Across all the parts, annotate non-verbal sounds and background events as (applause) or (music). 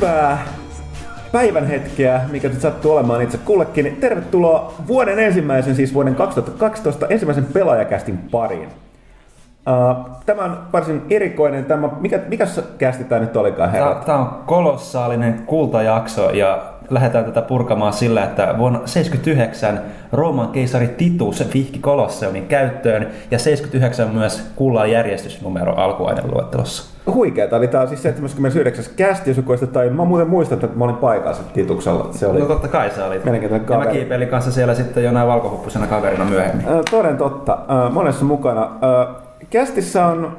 Hyvää päivän hetkeä, mikä nyt sattuu olemaan itse kullekin. Tervetuloa vuoden ensimmäisen, siis vuoden 2012 ensimmäisen pelaajakästin pariin. Uh, tämä on varsin erikoinen. Tämä, mikä, mikä kästi tämä nyt olikaan, herra? Tämä on kolossaalinen kultajakso ja lähdetään tätä purkamaan sillä, että vuonna 79 Rooman keisari Titus vihki Kolosseumin käyttöön ja 79 myös kullan järjestysnumero alkuaineluettelossa. Huikeeta, eli tämä on siis 79. kästi, jos joku tai mä muuten muistan, että mä olin paikassa Tituksella. Se oli no totta kai sä olit. Ja mä kiipeilin kanssa siellä sitten jonain valkohuppusena kaverina myöhemmin. Äh, toden totta, äh, monessa mukana. Äh, kästissä on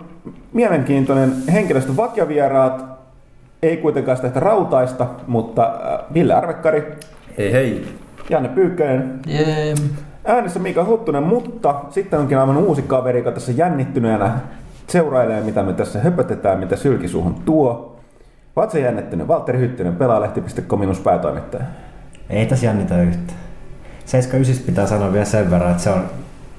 mielenkiintoinen henkilöstö vakiovieraat, ei kuitenkaan sitä rautaista, mutta äh, Ville Arvekkari. Hei hei. Janne Pyykkönen. Jee. Äänessä Mika Huttunen, mutta sitten onkin aivan uusi kaveri, joka tässä jännittyneenä seurailee, mitä me tässä höpötetään, mitä sylkisuuhun tuo. Vatsa jännittynyt. Valtteri Hyttynen, pelaalehti.com päätoimittaja. Ei tässä jännitä yhtään. 79 pitää sanoa vielä sen verran, että se on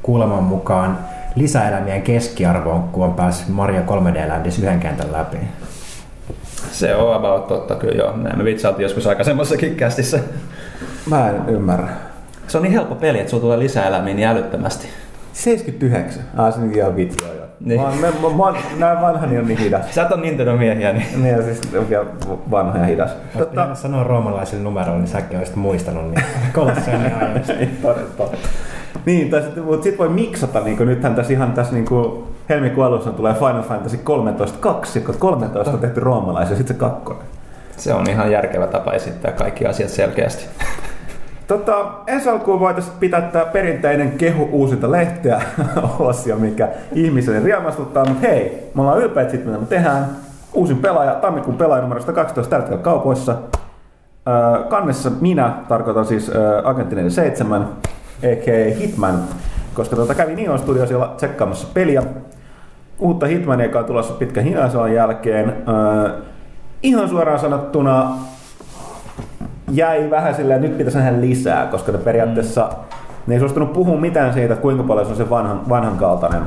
kuuleman mukaan lisäelämien keskiarvoon, kun on päässyt Mario 3D-ländis yhden kentän läpi. Se on about totta kyllä joo. Näin me vitsaatiin joskus aikaisemmassakin kästissä. Mä en ymmärrä. Se on niin helppo peli, että sulla tulee lisäelämiä niin älyttömästi. 79. Ah, se on ihan vitsi joo. Niin. Mä, mä, mä, mä, näin vanhani on niin hidas. Sä et on Nintendo-miehiä, niin... Niin, (laughs) siis on vielä vanha ja hidas. Totta... sanoa roomalaisille numeroille, niin säkin olisit muistanut niin (laughs) kolosseani ajasta. niin, totta. Niin, tai sit, mutta sit voi miksata, niin kuin nythän tässä ihan tässä niin kuin helmikuun alussa tulee Final Fantasy 13 2, kun 13 on tehty roomalaisia, ja sitten se kakkonen. Se on ihan järkevä tapa esittää kaikki asiat selkeästi. (laughs) Tota, ensi alkuun voitaisiin pitää tämä perinteinen kehu uusinta lehteä (laughs) osio, mikä ihmisen riemastuttaa, mutta hei, me ollaan ylpeät siitä, mitä me tehdään. Uusin pelaaja, tammikuun pelaaja numero 112 tällä kaupoissa. Öö, kannessa minä, tarkoitan siis öö, Agentti 47, a.k.a. Hitman, koska tota kävi Neon Studiosilla tsekkaamassa peliä. Uutta Hitmania, joka on tulossa pitkän hinaisolon jälkeen. Öö, ihan suoraan sanottuna jäi vähän silleen, nyt pitäisi nähdä lisää, koska ne periaatteessa mm. ne ei suostunut puhua mitään siitä, että kuinka paljon se on se vanhan, vanhan kaltainen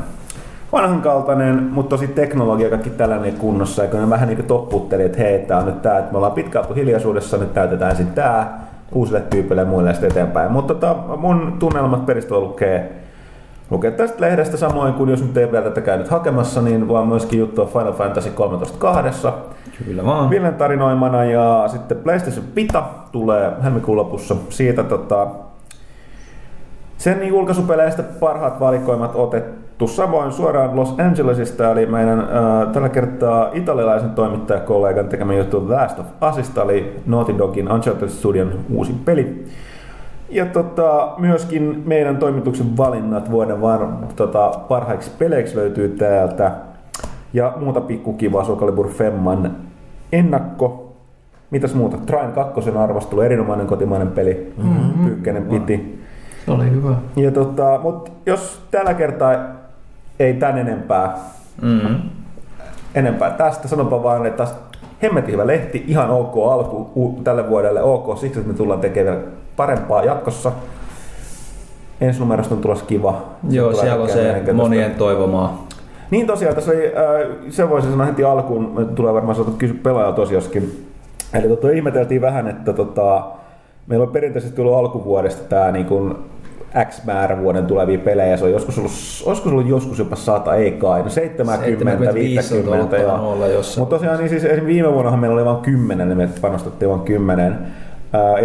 vanhan kaltainen, mutta tosi teknologia kaikki tällainen kunnossa. Ja kun ne vähän niin kuin topputteli, että hei, tämä on nyt tämä, että me ollaan pitkään hiljaisuudessa, nyt täytetään sitten tämä uusille tyypeille ja muille sitten eteenpäin. Mutta tota, mun tunnelmat peristä lukee, lukee tästä lehdestä samoin kuin jos nyt ei vielä tätä käynyt hakemassa, niin vaan myöskin juttua Final Fantasy 13 kahdessa. Kyllä vaan. Villen tarinoimana ja sitten PlayStation Vita tulee helmikuun lopussa. Siitä tota, sen julkaisupeleistä parhaat valikoimat otettu samoin suoraan Los Angelesista, eli meidän äh, tällä kertaa italialaisen toimittajakollegan tekemä juttu Last of Usista, eli Naughty Dogin Uncharted Studion uusi peli. Ja tota, myöskin meidän toimituksen valinnat vuoden var, tota, parhaiksi peleiksi löytyy täältä. Ja muuta pikkukivaa Soul Calibur Femman ennakko. Mitäs muuta? Train 2 arvostelu, erinomainen kotimainen peli. Mm-hmm. Pyykkäinen piti. Se oli hyvä. Ja tota, mut jos tällä kertaa ei tän enempää, mm-hmm. enempää tästä, sanonpa vaan, että hemmetin hyvä lehti, ihan ok alku u- tälle vuodelle, ok, siksi että me tullaan tekemään parempaa jatkossa. Ensi numerosta on tulossa kiva. Joo, siellä on se monien toivomaa. Niin tosiaan, tässä oli, äh, se voisi sanoa heti alkuun, tulee varmaan saatu kysyä pelaajalta tosioskin. Eli tota, ihmeteltiin vähän, että tota, meillä on perinteisesti ollut alkuvuodesta tämä niin kuin X määrä vuoden tulevia pelejä. Se on joskus ollut, olisiko ollut joskus jopa 100, ei kai, no 70, 50. Mutta tosiaan niin siis esimerkiksi viime vuonnahan meillä oli vain 10, niin me panostettiin vain 10.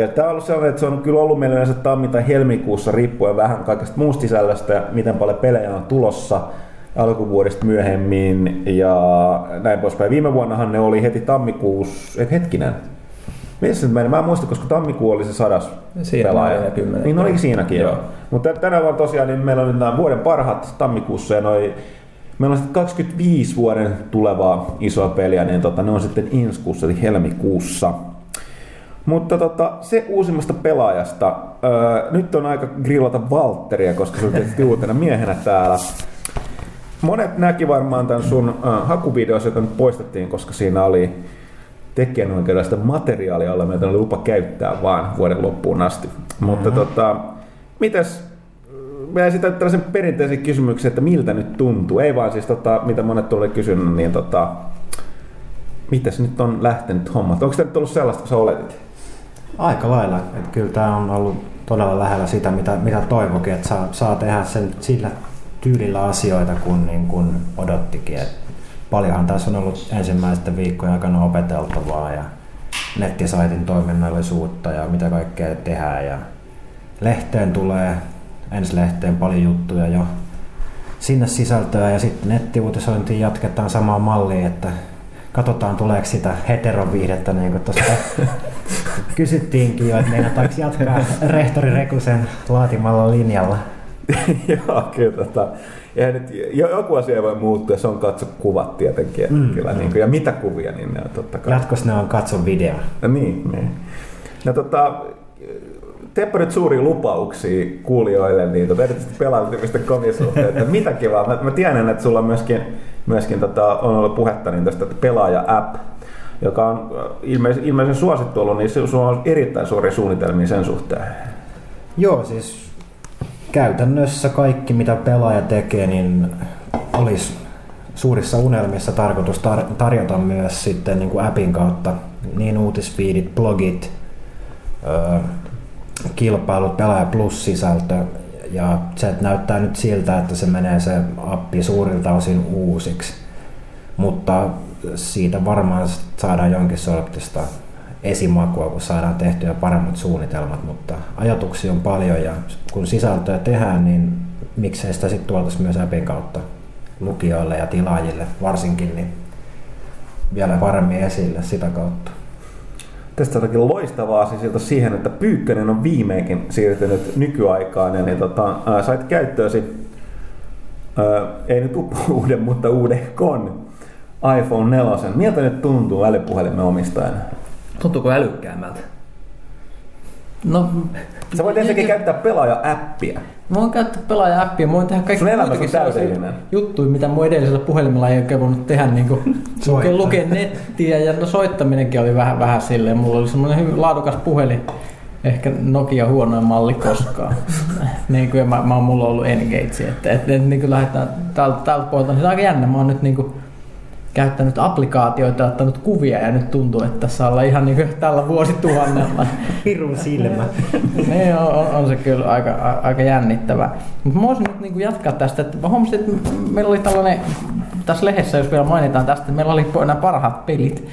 Ja tämä on ollut sellainen, että se on kyllä ollut meillä yleensä tammi- tai helmikuussa riippuen vähän kaikesta muusta sisällöstä ja miten paljon pelejä on tulossa alkuvuodesta myöhemmin ja näin poispäin. Viime vuonnahan ne oli heti tammikuussa, et hetkinen, missä se meni? Mä en muista, koska tammikuu oli se sadas Siinä pelaaja. Kymmenen. Niin oli siinäkin joo. Mutta tänä vuonna tosiaan niin meillä on nyt nämä vuoden parhaat tammikuussa ja noi, meillä on sitten 25 vuoden tulevaa isoa peliä, niin tota, ne on sitten inskuussa eli helmikuussa. Mutta tota, se uusimmasta pelaajasta. Öö, nyt on aika grillata Valtteria, koska se on tietysti (laughs) uutena miehenä täällä. Monet näki varmaan tämän sun äh, hakuvideossa, joka nyt poistettiin, koska siinä oli tekijänoikeudellista materiaalia, jolla meitä oli lupa käyttää vaan vuoden loppuun asti. Mm-hmm. Mutta tota, mitäs, mä esitän tällaisen perinteisen kysymyksen, että miltä nyt tuntuu. Ei vaan siis, tota, mitä monet tulee kysynyt, niin tota, mites nyt on lähtenyt hommat? Onko tämä nyt ollut sellaista, kun sä oletit? Aika lailla. Että kyllä tämä on ollut todella lähellä sitä, mitä, mitä toivokin, että saa, saa tehdä sen sillä tyylillä asioita, kun, niin kun odottikin. Et paljonhan tässä on ollut ensimmäisten viikkojen aikana opeteltavaa ja nettisaitin toiminnallisuutta ja mitä kaikkea tehdään. Ja lehteen tulee, ensi lehteen paljon juttuja jo sinne sisältöä ja sitten nettiuutisointiin jatketaan samaa mallia, että katsotaan tuleeko sitä heteroviihdettä, niin kuin tuossa (laughs) kysyttiinkin jo, että meinataanko jatkaa rehtori Rekusen laatimalla linjalla. (laughs) Joo, kyllä. Tota, ja nyt, joku asia voi muuttua, se on katso kuvat tietenkin. Mm, kyllä, mm. Niin kuin, ja mitä kuvia, niin ne on totta kai. Jatkossa ne on katso video. No niin, niin. No, tota, teepä nyt suuria lupauksia kuulijoille, niin tota, erityisesti pelaajalta.comin suhteen, että (laughs) mitä kivaa. Mä, mä tiedän, että sulla myöskin, myöskin tota, on ollut puhetta niin tästä pelaaja-app, joka on äh, ilmeisen, ilmeisen suosittu ollut, niin sulla on erittäin suuria suunnitelmia sen suhteen. Joo, siis käytännössä kaikki mitä pelaaja tekee, niin olisi suurissa unelmissa tarkoitus tar- tarjota myös sitten niin kuin appin kautta niin uutisfiidit, blogit, öö, kilpailut, pelaaja plus-sisältö ja se näyttää nyt siltä, että se menee se appi suurilta osin uusiksi. Mutta siitä varmaan saadaan jonkin sortista esimakua, kun saadaan tehtyä paremmat suunnitelmat, mutta ajatuksia on paljon ja kun sisältöä tehdään, niin miksei sitä sitten tuotaisi myös appin kautta lukijoille ja tilaajille varsinkin, niin vielä paremmin esille sitä kautta. Tästä jotakin loistavaa siis siihen, että Pyykkönen on viimeinkin siirtynyt nykyaikaan ja niin tota, ää, sait käyttöösi, ää, ei nyt (laughs) uuden, mutta uuden kon iPhone 4. Miltä nyt tuntuu älypuhelimen omistajana? Tuntuuko älykkäämmältä? No, Sä voit ensinnäkin käyttää pelaaja-appia. Mä voin käyttää pelaaja-appia, mä voin tehdä kaikki muitakin juttuja, mitä mun edellisellä puhelimella ei oikein voinut tehdä, niin kuin lukea, lukea nettiä ja no soittaminenkin oli vähän, vähän silleen. Mulla oli semmoinen hyvin laadukas puhelin, ehkä Nokia huonoin malli koskaan. niin kuin mä, mä oon mulla ollut Engage, että, että, että niin kuin lähdetään täältä, täältä pohjalta, niin se on aika jännä. Mä oon nyt niin kuin, käyttänyt applikaatioita ottanut kuvia ja nyt tuntuu, että tässä ollaan ihan niin kuin tällä vuosituhannella. (laughs) Pirun silmä. (laughs) niin on, on, on, se kyllä aika, aika jännittävä. Mutta mä voisin nyt niin kuin jatkaa tästä, että mä huomasin, että meillä oli tällainen, tässä lehdessä, jos vielä mainitaan tästä, että meillä oli nämä parhaat pelit,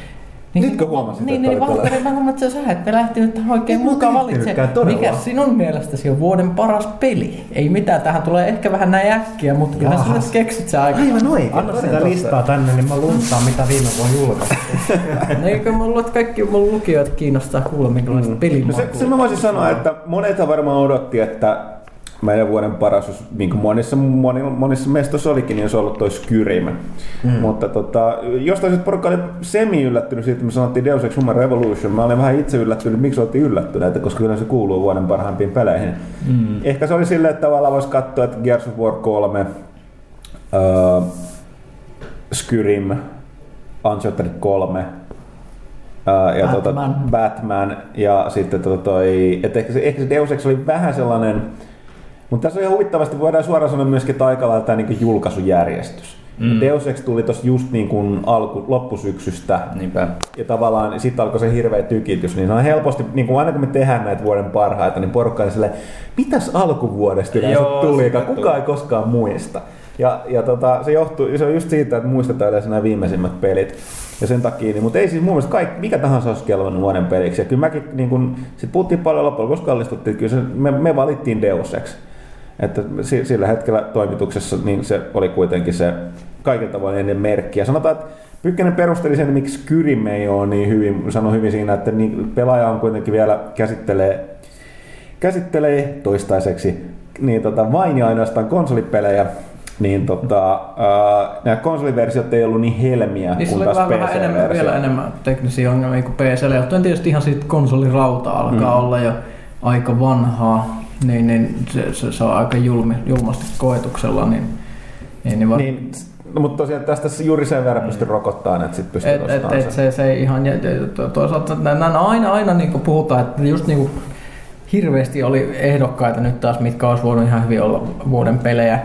niin, Nytkö huomasit, niin, että niin, Valtteri, mä huomasin, että sä et lähtenyt oikein mukaan valitse. Mikä sinun mielestäsi on vuoden paras peli? Ei mitään, tähän tulee ehkä vähän näin äkkiä, mutta kyllä sä nyt keksit se aika. Aivan oikein. Anna sitä listaa tänne, niin mä luntaan, mitä viime vuonna julkaistu. (laughs) Eikö mä luulen, että kaikki mun lukijoita kiinnostaa kuulla, minkälaista mm. peliä no se, se mä voisin sanoa, että monethan varmaan odotti, että meidän vuoden paras, niin kuin monissa, monissa mestossa olikin, niin olisi ollut toi Skyrim. Mm. Mutta tota, jostain sitten porukka oli semi yllättynyt siitä, että me sanottiin Deus Ex Human Revolution. Mä olin vähän itse yllättynyt, miksi oltiin yllättyneitä, koska kyllä se kuuluu vuoden parhaimpiin peleihin. Mm. Ehkä se oli silleen, että tavallaan voisi katsoa, että Gears of War 3, uh, Skyrim, Uncharted 3, Uh, ja tota Batman. Tota, Batman ja sitten tota toi, että ehkä se, ehkä se Deus Ex oli vähän sellainen, mutta tässä on ihan huvittavasti, voidaan suoraan sanoa myöskin, että aika lailla tämä niin julkaisujärjestys. Mm. Deus Ex tuli tuossa just niin kuin alku, loppusyksystä. Niinpä. Ja tavallaan sitten alkoi se hirveä tykitys. Niin on helposti, niin kuin aina kun me tehdään näitä vuoden parhaita, niin porukka on silleen, mitäs alkuvuodesta yleensä tuli, kukaan ei koskaan muista. Ja, ja tota, se, johtuu, se on just siitä, että muistetaan yleensä nämä viimeisimmät pelit. Ja sen takia, niin, mutta ei siis mun mielestä kaikki, mikä tahansa olisi kelvannut vuoden peliksi. Ja kyllä mäkin, niin kun, sit puhuttiin paljon loppujen koska kallistuttiin, kyllä se, me, me valittiin Deus Ex. Että sillä hetkellä toimituksessa niin se oli kuitenkin se kaiken tavoin ennen merkki. Ja sanotaan, että Pykkänen perusteli sen, miksi Kyrim ei ole niin hyvin, sanoi hyvin siinä, että niin pelaaja on kuitenkin vielä käsittelee, käsittelee toistaiseksi niin tota, vain ja ainoastaan konsolipelejä, niin tota, äh, nämä konsoliversiot ei ollut niin helmiä niin kuin taas vähän enemmän, vielä enemmän teknisiä ongelmia kuin PC. Johtuen tietysti ihan siitä konsolirauta alkaa mm. olla jo aika vanhaa niin, niin se, se, se on aika julmi, julmasti koetuksella. Niin, niin, niin, va- niin No, mutta tosiaan tästä juuri sen verran pysty rokottaa, että sitten pystyy et, et, et se, se ihan, ja, toisaalta nämä aina, aina niin kuin puhutaan, että just niin kuin hirveästi oli ehdokkaita nyt taas, mitkä olisi voinut ihan hyvin olla vuoden pelejä,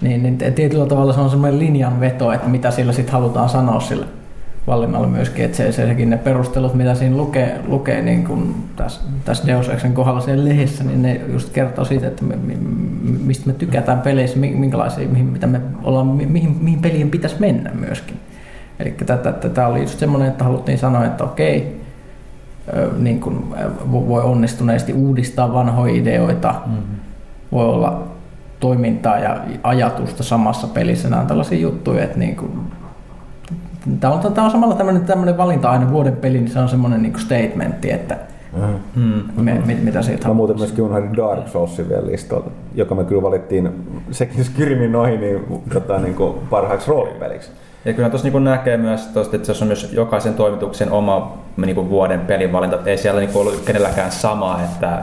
niin, niin tietyllä tavalla se on semmoinen linjanveto, että mitä sillä sitten halutaan sanoa sillä valinnalla myöskin, että se, sekin ne perustelut, mitä siinä lukee, lukee niin kuin tässä, tässä Deus Exen kohdalla siellä lehdessä, niin ne just kertoo siitä, että me, mistä me tykätään peleissä, minkälaisia, mihin, mitä me ollaan, mihin, mihin pelien pitäisi mennä myöskin. Eli tämä oli just semmoinen, että haluttiin sanoa, että okei, niin kuin voi onnistuneesti uudistaa vanhoja ideoita, mm-hmm. voi olla toimintaa ja ajatusta samassa pelissä. Nämä on tällaisia juttuja, että niin kuin, tämä on, tämä on samalla tämmöinen, tämmöinen valinta aina vuoden peli, niin se on semmoinen niin statementti, että mm. me, mit, mitä siitä Mä muuten myöskin unohdin Dark Soulsin vielä listalta, joka me kyllä valittiin sekin Skyrimin noin niin, tota, niin kuin parhaaksi roolipeliksi. Ja kyllä tuossa niin näkee myös, tosta, että se on myös jokaisen toimituksen oma niin kuin vuoden pelivalinta, että ei siellä niin kuin ollut kenelläkään sama, että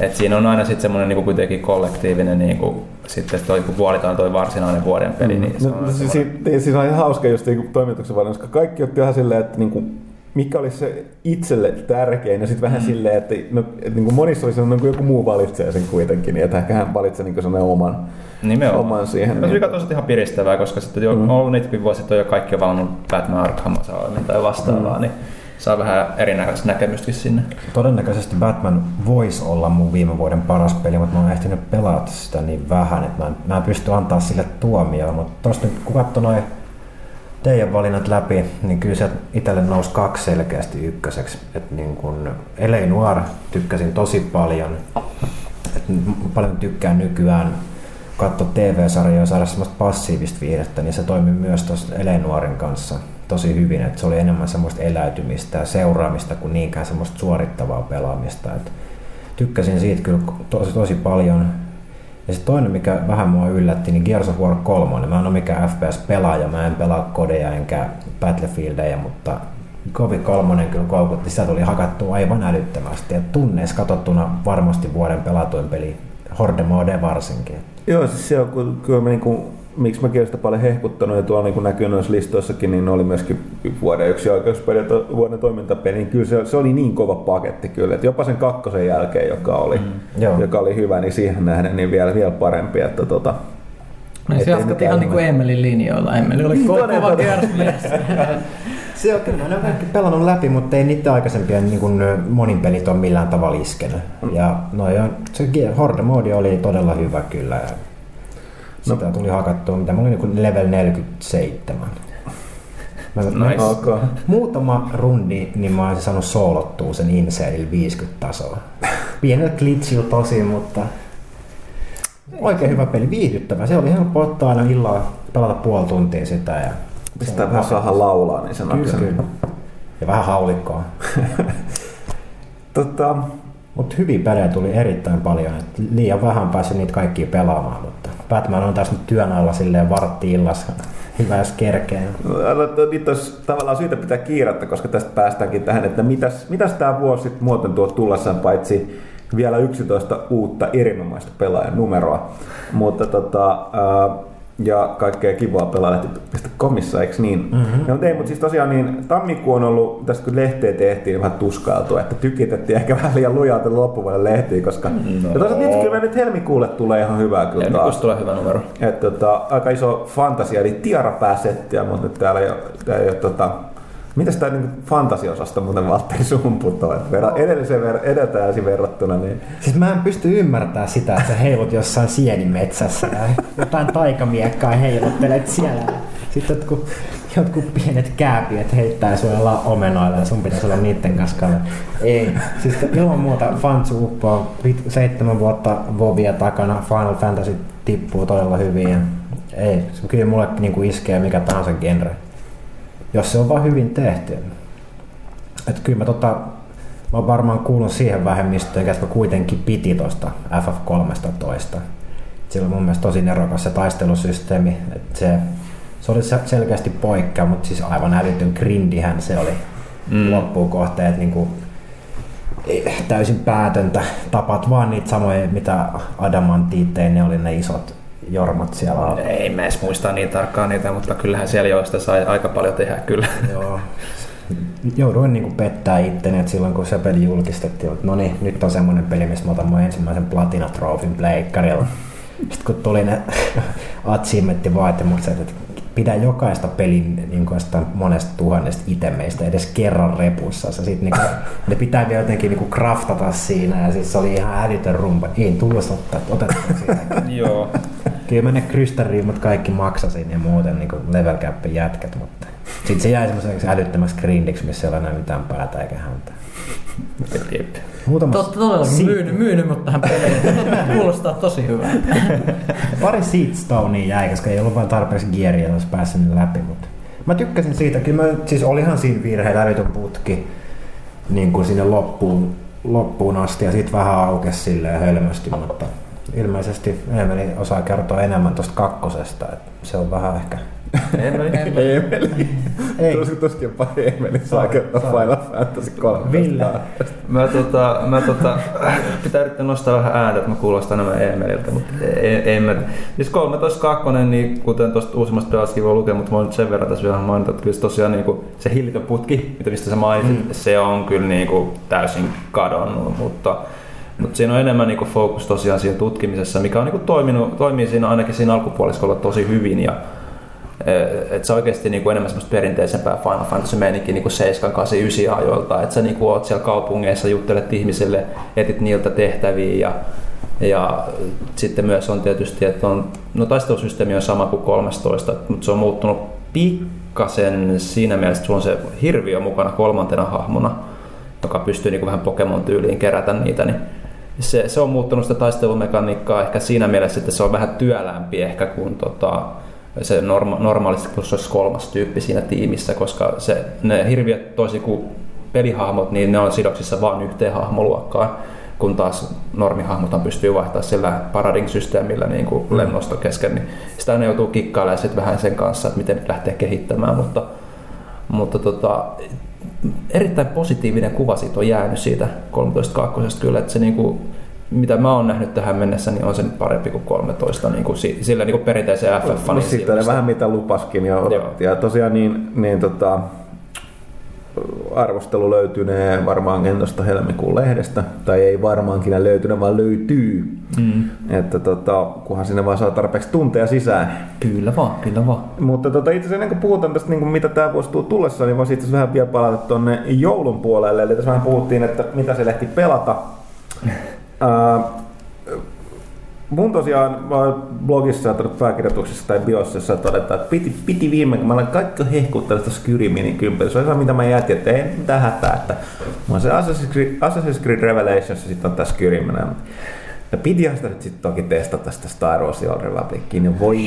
et siinä on aina sitten semmoinen niin kuitenkin kollektiivinen, niin kuin, sitten toi, kun vuolitaan toi varsinainen vuoden peli, mm. niin se on no, siis, siis on ihan hauska just niin toimituksen valinta, koska kaikki otti ihan silleen, että niin kuin, mikä olisi se itselle tärkein, ja sitten vähän mm. silleen, että no, et, niin kuin monissa olisi niin kuin joku muu valitsee sen kuitenkin, niin että ehkä hän valitsee niin kuin oman, Nimenomaan. oman siihen. Niin. Mikä on ihan piristävää, koska sitten jo, mm. ollut niitäkin vuosia, että on jo kaikki valinnut Batman Arkham tai vastaavaa, mm. niin saa vähän erinäköistä näkemystä sinne. Todennäköisesti Batman voisi olla mun viime vuoden paras peli, mutta mä oon ehtinyt pelata sitä niin vähän, että mä en, mä en pysty antaa sille tuomioon. Mutta tosta nyt kun katsoi noin teidän valinnat läpi, niin kyllä se itselle nousi kaksi selkeästi ykköseksi. Että niin kun L.A. Noir tykkäsin tosi paljon. että paljon tykkään nykyään katsoa TV-sarjoja ja saada semmoista passiivista viihdettä, niin se toimii myös tuossa Nuorin kanssa tosi hyvin, että se oli enemmän semmoista eläytymistä ja seuraamista kuin niinkään semmoista suorittavaa pelaamista. Et tykkäsin siitä kyllä tosi, tosi paljon. Ja sitten toinen, mikä vähän mua yllätti, niin Gears of War 3. Mä en ole mikään FPS-pelaaja, mä en pelaa kodeja enkä Battlefieldeja, mutta Kovi 3 kyllä koukutti, sitä tuli hakattua aivan älyttömästi. Ja tunneissa katsottuna varmasti vuoden pelatuin peli, Horde Mode varsinkin. Joo, siis se on kyllä mä niinku miksi mäkin olen sitä paljon hehkuttanut ja tuolla niin näkyy noissa listoissakin, niin oli myöskin vuoden yksi oikeuspeli ja vuoden toimintapeli, niin kyllä se, se, oli niin kova paketti kyllä, että jopa sen kakkosen jälkeen, joka oli, mm. joka oli hyvä, niin siihen nähden niin vielä, vielä parempi, että tota, No se jatkat ihan niin kuin Emelin linjoilla. Emeli oli niin, kova (laughs) Se on kyllä, ne on kaikki pelannut läpi, mutta ei niitä aikaisempia niin kuin monin pelit ole millään tavalla iskenyt. Mm. Ja no, ja se Horde Mode oli todella hyvä kyllä. No. Sitä tuli hakattua, mitä mä olin niin level 47. Mä, nice. okay. Muutama rundi, niin mä olisin saanut soolottua sen Inselillä 50 tasoa. Pienellä glitchillä tosi, mutta oikein hyvä peli, viihdyttävä. Se oli helppo ottaa aina illalla, pelata puoli tuntia sitä. Ja Pistää vähän saada laulaa, niin se kyllä, kyllä. Ja vähän haulikkoa. (laughs) tota... Mutta hyviä pelejä tuli erittäin paljon. Et liian vähän pääsi niitä kaikkia pelaamaan, Batman on tässä nyt työn alla silleen vartti illassa. Hyvä jos kerkee. Nyt olisi tavallaan syytä pitää kiirettä, koska tästä päästäänkin tähän, että mitäs, mitäs tämä vuosi sitten muuten tuo tullessaan, paitsi vielä 11 uutta erinomaista pelaajan numeroa. Mutta tota, äh, ja kaikkea kivaa pelaalehti.comissa, eikö niin? Mm-hmm. No, ei, mutta siis tosiaan niin tammikuu on ollut, tästä kun lehteä tehtiin, niin vähän tuskailtu, että tykitettiin ehkä (laughs) vähän liian lujaa loppuvuoden lehtiin, koska no. ja toisaalta nyt kyllä nyt helmikuulle tulee ihan hyvää kyllä taas. tulee hyvä numero. Että tota, aika iso fantasia, eli tiarapääsettiä, mutta nyt täällä ei ole, täällä ei ole tota, Mitäs tämä niin fantasiosasta muuten Valtteri sun putoo, että verra, edelliseen ver, edeltäjäsi verrattuna? Niin... Siis mä en pysty ymmärtämään sitä, että sä heilut jossain sienimetsässä ja jotain taikamiekkaa heiluttelet siellä. Sitten jotkut, jotkut pienet kääpiöt heittää sulla omenoilla ja sun pitäisi olla niitten kanssa Ei, siis ilman muuta Fantsu uppoo seitsemän vuotta Vovia takana, Final Fantasy tippuu todella hyvin. Ja ei, se kyllä mulle niin kuin iskee mikä tahansa genre jos se on vaan hyvin tehty. Että kyllä mä, tota, mä varmaan kuullut siihen vähemmistöön, jotka kuitenkin piti tuosta FF13. Sillä on mun mielestä tosi nerokas se taistelusysteemi. Että se, se oli selkeästi poikkea, mutta siis aivan älytön grindihän se oli mm. loppuun kohteen. Että niinku, täysin päätöntä. Tapat vaan niitä samoja, mitä adamantiittein, ne oli ne isot jormat siellä on. Ei mä edes muista niin tarkkaan niitä, mutta kyllähän siellä joista sai aika paljon tehdä kyllä. Joo. Jouduin niin pettää itteni, että silloin kun se peli julkistettiin, että no niin, nyt on semmoinen peli, missä mä otan mun ensimmäisen Platina Trophyn pleikkarilla. Sitten kun tuli ne (laughs) achievementti vaatimukset, että pidä jokaista pelin niin kuin monesta tuhannesta itemeistä edes kerran repussa. Sitten niin kuin, (laughs) ne pitää vielä jotenkin niin kuin craftata siinä ja siis se oli ihan älytön rumpa. Ei tullut ottaa, otetaan. (laughs) Joo. Kyllä mä ne krysteriimmat kaikki maksasin ja muuten niin level cap jätkät, mutta sitten se jäi semmoiseksi älyttömäksi grindiksi, missä ei ole enää mitään päätä eikä häntä. Jep. Muutama Totta todellakin myynyt, myynyt mut tähän peliin. Kuulostaa tosi hyvää. (laughs) Pari Seedstonea jäi, koska ei ollut vain tarpeeksi gearia, jos päässyt läpi. Mutta mä tykkäsin siitä. Kyllä mä, siis olihan siinä virheillä älytön putki niin kuin sinne loppuun, loppuun asti ja sitten vähän aukesi silleen hölmösti, mutta ilmeisesti Emeli osaa kertoa enemmän tuosta kakkosesta. että se on vähän ehkä Emeli. Emeli. Ei. Tuskin tuskin pari Emeli saa kertoa Final Fantasy 13. Ville. Mä tota, mä tota, pitää yrittää nostaa vähän ääntä, että mä kuulostan enemmän Emeliltä, mutta ei, ei mä. Siis 13.2, niin kuten tuosta uusimmasta pelaskin voi lukea, mutta mä voin nyt sen verran tässä vielä mainita, että kyllä se tosiaan niin kuin, se hillitön putki, mitä mistä sä mainitsit, mm. se on kyllä niin kuin, täysin kadonnut, mutta mutta siinä on enemmän niinku fokus tosiaan siinä tutkimisessa, mikä on niinku toiminut, toimii siinä ainakin siinä alkupuoliskolla tosi hyvin. Ja, et se oikeasti niinku enemmän semmoista perinteisempää Final Fantasy meininkiä niinku 7, 8, 9 ajoilta. Että sä niinku oot siellä kaupungeissa, juttelet ihmisille, etit niiltä tehtäviä ja, ja sitten myös on tietysti, että on, no taistelusysteemi on sama kuin 13, mutta se on muuttunut pikkasen siinä mielessä, että sulla on se hirviö mukana kolmantena hahmona, joka pystyy niinku vähän Pokemon-tyyliin kerätä niitä, niin se, se on muuttunut sitä taistelumekaniikkaa ehkä siinä mielessä, että se on vähän työlämpi ehkä kuin tota, se norma- normaalisti, kun se olisi kolmas tyyppi siinä tiimissä, koska se, ne hirviöt toisin kuin pelihahmot, niin ne on sidoksissa vain yhteen hahmoluokkaan, kun taas normihahmot pystyy vaihtaa sillä paradigm-systeemillä niin kuin lennosto kesken, niin sitä ne joutuu kikkailemaan sitten vähän sen kanssa, että miten lähtee kehittämään, mutta, mutta tota, erittäin positiivinen kuva siitä on jäänyt siitä 13.2. kyllä, että se niinku, mitä mä oon nähnyt tähän mennessä, niin on se nyt parempi kuin 13 niin kuin sillä niin kuin perinteisen FF-fanin no, sitten vähän mitä lupaskin ja. Ja tosiaan niin, niin tota, arvostelu löytynee varmaankin tuosta helmikuun lehdestä, tai ei varmaankin löytynyt, vaan löytyy. Mm. Että tota, kunhan sinne vaan saa tarpeeksi tunteja sisään. Kyllä vaan, kyllä vaan. Mutta tota, itse asiassa ennen kuin puhutaan tästä, niin kuin mitä tämä voisi tulla tullessa, niin voisi itse vähän vielä palata tuonne joulun puolelle. Eli tässä vähän puhuttiin, että mitä se lehti pelata. Mun tosiaan blogissa tai pääkirjoituksessa tai biossissa todetaan, että piti, piti viime, kun mä olen kaikki hehkuttanut tästä Skyriminin kympeli. Se on ihan mitä mä jätin, että ei mitään hätää, että mä se Assassin's Creed, Assassin's Creed Revelations ja sitten on tässä Skyriminen. Ja pitihän sitä nyt sitten toki testata tästä Star Wars Old Republiciin, niin voi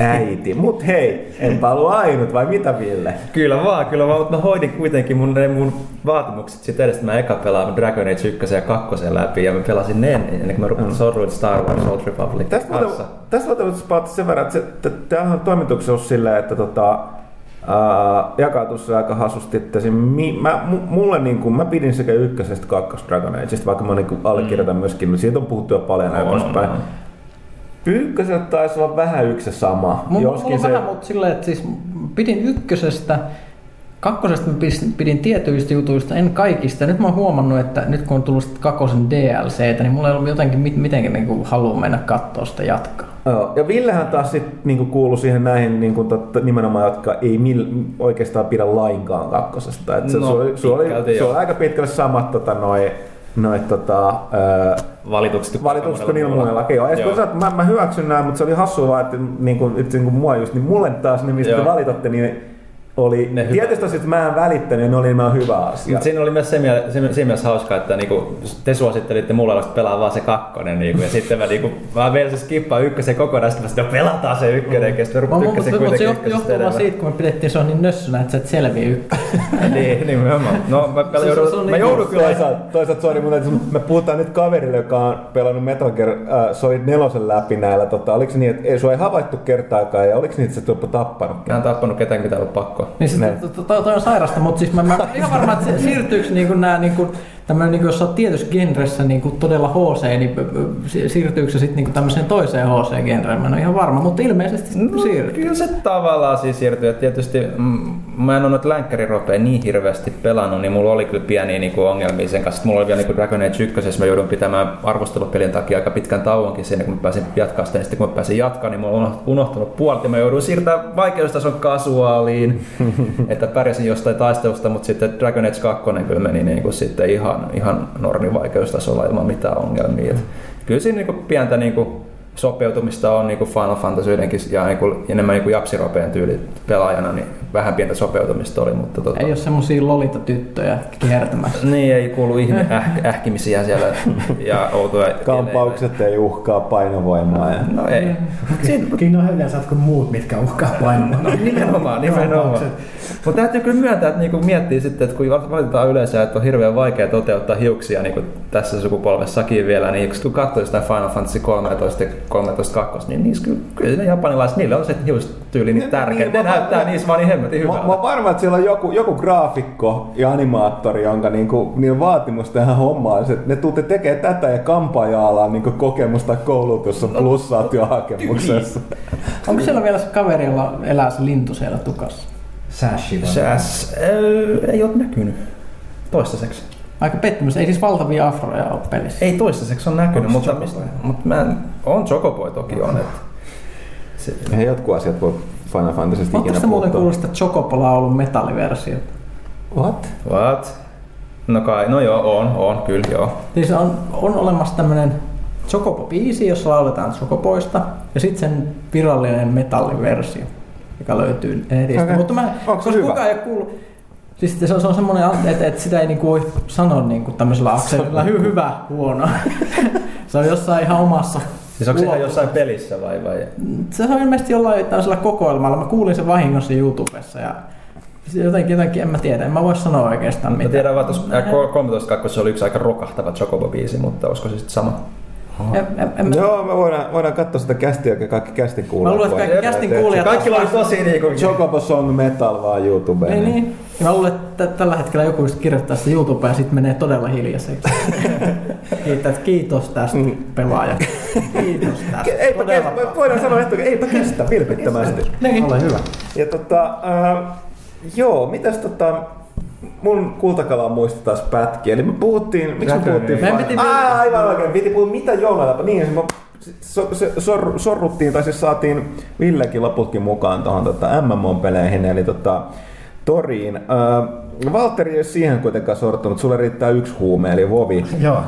äiti. Mut hei, enpä ollut ainut, vai mitä Ville? Kyllä vaan, kyllä vaan, mutta mä hoidin kuitenkin mun, ne mun vaatimukset sitten edestä. Mä eka pelaan Dragon Age 1 ja 2 läpi ja mä pelasin ne ennen kuin mä rupesin mm. sorruin Star Wars Old Republic Tästä kanssa. Tästä voitaisiin sen verran, että tämähän on toimituksessa silleen, että tota, Uh, jakautuu se aika hassusti, että se, mi, mä, mulle niin kuin, mä pidin sekä ykkösestä että kakkos Dragon Ageista, vaikka mä niin kuin allekirjoitan mm. myöskin, mutta siitä on puhuttu jo paljon näin poispäin. Ykköseltä taisi olla vähän yksi sama. Mun, Joskin mulla se... vähän, mutta silleen, että siis pidin ykkösestä, kakkosesta mä pidin tietyistä jutuista, en kaikista. Nyt mä oon huomannut, että nyt kun on tullut kakkosen DLCtä, niin mulla ei ollut jotenkin mitenkään niin halua mennä katsoa sitä jatkaa. Joo, ja Villehän taas sit, niinku kuuluu siihen näihin niinku, totta, nimenomaan, jotka ei mil, oikeastaan pidä lainkaan kakkosesta. Et se, no, sulla, sulla, oli, sulla oli aika pitkälle samat tota, noi, noi, tota, öö, valitukset, valitukset kuin niillä muillakin. Joo. Joo. Sä, mä, mä, hyväksyn nämä, mutta se oli hassua, että niinku, että niinku mua just, niin mulle taas ne, mistä te valitatte, niin oli, ne tietysti että mä en välittänyt ja ne oli ihan hyvä asia. Mutta siinä oli myös se, siinä mielessä hauskaa, että niinku, te suosittelitte mulle, että pelaa vaan se kakkonen, niinku, ja sitten mä, niinku, mä vielä se skippaa ykkösen kokonaan, sitten mä sitten pelataan se ykkönen, ja sitten mä ykkösen kuitenkin Mutta se johtuu, johtuu vaan siitä, kun me pidettiin se on niin nössönä, että sä et selviä ykkösen. (laughs) niin, nimenomaan. No, mä, mä, joudun, mä niin joudun kyllä... Toisaalta, toisaalta sorry, mutta me puhutaan nyt kaverille, joka on pelannut Metal Gear äh, Solid 4 läpi näillä. Tota, oliko se niin, että ei, sua ei havaittu kertaakaan, ja oliko niin, että sä tappanut? Mä en tappanut ketään, mitä ollut pakko. Niin siis toi on sairasta, mutta siis mä, mä ihan varmaan, että siirtyykö niinku nämä niinku tämmöinen, niin jos oot tietyssä genressä niin kuin todella HC, niin si- siirtyykö se sitten niin tämmöiseen toiseen HC-genreen? Mä en ole ihan varma, mutta ilmeisesti no, siirtyy. Kyllä se tavallaan siis siirtyy. että Tietysti mm, mä en ole nyt länkkäriropea niin hirveästi pelannut, niin mulla oli kyllä pieniä niin kuin ongelmia sen kanssa. Mulla oli vielä niin kuin Dragon Age 1, mä joudun pitämään arvostelupelin takia aika pitkän tauonkin siinä, kun mä pääsin jatkaa sitä. Ja sitten kun mä pääsin jatkaa, niin mulla on unohtunut puolet ja mä joudun siirtämään vaikeustason kasuaaliin, (laughs) että pärjäsin jostain taistelusta, mutta sitten Dragon Age 2 kyllä meni niin kuin sitten ihan, ihan normivaikeustasolla ilman mitään ongelmia. Et kyllä siinä niin kuin pientä niin kuin sopeutumista on niin kuin Final Fantasy ja niin kuin, enemmän niin kuin japsiropeen tyyli pelaajana, niin vähän pientä sopeutumista oli. Mutta tota... Ei ole semmosia lolita tyttöjä kiertämässä. (laughs) niin, ei kuulu ihme äh, ähkimisiä siellä ja outoja. (laughs) Kampaukset ei uhkaa painovoimaa. Ja... No ei. Siinä (laughs) on yleensä kuin muut, mitkä uhkaa painovoimaa. No, nimenomaan, nimenomaan. Mutta täytyy kyllä myöntää, että niinku miettii sitten, että kun valitetaan yleensä, että on hirveän vaikea toteuttaa hiuksia niin tässä sukupolvessakin vielä, niin kun katsoo sitä Final Fantasy 13 ja 13 2, niin niissä kyllä, kyllä ne japanilaiset, niillä on se hiustyyli niin tärkeä. Niin, ne näyttää niissä vaan niin hemmetin hyvältä. Mä, mä oon varma, että siellä on joku, joku graafikko ja animaattori, jonka niinku, niin vaatimus tähän hommaan, että ne tuutte tekee tätä ja kampaaja niinku kokemus tai koulutus on plussaa työhakemuksessa. Onko siellä vielä se kaveri, jolla elää se lintu siellä tukassa? Sashi? Sash, äh, ei ole näkynyt toistaiseksi. Aika pettymys. Ei siis valtavia afroja ole pelissä. Ei toistaiseksi on näkynyt, mutta, mutta mä en, on Chocoboi toki on. Että se, Eihän jotkut asiat voi Final Fantasysta ikinä puhuttaa. muuten kuullut sitä Chocobo-laulun metalliversiota? What? What? No kai, no joo, on, on, kyllä joo. Siis on, on olemassa tämmönen Chocobo-biisi, jossa lauletaan Chocoboista, ja sitten sen virallinen metalliversio joka löytyy netistä. Okay. Mutta mä, koska hyvä? kukaan ei ole kuullut, Siis se on, se on semmoinen, että, että sitä ei niinku voi sanoa niinku tämmöisellä akselilla hy, hyvä, huono. (laughs) se on jossain ihan omassa Siis onko se ihan jossain pelissä vai? vai? Se on ilmeisesti jollain tämmöisellä kokoelmalla. Mä kuulin sen vahingossa YouTubessa ja jotenkin, jotenkin en mä tiedä, en mä voi sanoa oikeastaan mitään. Mä tiedän vaan, että 13.2 oli yksi aika rokahtava Chocobo-biisi, mutta olisiko se sitten sama? En, en, en, Joo, me voidaan, voidaan katsoa sitä kästiä, joka kaikki kästin kuulijat. Mä luulen, että kaikki kästin kuulijat... Kaikki oli tosi niin kuin... Chocobo Song Metal vaan YouTubeen. Niin, niin. Ja mä luulen, että tällä hetkellä joku just kirjoittaa sitä YouTubeen ja sitten menee todella hiljaiseksi. (laughs) Kiitos, kiitos tästä mm. pelaaja. Kiitos tästä. Eipä kestä, voidaan sanoa, että eipä kestä vilpittömästi. Niin. Ole hyvä. Ja tota, äh, joo, mitäs tota, mun kultakala muisti taas pätkiä. Eli me puhuttiin, miksi me puhuttiin? Me piti... Ah, aivan oikein, piti puhua mitä joulua. Niin, se, so, se, sor, sorruttiin, tai siis saatiin Villekin loputkin mukaan tuohon tota, MMO-peleihin, eli tota, Toriin. Äh, Valtteri ei ole siihen kuitenkaan sortunut, sulle riittää yksi huume, eli Vovi. Joo.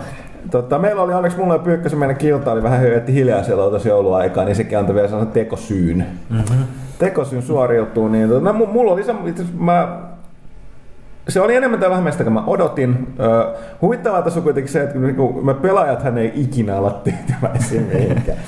Tota, meillä oli onneksi mulla ja Pyykkösen meidän kilta oli vähän hyötti hiljaa siellä tuossa jouluaikaa, niin sekin antoi vielä sellaisen tekosyyn. Mm-hmm. Tekosyyn suoriutuu, niin tota, mulla oli se, mä se oli enemmän tai vähemmän sitä, kun mä odotin. Uh, huvittavaa tässä on kuitenkin se, että kun me pelaajathan ei ikinä olla tyytyväisiä (laughs) mihinkään.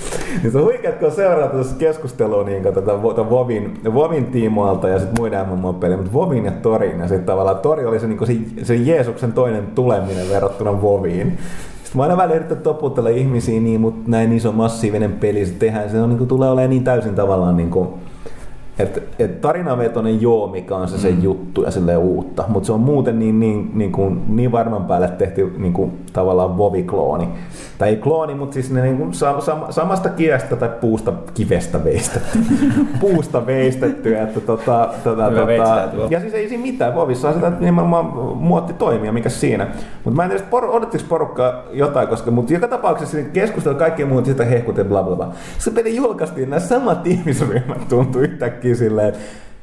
niin se on huikeaa, kun seuraat tässä keskustelua niin tätä Vovin, Vovin tiimoilta ja sitten muiden MMO-pelejä, mutta Vovin ja Torin. Ja sitten tavallaan Tori oli se, niin se, se Jeesuksen toinen tuleminen verrattuna Voviin. Sitten mä aina välillä yrittänyt toputella ihmisiä, niin, mutta näin iso massiivinen peli se tehdään. Se on, niin kuin, tulee olemaan niin täysin tavallaan niin kuin, että et tarinavetoinen joo, mikä on se, se mm. juttu ja sille uutta, mutta se on muuten niin, niin, niin, kuin, niin varman päälle tehty niin kuin, tavallaan voviklooni. Tai ei klooni, mutta siis ne niin kuin, sam, sam, samasta kivestä tai puusta kivestä veistetty. (laughs) puusta veistetty. Että, tota, tota, tota, ja siis ei siinä mitään, vovissa on sitä nimenomaan muotti toimia, mikä siinä. Mutta mä en tiedä, por, odottiko porukka jotain, koska mutta joka tapauksessa keskustelu kaikki muut sitä hehkut ja bla bla bla. Se peli julkaistiin, nämä samat ihmisryhmät tuntuu yhtäkkiä yhtäkkiä silleen,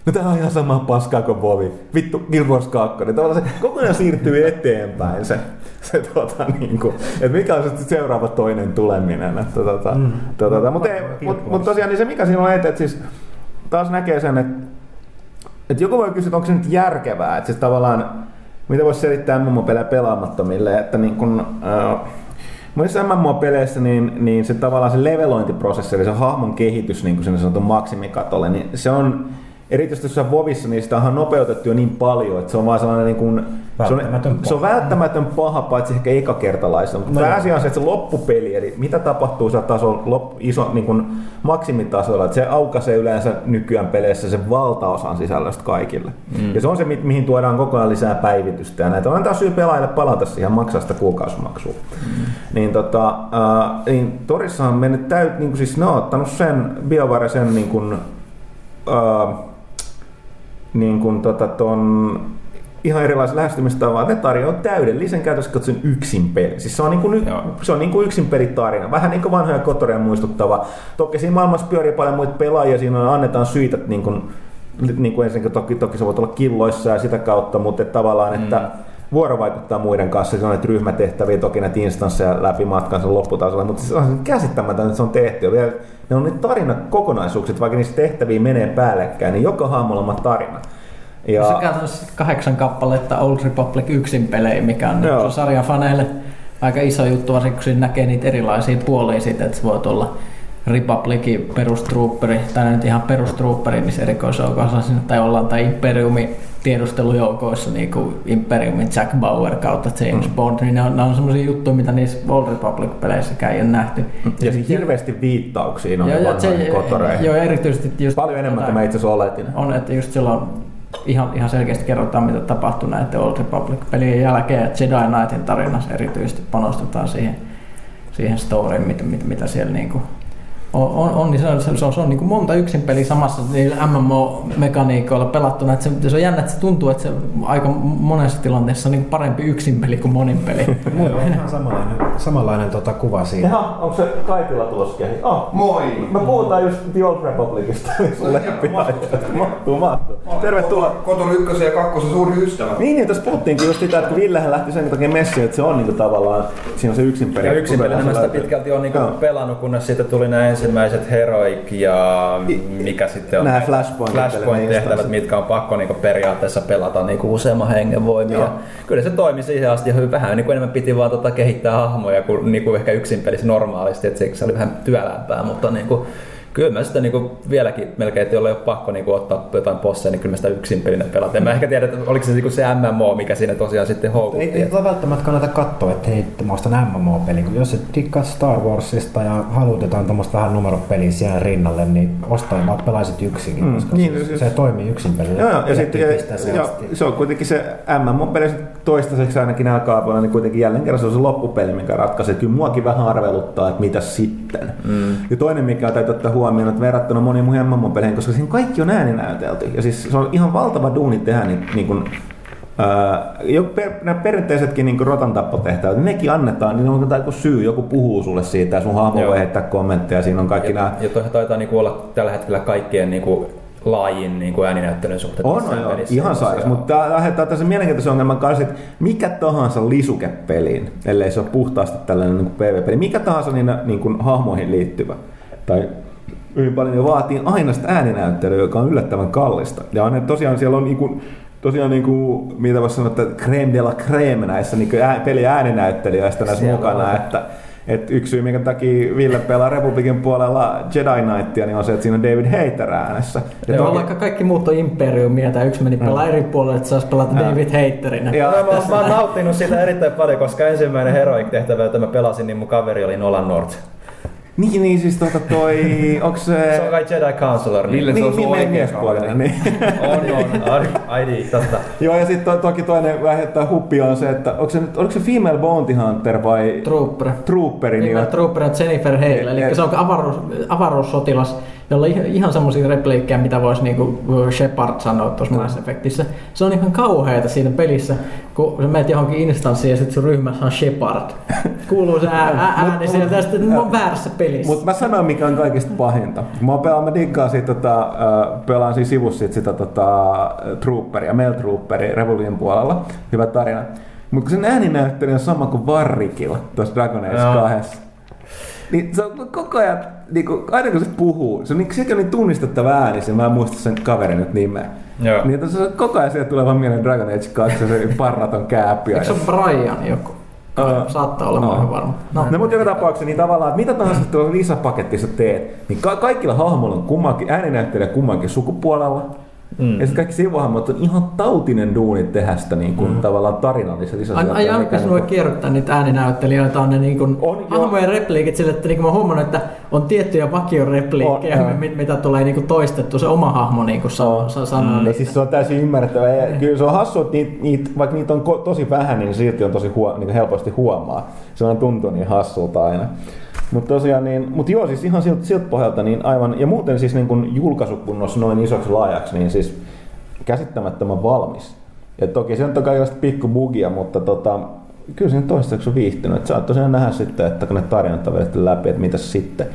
no tää on ihan sama paskaa kuin Vovi. Vittu, Guild Wars 2. Niin tavallaan se ajan siirtyy eteenpäin se, se tota, niin kuin, että mikä on se seuraava toinen tuleminen. Että, tota, mm. tota, mutta, mut, mut tosiaan niin se mikä siinä on eteen, että siis taas näkee sen, että, että joku voi kysyä, että onko se nyt järkevää, että siis tavallaan mitä voisi selittää MMO-pelejä pelaamattomille, että niin kun, äh, Monissa MMO-peleissä niin, niin se tavallaan se levelointiprosessi, eli se hahmon kehitys niin kuin sinne sanotun maksimikatolle, niin se on erityisesti tuossa Vovissa, niin sitä on nopeutettu jo niin paljon, että se on vaan sellainen niin kuin Se on, se on välttämätön paha, paitsi ehkä ekakertalaisena. Mutta No pääasia on se, että se loppupeli, eli mitä tapahtuu siellä tasolla, lop, iso, niin kuin maksimitasolla, että se aukaisee yleensä nykyään peleissä sen valtaosan sisällöstä kaikille. Mm. Ja se on se, mi- mihin tuodaan koko ajan lisää päivitystä. Ja näitä on antaa syy pelaajille palata siihen maksaa sitä kuukausimaksua. Mm. Niin, tota, äh, niin Torissa on mennyt täyt, niin kuin siis ne on ottanut sen BioWare sen niin kuin, äh, niin kuin tota ton ihan erilaisen lähestymistavan. Ne tarjoaa täydellisen käytössä katsoen yksin peli. Siis se on, niin kuin, Joo. se on niin kuin yksin pelitarina. Vähän niin kuin vanhoja kotoreja muistuttava. Toki siinä maailmassa pyörii paljon muita pelaajia. Siinä on, annetaan syitä, niin kuin, niin kuin ensinnäkin toki, toki se voi olla killoissa ja sitä kautta, mutta että tavallaan, että vuorovaikuttaa muiden kanssa. Se on näitä ryhmätehtäviä, toki näitä instansseja läpi matkansa lopputasolla, mutta se on käsittämätöntä, että se on tehty. Ja vielä, ne on niitä tarinakokonaisuuksia, vaikka niissä tehtäviä menee päällekkäin, niin joka hahmolla on tarina. Ja... Se käytännössä kahdeksan kappaletta Old Republic yksin pelejä, mikä on Joo. niin sarjan faneille aika iso juttu, varsinkin kun siinä näkee niitä erilaisia puolia siitä, että se voi olla Republicin perustruupperi, tai nyt ihan perustruupperi niissä erikoisjoukoissa sinne, tai ollaan tai Imperiumin tiedustelujoukoissa, niin kuin Imperiumin Jack Bauer kautta James mm. Bond, niin ne on, ne on semmoisia juttuja, mitä niissä Old Republic-peleissäkään ei ole nähty. Ja siis hirveästi viittauksia ja se- kotoreihin. Joo, erityisesti just Paljon enemmän kuin mä itse asiassa oletin. on, että just silloin ihan, ihan selkeästi kerrotaan, mitä tapahtui näiden Old Republic-pelien jälkeen. että Jedi Knightin tarinassa erityisesti panostetaan siihen, siihen storyin, mitä, mitä, mitä siellä niinku on, on, on, niin se on, se on, se on niin kuin monta yksin peliä samassa niillä MMO-mekaniikoilla pelattuna. Että se, se on jännä, että se tuntuu, että se aika monessa tilanteessa on niin kuin parempi yksin peli kuin monin peli. (laughs) Mulla on ihan samanlainen, samanlainen tota kuva siitä. Jaha, onko se Kaitila tulossa kehi? Oh, Moi! me puhutaan just The Old Republicista. (laughs) mahtuu, mahtuu. Tervetuloa. Koton ykkösen ja kakkosen suuri ystävä. Niin, niin tässä puhuttiinkin just sitä, että kun Villehän lähti sen takia messiin, että se on niinku tavallaan, siinä on se yksin peli. Ja yksin pelinä mä sitä pitkälti on niinku Joo. pelannut, kunnes sitten tuli nämä ensimmäiset Heroic ja mikä sitten on Nämä Flashpoint- Flashpoint-tehtävät, mitkä on pakko niinku periaatteessa pelata niinku useamman hengen voimia. Joo. Kyllä se toimi siihen asti hyvin vähän niinku enemmän piti vaan tota kehittää hahmoja kuin niinku ehkä yksin pelissä normaalisti, että se oli vähän työlämpää, mutta niinku, Kyllä mä sitä niinku vieläkin melkein, että jolla ei ole pakko niinku ottaa jotain posseja, niin kyllä mä sitä yksin pelinä pelata. En mä ehkä tiedä, että oliko se niinku se MMO, mikä siinä tosiaan sitten houkutti. Ei, ei tota välttämättä kannata katsoa, että hei, mä ostan MMO-pelin. Kun Jos et dikkaat Star Warsista ja haluat jotain tuommoista vähän numeropeliä siihen rinnalle, niin ostaa vaan pelaisit yksinkin, Mm, koska niin, se, siis- se, toimii yksin pelillä. Joo, joo, ja, sitten, ja, selvästi. se on kuitenkin se MMO-peli toistaiseksi ainakin näillä kaapoilla, niin kuitenkin jälleen kerran se on se loppupeli, mikä ratkaisee. Kyllä muakin vähän arveluttaa, että mitä sitten. Mm. Ja toinen, mikä täytyy ottaa huomioon, että verrattuna moniin muihin MMO-peleihin, koska siinä kaikki on ääninäytelty. Ja siis se on ihan valtava duuni tehdä niin, niin kuin, Ää, jo per, nämä perinteisetkin niin rotantappotehtävät, niin nekin annetaan, niin on joku syy, joku puhuu sulle siitä ja sun hahmo voi heittää kommentteja, siinä on kaikki nämä Ja toihan taitaa niinku olla tällä hetkellä kaikkien niinku laajin niinku ääninäyttelyn suhteen. On, on joo, ihan sairas, Tosiaan. mutta tämä tässä mielenkiintoisen ongelman kanssa, että mikä tahansa lisukepeliin, ellei se ole puhtaasti tällainen niin PvP, niin mikä tahansa niin, niin kuin hahmoihin liittyvä, tai hyvin paljon niin vaatii aina sitä ääninäyttelyä, joka on yllättävän kallista. Ja on, tosiaan siellä on niin kuin, tosiaan niin kuin, mitä voisi sanoa, että creme de la creme näissä niin kuin peli ääninäyttelijöistä näissä mukana, on. että et yksi syy, minkä takia Ville pelaa Republikin puolella Jedi Knightia, niin on se, että siinä on David Hayter äänessä. Ja Joo, toki- vaikka kaikki muut on Imperiumia tai yksi meni pelaa eri puolelle, että saisi pelata David Haterin. Ja- mä, mä oon nauttinut siitä erittäin paljon, koska ensimmäinen Heroic-tehtävä, jota mä pelasin, niin mun kaveri oli Nolan North. Niin, niin siis tota toi, onks se... Se on kai Jedi Counselor. Niin. Ville, se on niin, sun niin, oikea miespuolinen, niin. On, on. Ai, niin, totta. Joo, ja sitten to, toki toinen vähettää huppi on se, että onko se, nyt, oliko se Female Bounty Hunter vai Trooper. Trooperi? Niin, Niin, Trooper on Jennifer Hale, eli Et- se on avaruus, avaruussotilas, jolla on ihan, semmoisia repliikkejä, mitä voisi niinku Shepard sanoa tuossa Mass Effectissä. Se on ihan kauheita siinä pelissä, kun sä menet johonkin instanssiin ja sitten sun ryhmässä on Shepard. Kuuluu se ää, ää, ääni sieltä sitten mä oon väärässä pelissä. Mutta mä sanon, mikä on kaikista pahinta. Mä pelaan, mä diggaan siitä, tota, pelaan siinä sivussa sit sitä tota, Trooperia, Mel Trooperi Revolution puolella. Hyvä tarina. Mutta kun sen ääninäyttelijä on sama kuin Varrikilla tuossa Dragon Age Joo. 2. Niin se on koko ajan, niin kuin, aina kun se puhuu, se on niin, sekin on niin tunnistettava ääni, se mä en muista sen kaverin nyt nimeä. Joo. Niin että se on koko ajan sieltä tulee vaan mieleen Dragon Age 2, se parraton kääppi. Eikö se ole Brian joku? Ää, Saattaa olla, ihan varma. No, no mutta joka tapauksessa, niin tavallaan, että mitä tahansa tuolla lisäpaketissa teet, niin ka- kaikilla hahmoilla on kummankin, ääninäyttelijä kummankin sukupuolella. Mm. Ja sitten kaikki sivuhahmot on ihan tautinen duuni tehdä sitä niin kuin, mm. tavallaan tarinallisia lisäsijoittajia. Ai, ai mikä voi kerrottaa niitä ääninäyttelijöitä on ne niin kuin On, hahmojen repliikit sille, että niin kuin mä huomannut, että on tiettyjä vakiorepliikkejä, On, mit, mitä tulee niin kuin toistettu, se oma hahmo niin kuin saa, saa sanoa. Mm, ja siis se on täysin ymmärrettävää. Ja kyllä se on hassu, että niitä, niitä, vaikka niitä on ko- tosi vähän, niin silti on tosi huo, niin helposti huomaa. Se on tuntuu niin hassulta aina. Mutta tosiaan, niin, mut joo, siis ihan siltä, siltä pohjalta niin aivan, ja muuten siis niin kun julkaisukunnossa noin isoksi laajaksi, niin siis käsittämättömän valmis. Ja toki se on toki kaikenlaista pikku bugia, mutta tota, kyllä siinä toistaiseksi on viihtynyt. Et saa tosiaan nähdä sitten, että kun ne tarinat on vedetty läpi, että mitäs sitten.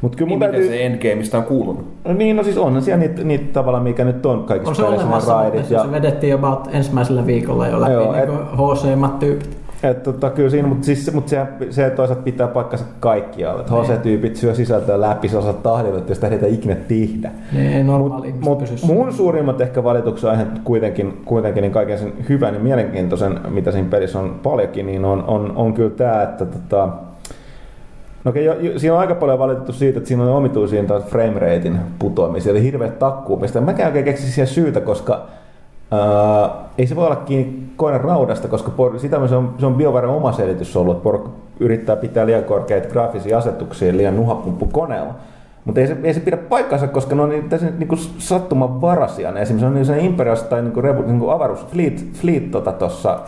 Mutta kyllä Niin täytyy... miten se Endgameista on kuulunut? No niin, no siis onhan siellä niitä, niitä tavallaan, mikä nyt on kaikissa On se olemassa, raidit. mutta Ja, se vedettiin about ensimmäisellä viikolla jo läpi Joo, niin kuin HC-mat tyypit. Et, tota, kyllä siinä, mutta siis, mut se, se, toisaalta pitää paikkansa kaikkialle. Että HC-tyypit syö sisältöä läpi, se osaa tahdilla, että sitä ehditään ikinä tehdä. Ne ei normaali Mut pysy mun suurimmat ehkä valituksen aiheet kuitenkin, kuitenkin niin kaiken sen hyvän ja mielenkiintoisen, mitä siinä pelissä on paljonkin, niin on, on, on kyllä tämä, että tota, No okei, jo, siinä on aika paljon valitettu siitä, että siinä on omituisia taas frame ratein putoamisia, eli hirveät takkuumista. Mä en oikein keksi siihen syytä, koska ää, ei se voi olla kiinni koiran raudasta, koska por, sitä se on, se on BioWaren oma selitys ollut, että porukka yrittää pitää liian korkeita graafisia asetuksia liian nuhapumppu koneella. Mutta ei se, ei se pidä paikkansa, koska ne on niin, täysin niin sattuman varasia. Ne Esimerkiksi on niin se Imperials tai niin kuin, niin kuin avaruus, Fleet, Fleet tota tuossa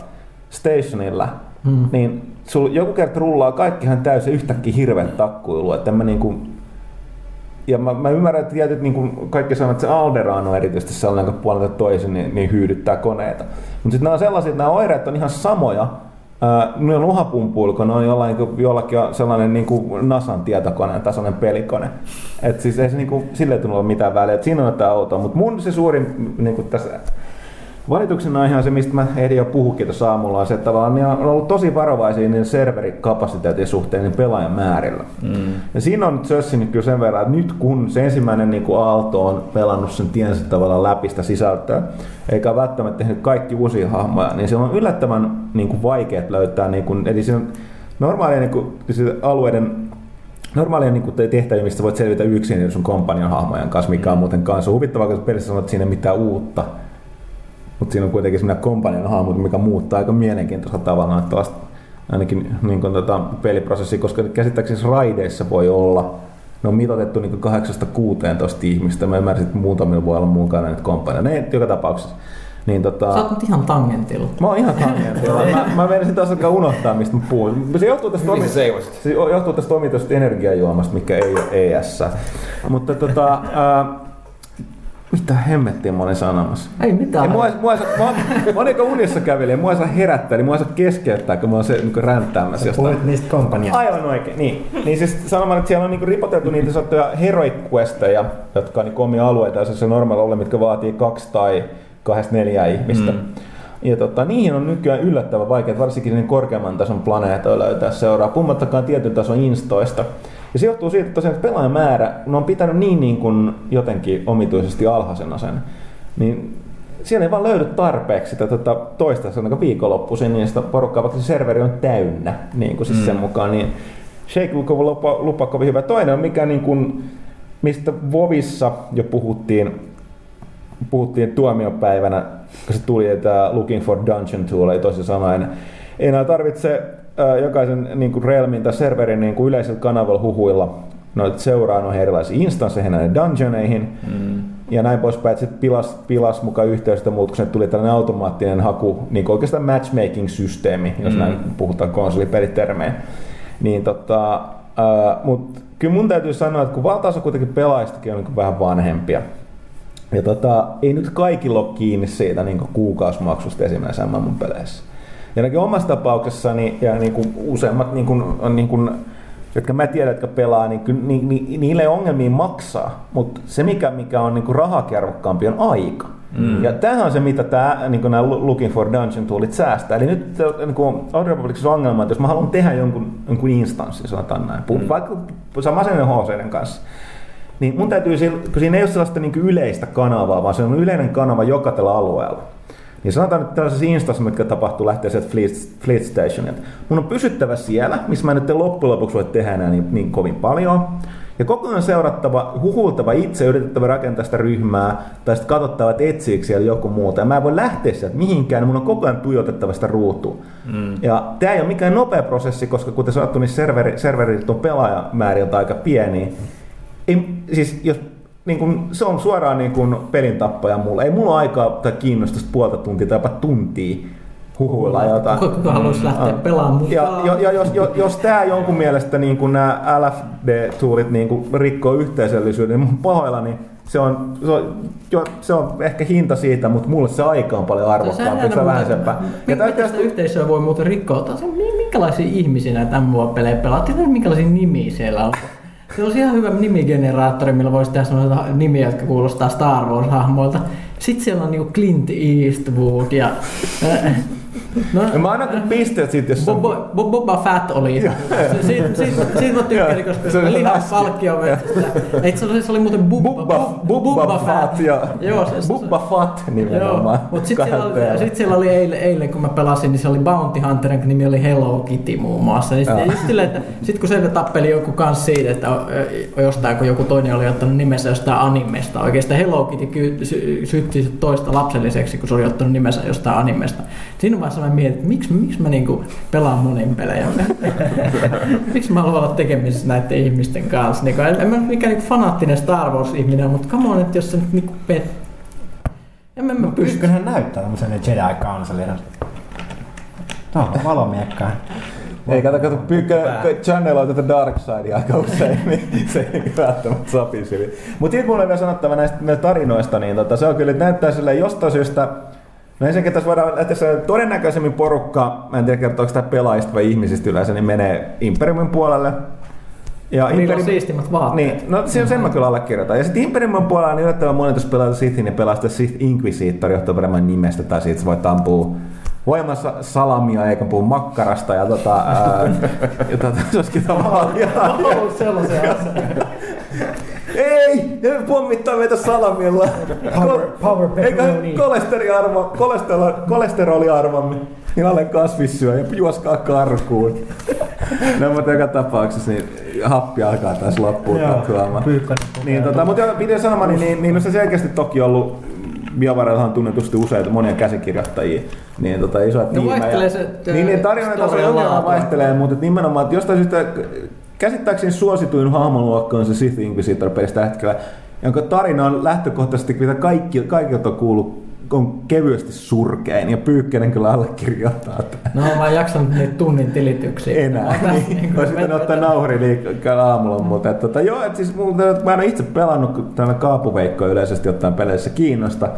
stationilla, Hmm. niin sul joku kerta rullaa kaikkihan täysin yhtäkkiä hirveän takkuilu, että mä niinku, ja mä, mä ymmärrän, että tietyt niin kaikki sanoo, että se Alderaan on erityisesti sellainen, kun puolelta toisin niin, niin hyydyttää koneita. Mutta sitten nämä on sellaisia, että nämä oireet on ihan samoja, ne on luhapumpuilla, kun ne on jollain, jollakin on sellainen niin kuin NASAn tietokoneen tasoinen pelikone. Et siis ei se niin kuin, sille tunnu olla mitään väliä, että siinä on tämä outoa. Mutta mun se suurin niin kuin tässä Valituksena on ihan se, mistä mä ehdin jo puhukin tuossa aamulla, on se, että tavallaan ne on ollut tosi varovaisia niin serverikapasiteetin suhteen niin pelaajan määrillä. Mm. Ja siinä on nyt sössinyt kyllä sen verran, että nyt kun se ensimmäinen niin kuin Aalto on pelannut sen tiensä tavallaan läpi sitä sisältöä, eikä välttämättä tehnyt kaikki uusia hahmoja, niin se on yllättävän niin kuin vaikeat löytää, niin kuin, eli siinä on normaalia niin kuin, siis alueiden normaalia niin kuin tehtäviä, mistä voit selvitä yksin niin sun kompanion hahmojen kanssa, mikä on muuten kanssa huvittavaa, koska periaatteessa sanoo, että siinä ei mitään uutta. Mutta siinä on kuitenkin semmoinen kompanion hahmo, mikä muuttaa aika mielenkiintoisella tavalla että vasta ainakin niin kuin, tota, peliprosessi, koska käsittääkseni raideissa voi olla, ne on mitoitettu niin 8-16 ihmistä. Mä ymmärsin, että muutamilla voi olla mukana nyt komppania. Ne joka tapauksessa. Niin, tota, Sä oot nyt ihan tangentilla. Mä oon ihan tangentilla. mä, mä menisin taas alkaa unohtaa, mistä mä puhun. Se johtuu tästä, omi- se johtuu tästä omituisesta energiajuomasta, mikä ei ole ES. Mutta tota, ää, mitä hemmettiä mä olin sanomassa? Ei mitään. Ei, mua, mua, mä, mä niinku unissa kävelijä, mua ei saa herättää, niin mua ei saa keskeyttää, kun mä oon se niin ränttäämässä jostain. Puhuit niistä kompanjasta. Aivan oikein, niin. Niin siis sanomaan, että siellä on niinku ripoteltu niitä sanottuja heroic questeja, jotka on niinku omia alueita, jos se normaali ole, mitkä vaatii kaksi tai kahdesta neljää ihmistä. Mm. Ja tota, niihin on nykyään yllättävän vaikea, varsinkin niin korkeamman tason planeetoilla löytää seuraa, puhumattakaan tietyn tason instoista. Ja se johtuu siitä, että tosiaan että pelaajan määrä, ne on pitänyt niin, niin kuin jotenkin omituisesti alhaisena sen, niin siellä ei vaan löydy tarpeeksi sitä tota, toista sanotaan viikonloppuisin, niin sitä porukkaa, vaikka se serveri on täynnä, niin kuin siis mm. sen mukaan, niin Shake lupa, lupa kovin hyvä. Toinen on mikä niin kuin, mistä Vovissa jo puhuttiin, puhuttiin tuomiopäivänä, kun se tuli tämä Looking for Dungeon Tool, ei toisin sanoen. Enää tarvitse jokaisen niin kuin Realmin tai serverin niin kuin yleisellä kanavalla huhuilla noita seuraa noihin erilaisiin instansseihin, näihin dungeoneihin. Mm. Ja näin poispäin, että sitten pilas, pilas mukaan yhteystä muut, kun tuli tällainen automaattinen haku, niin kuin oikeastaan matchmaking-systeemi, jos mm. näin puhutaan konsolipelitermejä. Niin tota, äh, mutta kyllä mun täytyy sanoa, että kun valtaosa kuitenkin pelaajistakin on niin vähän vanhempia, ja tota, ei nyt kaikilla ole kiinni siitä niin kuukausimaksusta esimerkiksi mun peleissä. Ja ainakin omassa tapauksessani ja niin kuin useimmat niin kuin, on niin kuin, jotka mä tiedän, jotka pelaa, niin, kyllä, ni, ni, niille ei ongelmia maksaa, mutta se mikä, mikä on niin rahakerrokkaampi on aika. Mm. Ja tämähän on se, mitä tämä, niin nämä Looking for Dungeon toolit säästää. Eli nyt niin kuin Old Republicissa on ongelma, että jos mä haluan tehdä jonkun, jonkun instanssin, sanotaan näin, mm. vaikka sama sen HCden kanssa, niin mun täytyy, kun siinä ei ole sellaista niin yleistä kanavaa, vaan se on yleinen kanava joka tällä alueella. Niin sanotaan, että tällaisessa instassa, mitkä tapahtuu lähtee sieltä Fleet, Fleet Stationilta. Mun on pysyttävä siellä, missä mä nyt en loppujen lopuksi voi tehdä enää niin, niin kovin paljon. Ja koko ajan seurattava, huhultava itse, yritettävä rakentaa sitä ryhmää, tai sitten katsottava, että etsiikö siellä joku muuta. Ja mä en voi lähteä sieltä mihinkään, niin mun on koko ajan tuijotettava sitä ruutua. Mm. Ja tämä ei ole mikään nopea prosessi, koska kuten sanottu, niin serveri, serverit on pelaajamääriltä aika pieniä. Ei, siis jos niin kun, se on suoraan niin kun pelin tappaja mulle. Ei mulla aikaa tai kiinnostusta puolta tuntia tai jopa tuntia huhuilla jotain. Kuka, kuka haluaisi lähteä Mm. pelaamaan Ja, mukaan? ja, ja jos, jos, jos tämä jonkun mielestä niin kun nämä LFD-tuulit niin kun rikkoo yhteisöllisyyden, niin mun pahoilla, niin se on, se on, jo, se on ehkä hinta siitä, mutta mulle se aika on paljon arvokkaampi, se on sepä. Ja sitä yhteisöä voi muuten rikkoa? Minkälaisia ihmisiä näitä MMO-pelejä pelaa? Tiedätkö, minkälaisia nimiä siellä on? Se olisi ihan hyvä nimigeneraattori, millä voisi tehdä sellaisia nimiä, jotka kuulostaa Star Wars-hahmoilta. Sitten siellä on niinku Clint Eastwood ja... No, mä annan kyllä pisteet siitä, jos se on... Boba, Bo- Boba Fett oli. Se- Siitä, siitä, siitä mä tykkäsin, koska se oli lihan läski. palkkio Eikö se oli, se oli muuten Bubba, Bubba, Bubba Fat ja Joo, se, se, Bubba Fat nimenomaan. Mutta sitten siellä, oli- sit siellä oli eilen, eilen, kun mä pelasin, niin se oli Bounty Hunter, jonka nimi oli Hello Kitty muun muassa. Ja sitten just silleen, että sit kun se tappeli joku kanssa siitä, että jostain, kun joku toinen oli ottanut nimensä jostain animesta. Oikeastaan Hello Kitty sytti toista lapselliseksi, kun se oli ottanut nimensä jostain animesta. Siinä vaiheessa mä mietin, että miksi, miksi mä niinku pelaan monin pelejä. (laughs) miksi mä haluan olla tekemisissä näiden ihmisten kanssa. Niinku, en, en mä ole mikään niinku fanaattinen Star Wars-ihminen, mutta come on, että jos sä nyt niinku pet... En mä, mä pysty. Ykkönen näyttää tämmöisen Jedi Councilin. Tuohon valomiekkaan. Ei, kato, kato, pyykkä, channeloi tätä Dark Sidea aika usein, niin se ei välttämättä sopisi. Mutta sitten mulla on vielä sanottava näistä, näistä tarinoista, niin tota, se on kyllä, että näyttää silleen jostain syystä, No ensinnäkin tässä voidaan lähteä se todennäköisemmin porukka, mä en tiedä kertooko sitä pelaajista vai ihmisistä yleensä, niin menee Imperiumin puolelle. Ja Niillä on siistimmät vaatteet. Niin, no sen, sen mä kyllä allekirjoitan. Ja sitten Imperiumin puolella niin yllättävän moni tuossa pelaa Sithin ja pelaa sitä Sith Inquisitor, johtuu varmaan nimestä, tai siitä sä voit ampua voimassa salamia eikä puhu makkarasta ja tota, ää, (laughs) ja tota, se olisikin tavallaan On sellaisia asioita. ei, ne pommittaa meitä salamilla. Power- power Eikä pepperoni. kolesteroliarvo, kolesteroli, kolesteroliarvomme, niin alle kasvissyö ja juoskaa karkuun. No mutta joka tapauksessa niin happi alkaa taas loppuun katsomaan. Niin, tota, mutta joo, piti sanomaan, niin, niin, niin no se selkeästi toki ollut BioWarellahan on tunnetusti useita monia käsikirjoittajia, niin tota, isoja tiimejä. vaihtelee se, niin, niin tarjonnan taso ja vaihtelee, mutta nimenomaan, että jostain syystä käsittääkseni suosituin hahmoluokka on se Sith Inquisitor pelistä hetkellä, jonka tarina on lähtökohtaisesti, mitä kaikki, kaikilta on kuullut, on kevyesti surkein, ja Pyykkänen kyllä allekirjoittaa tämän. No mä en jaksanut niitä tunnin tilityksiä. Enää. Mä Niin, niinku Olisi pitänyt ottaa nauhuri liikkeelle aamulla, mutta että, tota, joo, että siis mun, mä en ole itse pelannut, kun tällä kaapuveikko yleisesti ottaen peleissä kiinnosta,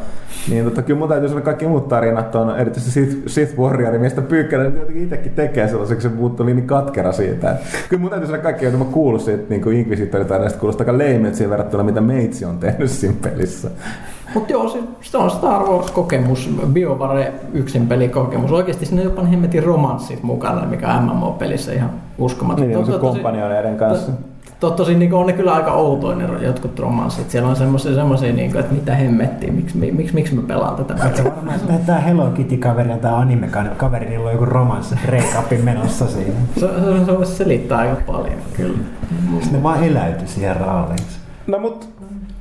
niin tota, kyllä mun täytyy sanoa kaikki muut tarinat on, erityisesti Sith, Sith Warrior, mistä Pyykkänen jotenkin itsekin tekee sellaiseksi, se oli niin katkera siitä. Et Kyllä mun täytyy sanoa kaikki, joita mä kuullut siitä niin Inquisitoritarinasta, kuulostaa aika leimeltä verrattuna, mitä Meitsi on tehnyt siinä pelissä. Mutta joo, se, se on Star Wars-kokemus, BioWare yksin pelikokemus. Oikeasti siinä on jopa ne hemmetin romanssit mukana, mikä on MMO-pelissä ihan uskomaton. Niin, on se tosi- kompanjoneiden kanssa. to- Tosin niin on ne kyllä aika outoja ne jotkut romanssit. Siellä on semmoisia, semmoisia niin kuin, että mitä hemmettiä, miksi, mi- miksi, miksi mä pelaan tätä Se peliä. varmaan että tää Hello Kitty kaveri ja tää anime kaveri, niillä on joku romanssi break menossa siinä. Se, se, se voisi selittää aika paljon, kyllä. Sitten ne vaan eläytyi siihen raaliin. No mut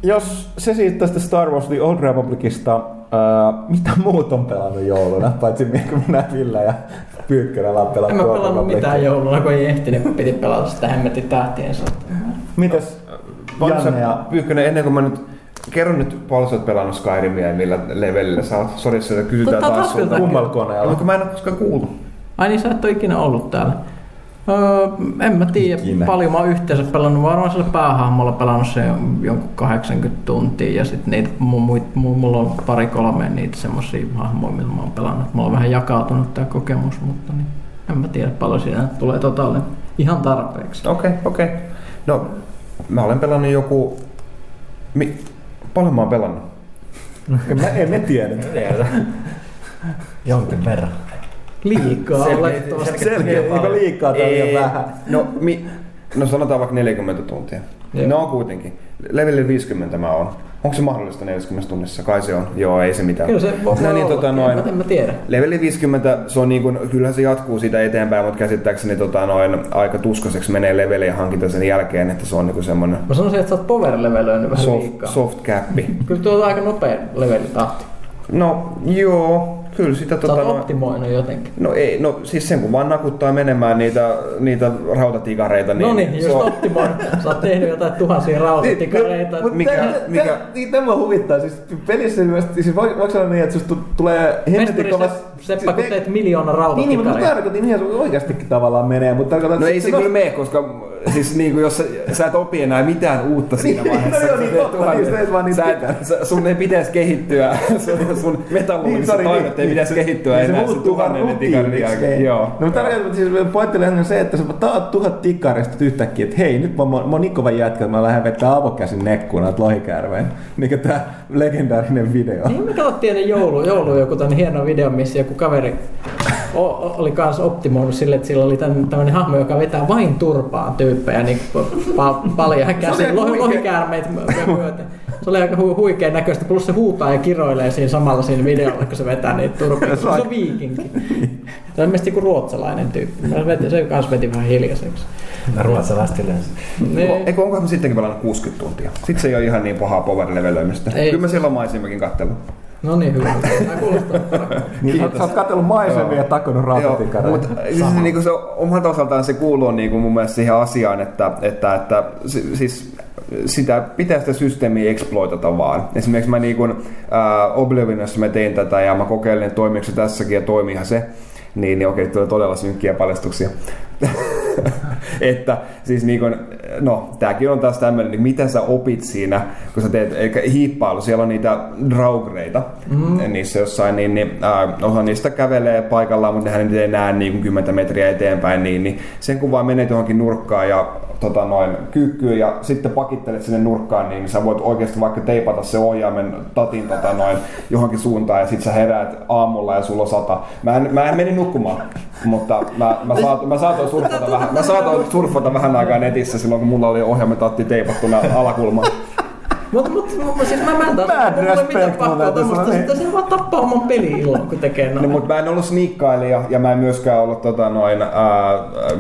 jos se siitä tästä Star Wars The Old Republicista, ää, mitä muut on pelannut jouluna, paitsi kun minä Ville ja Pyykkönen ollaan pelannut En mä pelannut mitään jouluna, kun ei ehtinyt, kun piti pelata sitä hemmetin tähtien sotaa. Mitäs Paljon Janne ja... Pyykkönen, ennen kuin mä nyt kerron nyt paljon sä oot pelannut Skyrimia ja millä levelillä sä oot. Sori, se kysytään taas sulta. Kummalla koneella? No, kun mä en ole koskaan kuullut. Ai niin, sä et ole ikinä ollut täällä. Öö, en mä tiedä, Ikinä. paljon mä oon yhteensä pelannut. Varmaan sillä päähahmolla pelannut se jonkun 80 tuntia ja sitten niitä, mu, mu, mu, mulla on pari kolme niitä semmosia hahmoja, millä mä oon pelannut. Mulla on vähän jakautunut tää kokemus, mutta niin, en mä tiedä paljon siinä tulee totaalinen. Ihan tarpeeksi. Okei, okay, okei. Okay. No, mä olen pelannut joku... Mi... Paljon mä oon pelannut. (laughs) En mä, en tiedä. Jonkin verran. Liikaa olettavasti. Selkeä, eikö liikaa tai liian vähän? No, mi... No sanotaan vaikka 40 tuntia. Joo. No kuitenkin. Level 50 mä oon. Onko se mahdollista 40 tunnissa? Kai se on. Joo, ei se mitään. Kyllä se voi no niin, tota, noin, en mä tiedä. Leveli 50, se on niin kuin, kyllähän se jatkuu siitä eteenpäin, mutta käsittääkseni tota, noin, aika tuskaseksi menee leveliä hankinta sen jälkeen, että se on niin semmoinen Mä sanoisin, että sä oot power levelöinyt vähän soft, liikaa. soft cappi. Kyllä tuo on aika nopea levelitahti. No joo, kyllä sitä Sä tota, noin, optimoinut jotenkin. No ei, no siis sen kun vaan nakuttaa menemään niitä, niitä rautatikareita, niin, No niin, just on, optimoinut. Sä oot tehnyt jotain tuhansia rautatikareita. Mut Mikä- tä- mikä- niin tämä huvittaa. Siis pelissä ilmeisesti, siis voi, voiko olla niin, että susta tulee hemmetin kovas... Sepp- Seppä, kun me- teet miljoona Niin, niin, mutta mä rautatikareita. tarkoitin ihan oikeastikin tavallaan menee, mutta tarkoitan, No että ei se kyllä mene, koska siis niinku, jos sä, sä et opi enää mitään uutta siinä Niin, vaiheessa. no joo, niin sä teet totta, tuhannen- niin, sä et vaan niin sä et, sun ei pitäisi kehittyä, (laughs) sun, sun metallogiset sori, taidot ei pitäisi kehittyä niin se enää muuttuu vaan tuhannen tikarin jälkeen. Joo. No mutta tarkoitan, että siis pointti oli se, että sä taat tuhat tikkarista yhtäkkiä, että hei, nyt mä, mä, mä oon niin kova jätkä, että mä lähden vetää avokäsin nekkuun näitä lohikäärveen. Mikä tää legendaarinen video. Niin me katsottiin ennen joulu, joulu joku tämän hieno video, missä joku kaveri oli kanssa optimoinut sille, että sillä oli tämmöinen hahmo, joka vetää vain turpaan tyyppejä niin pa- paljon käsin, lohikäärmeitä my- myöten. Se oli aika hu- huikean näköistä, plus se huutaa ja kiroilee siinä samalla siinä videolla, kun se vetää niitä turpia. Se on viikinki. Se on joku ruotsalainen tyyppi. Se, veti, se kanssa veti vähän hiljaiseksi. Ruotsalaiset yleensä. Eikö onkohan mä sittenkin pelannut 60 tuntia? Sitten se ei ole ihan niin pahaa power levelöimistä. Kyllä mä siellä maisemakin kattellut. No niin, hyvä. Tämä kuulostaa Niin, sä, oot- sä oot katsellut maisemia ja takonut rautatiikareita. mutta siis niinku se omalta osaltaan se kuuluu niinku mun mielestä siihen asiaan, että, että, että si- siis sitä pitää sitä systeemiä exploitata vaan. Esimerkiksi mä niinku, äh, Oblivionissa mä tein tätä ja mä kokeilin, toimiiko se tässäkin ja toimiihan se. Niin, niin okei, tulee todella synkkiä paljastuksia. (laughs) että siis niin kuin, no tämäkin on taas tämmöinen, niin mitä sä opit siinä, kun sä teet, eikä hiippailu, siellä on niitä draugreita mm. niissä jossain, niin, niin äh, osa niistä kävelee paikallaan, mutta nehän nyt ei näe niin kuin 10 metriä eteenpäin, niin, niin sen kun vaan menet johonkin nurkkaan ja tota noin, kyykkyyn ja sitten pakittelet sinne nurkkaan, niin sä voit oikeasti vaikka teipata se ohjaimen tatin tota noin, johonkin suuntaan ja sitten sä heräät aamulla ja sulla on sata. Mä en, mä en meni nukkumaan, mutta mä, mä, saat, mä saatoin surfata vähän, mä saatoin surfata vähän aikaa netissä silloin, kun mulla oli ohjaimen tatti teipattuna alakulmaan. Mutta mut, mut, siis mä, mä en taas, Mad mulla ei mitään pakkoa on sitä se vaan tappaa oman peli-ilon, kun tekee noin. No, mutta mä en ollut sniikkailija ja mä en myöskään ollut tota noin, ää,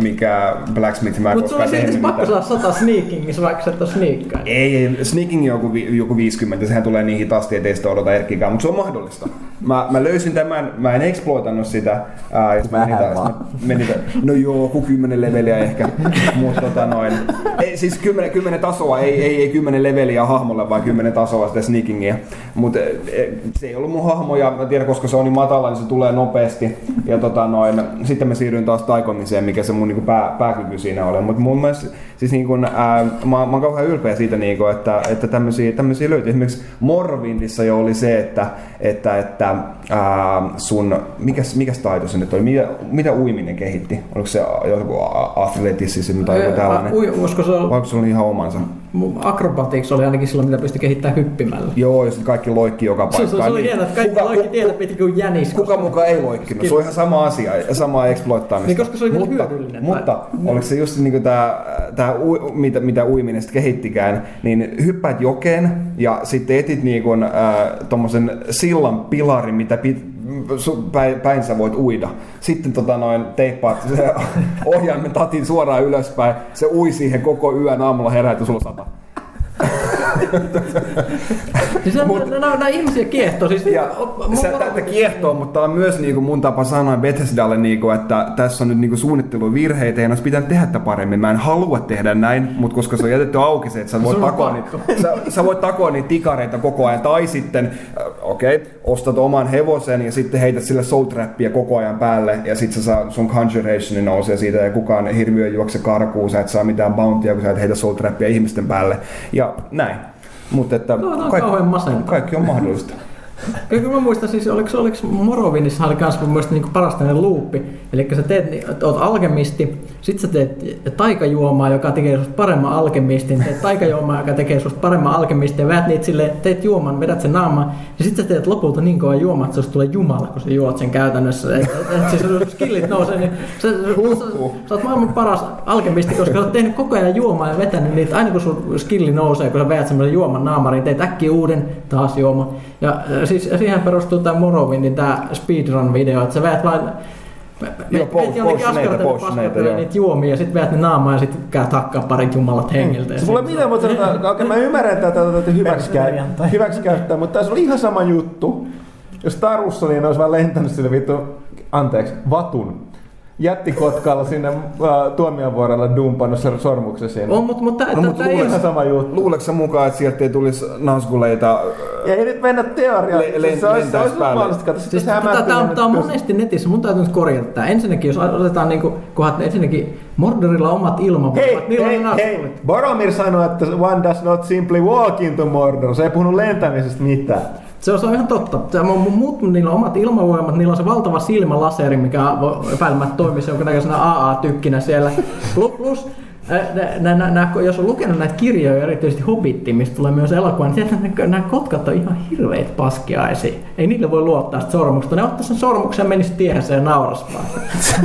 mikä blacksmith, mä en Mutta sulla on koskaan silti pakko saada sata sneakingissä, vaikka sä et ole sneakkaa. Ei, ei, sneaking on joku, joku 50, sehän tulee niin hitaasti, ettei sitä odota erkkikään, mutta se on mahdollista. Mä, mä löysin tämän, mä en exploitannut sitä. Ää, mä Vähän menin taas- mä ta- no joo, joku 10 leveliä ehkä, mutta tota noin. Ei, siis 10, 10 tasoa, ei, ei, ei 10 leveliä hahmolle, vaan 10 tasoa sitä sneakingia. Mutta se ei ollut mun hahmo ja mä tiedän, koska se on niin matala, niin se tulee nopeasti. Ja tota noin, sitten mä siirryin taas taikomiseen, mikä se mun niinku pää, pääkyky siinä oli. Mutta mun mielestä siis niinku, ää, mä, mä oon kauhean ylpeä siitä, niinku, että, että tämmöisiä, löytyy. Esimerkiksi Morwindissa jo oli se, että, että, että ää, sun, mikäs, mikäs taito se nyt oli, mitä, mitä uiminen kehitti? Oliko se joku atletisismi tai joku tällainen? Ui, olisiko se Vai ollut, onko se oli ihan omansa? akrobatics oli ainakin silloin, mitä pystyi kehittämään hyppimällä. Joo, ja sitten kaikki loikki joka Se, paikkaan. se, se oli niin. hienoa, että kaikki Kuka- loikki tiedät, piti kuin jänis. Kuka mukaan ei loikkinut? Se on ihan sama asia ja sama exploittaamista. Niin, koska se oli mutta, hyödyllinen. Mutta oliko se just niin tämä, tämä ui, mitä, mitä uiminen sitten kehittikään, niin hyppäät jokeen ja sitten etit niin kuin, äh, tommosen sillan pilarin, mitä pit, päin, päin sä voit uida. Sitten tota noin, teippaat se (laughs) ohjaimen tatin suoraan ylöspäin. Se ui siihen koko yön aamulla heräät sulla sata. Niin se, Mut, nämä, nämä ihmisiä kiehtoo. Siis, Ja se mulla- tätä kiehtoo, mutta on myös niinku mun tapa sanoa Bethesdalle, niinku, että tässä on nyt niinku suunnitteluvirheitä ja olisi pitänyt tehdä tätä paremmin. Mä en halua tehdä näin, mutta koska se on jätetty auki se, että sä voit, takoa niitä, sä, sä voit takoa niitä tikareita koko ajan. Tai sitten, äh, okei, okay, ostat oman hevosen ja sitten heität sille soul trappia koko ajan päälle ja sitten saa sun conjurationi nousee siitä ja kukaan hirviö juokse karkuun, sä et saa mitään bountyä, kun sä et heitä soul trappia ihmisten päälle. Ja näin. Mutta että Tuo on kaikki, kaikki on mahdollista. (laughs) (laughs) Kyllä mä muistan siis, oliko, oliko Morovinissa oli kans mun mielestä niin parasta luuppi. Eli sä teet, niin, oot alkemisti, sit sä teet taikajuomaa, joka tekee susta paremman alkemistin, teet taikajuomaa, joka tekee susta paremman alkemistin, ja väät niitä silleen, teet juoman, vedät sen naamaan, ja sit sä teet lopulta niin kovaa juomaa, että susta tulee jumala, kun sä juot sen käytännössä. Et, et, et, siis sun skillit nousee, niin sä, sä, sä, sä, oot maailman paras alkemisti, koska sä oot tehnyt koko ajan juomaa ja vetänyt niitä, aina kun sun skilli nousee, kun sä veät semmoisen juoman naamariin, teet äkkiä uuden, taas juoma. Ja äh, siis siihen perustuu tämä Morrowindin tämä speedrun-video, että sä veät vain Joo, post- potioneita, potioneita, joo. niitä juomia ja sit veät ne naamaan ja sit käyt hakkaa parit jumalat hengiltä. ja Se mulle sit- miten, mutta sanotaan, okei, mä ymmärrän, että tätä tätä hyväksikäyttää, hyväksikäyttää, mutta tässä oli ihan sama juttu. Jos Tarussa niin ne olisi vaan lentänyt sille vittu, anteeksi, vatun jättikotkalla sinne äh, tuomionvuorelle dumpannut sen sormuksen sinne. On, mutta, mutta No, mutta tämä ei Ihan sama juttu. Luuleeko sä mukaan, että sieltä ei tulisi naskuleita? Ja ei nyt mennä teoriaan. Le- le- se olisi, se olisi mahdollista. Siis sitten tämä, on, on monesti netissä, mun täytyy nyt korjata tämä. Ensinnäkin, jos otetaan niin kohdat, ensinnäkin Mordorilla on omat ilmavoimat, Hei, niillä hei, on naskulit. hei, Boromir sanoi, että one does not simply walk into Mordor. Se ei puhunut lentämisestä mitään. Se on, se on ihan totta. Se on, muut, niillä on omat ilmavoimat, niillä on se valtava silmälaseri, mikä epäilemättä toimisi jonkinnäköisenä AA-tykkinä siellä. Plus nä, nä, nä, jos on lukenut näitä kirjoja, erityisesti Hobbitti, mistä tulee myös elokuva, niin sieltä nä- nämä kotkat on ihan hirveitä paskiaisia. Ei niille voi luottaa sitä sormuksesta. Ne ottaa sen sormuksen ja menisi tiehensä ja nauras vaan.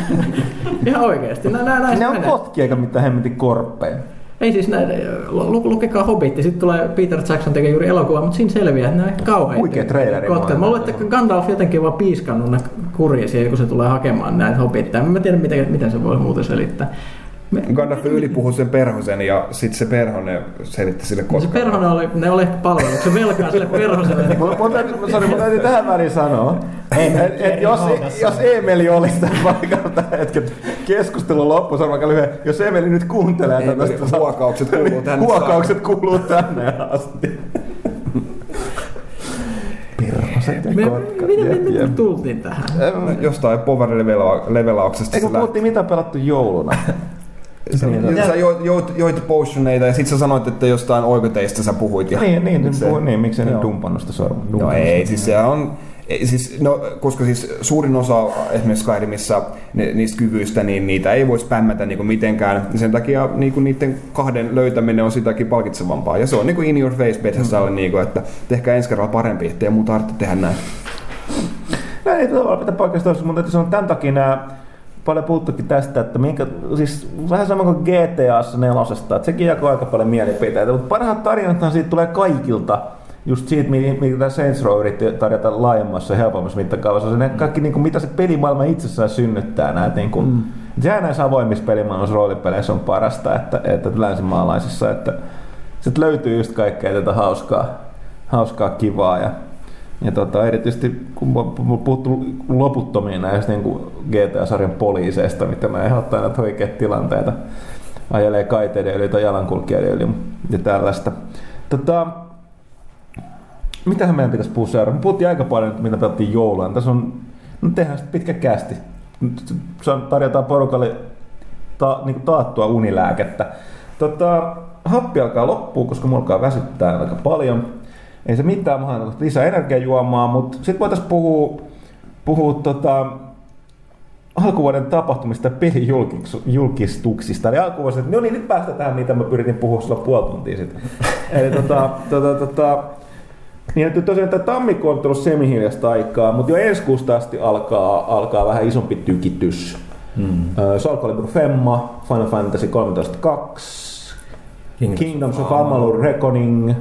(laughs) ihan oikeesti. Nä, nä, se Ne on kotkia eikä mitään hemmetin korppeja. Ei siis näin, lu, lukekaa Hobbitti, sitten tulee Peter Jackson tekee juuri elokuvaa, mutta siinä selviää, että ne on ehkä kauheita. Huikea traileri. Mä luulen, että Gandalf jotenkin vaan piiskannut ne siihen, kun se tulee hakemaan näitä Hobbitteja. Mä en tiedä, miten, miten se voi muuten selittää. Me, Gandalf ylipuhui sen perhosen ja sitten se perhonen selitti sille se kotkaan. perhonen oli, ne oli ehkä palveluksen velkaa sille perhoselle. (laughs) Täytyy, sorry, mun täytyy tähän väliin sanoa, että et, et jos, jos Emeli olisi tämän paikalla tällä hetkellä keskustelun loppu, se on aika lyhyen. Jos Emeli nyt kuuntelee Emeli, tätä, huokaukset kuuluu tänne Huokaukset kuuluu tänne asti. Perhoset ja Me, kotkat. miten jep, me, me jep. tultiin tähän? Jostain power levela- levelauksesta Eikö se puhuttiin mitä pelattu jouluna? Lähti. Sä joit, joit, joit potioneita ja sit sä sanoit, että jostain oikoteista sä puhuit. Ja niin, niin, nyt niin, se- puhuin, niin, miksei ne Joo. dumpannut sitä sormen? No ei, siis se on, siis, no, koska siis suurin osa esimerkiksi Skyrimissa ne, niistä kyvyistä, niin niitä ei voi spämmätä niin mitenkään. Ja Sen takia niin kuin niiden kahden löytäminen on sitäkin palkitsevampaa. Ja se on niin kuin in your face Bethesdalle, mm. niin kuin, että tehkää ensi kerralla parempi, ettei mun tarvitse tehdä näin. Näin ei tavallaan pitää paikasta mutta täytyy sanoa tämän takia nämä paljon puhuttukin tästä, että minkä, siis vähän sama kuin GTAssa nelosesta, että sekin jakoi aika paljon mielipiteitä, mutta parhaat tarinathan siitä tulee kaikilta, just siitä, mi- mitä tämä Saints Row yritti tarjota laajemmassa ja helpommassa mittakaavassa, se ne kaikki, niin kuin, mitä se pelimaailma itsessään synnyttää näitä, niin kuin, mm. sehän näissä avoimissa pelimaailmassa roolipeleissä on parasta, että, että länsimaalaisissa, että sitten löytyy just kaikkea tätä hauskaa, hauskaa kivaa ja ja tota, erityisesti kun on puhuttu loputtomiin näistä niin GTA-sarjan poliiseista, mitä mä ehdottaa näitä oikeat tilanteita. Ajelee kaiteiden yli tai jalankulkijoiden yli ja tällaista. Tota, mitähän meidän pitäisi puhua seuraavaksi? Me puhuttiin aika paljon, mitä pelattiin joulua. Tässä on, no tehdään sitten pitkä kästi. Se on, tarjotaan porukalle ta, niin taattua unilääkettä. Tota, happi alkaa loppua, koska mulla alkaa väsyttää aika paljon. Ei se mitään, haen lisää energiajuomaa, mutta sitten voitaisiin puhua, puhua tota, alkuvuoden tapahtumista pelijulkistuksista. Eli alkuvuosi, että no niin, nyt päästään tähän, mitä mä yritin puhua sulla puoli tuntia sitten. (laughs) Eli tota, tota, tota, niin että tosiaan tämä tammikuu on tullut semihiljasta aikaa, mutta jo ensi kuusta asti alkaa, alkaa vähän isompi tykitys. Hmm. Soul Calibur Femma, Final Fantasy 13.2, Kingdoms Kingdoms of Amalur Reckoning,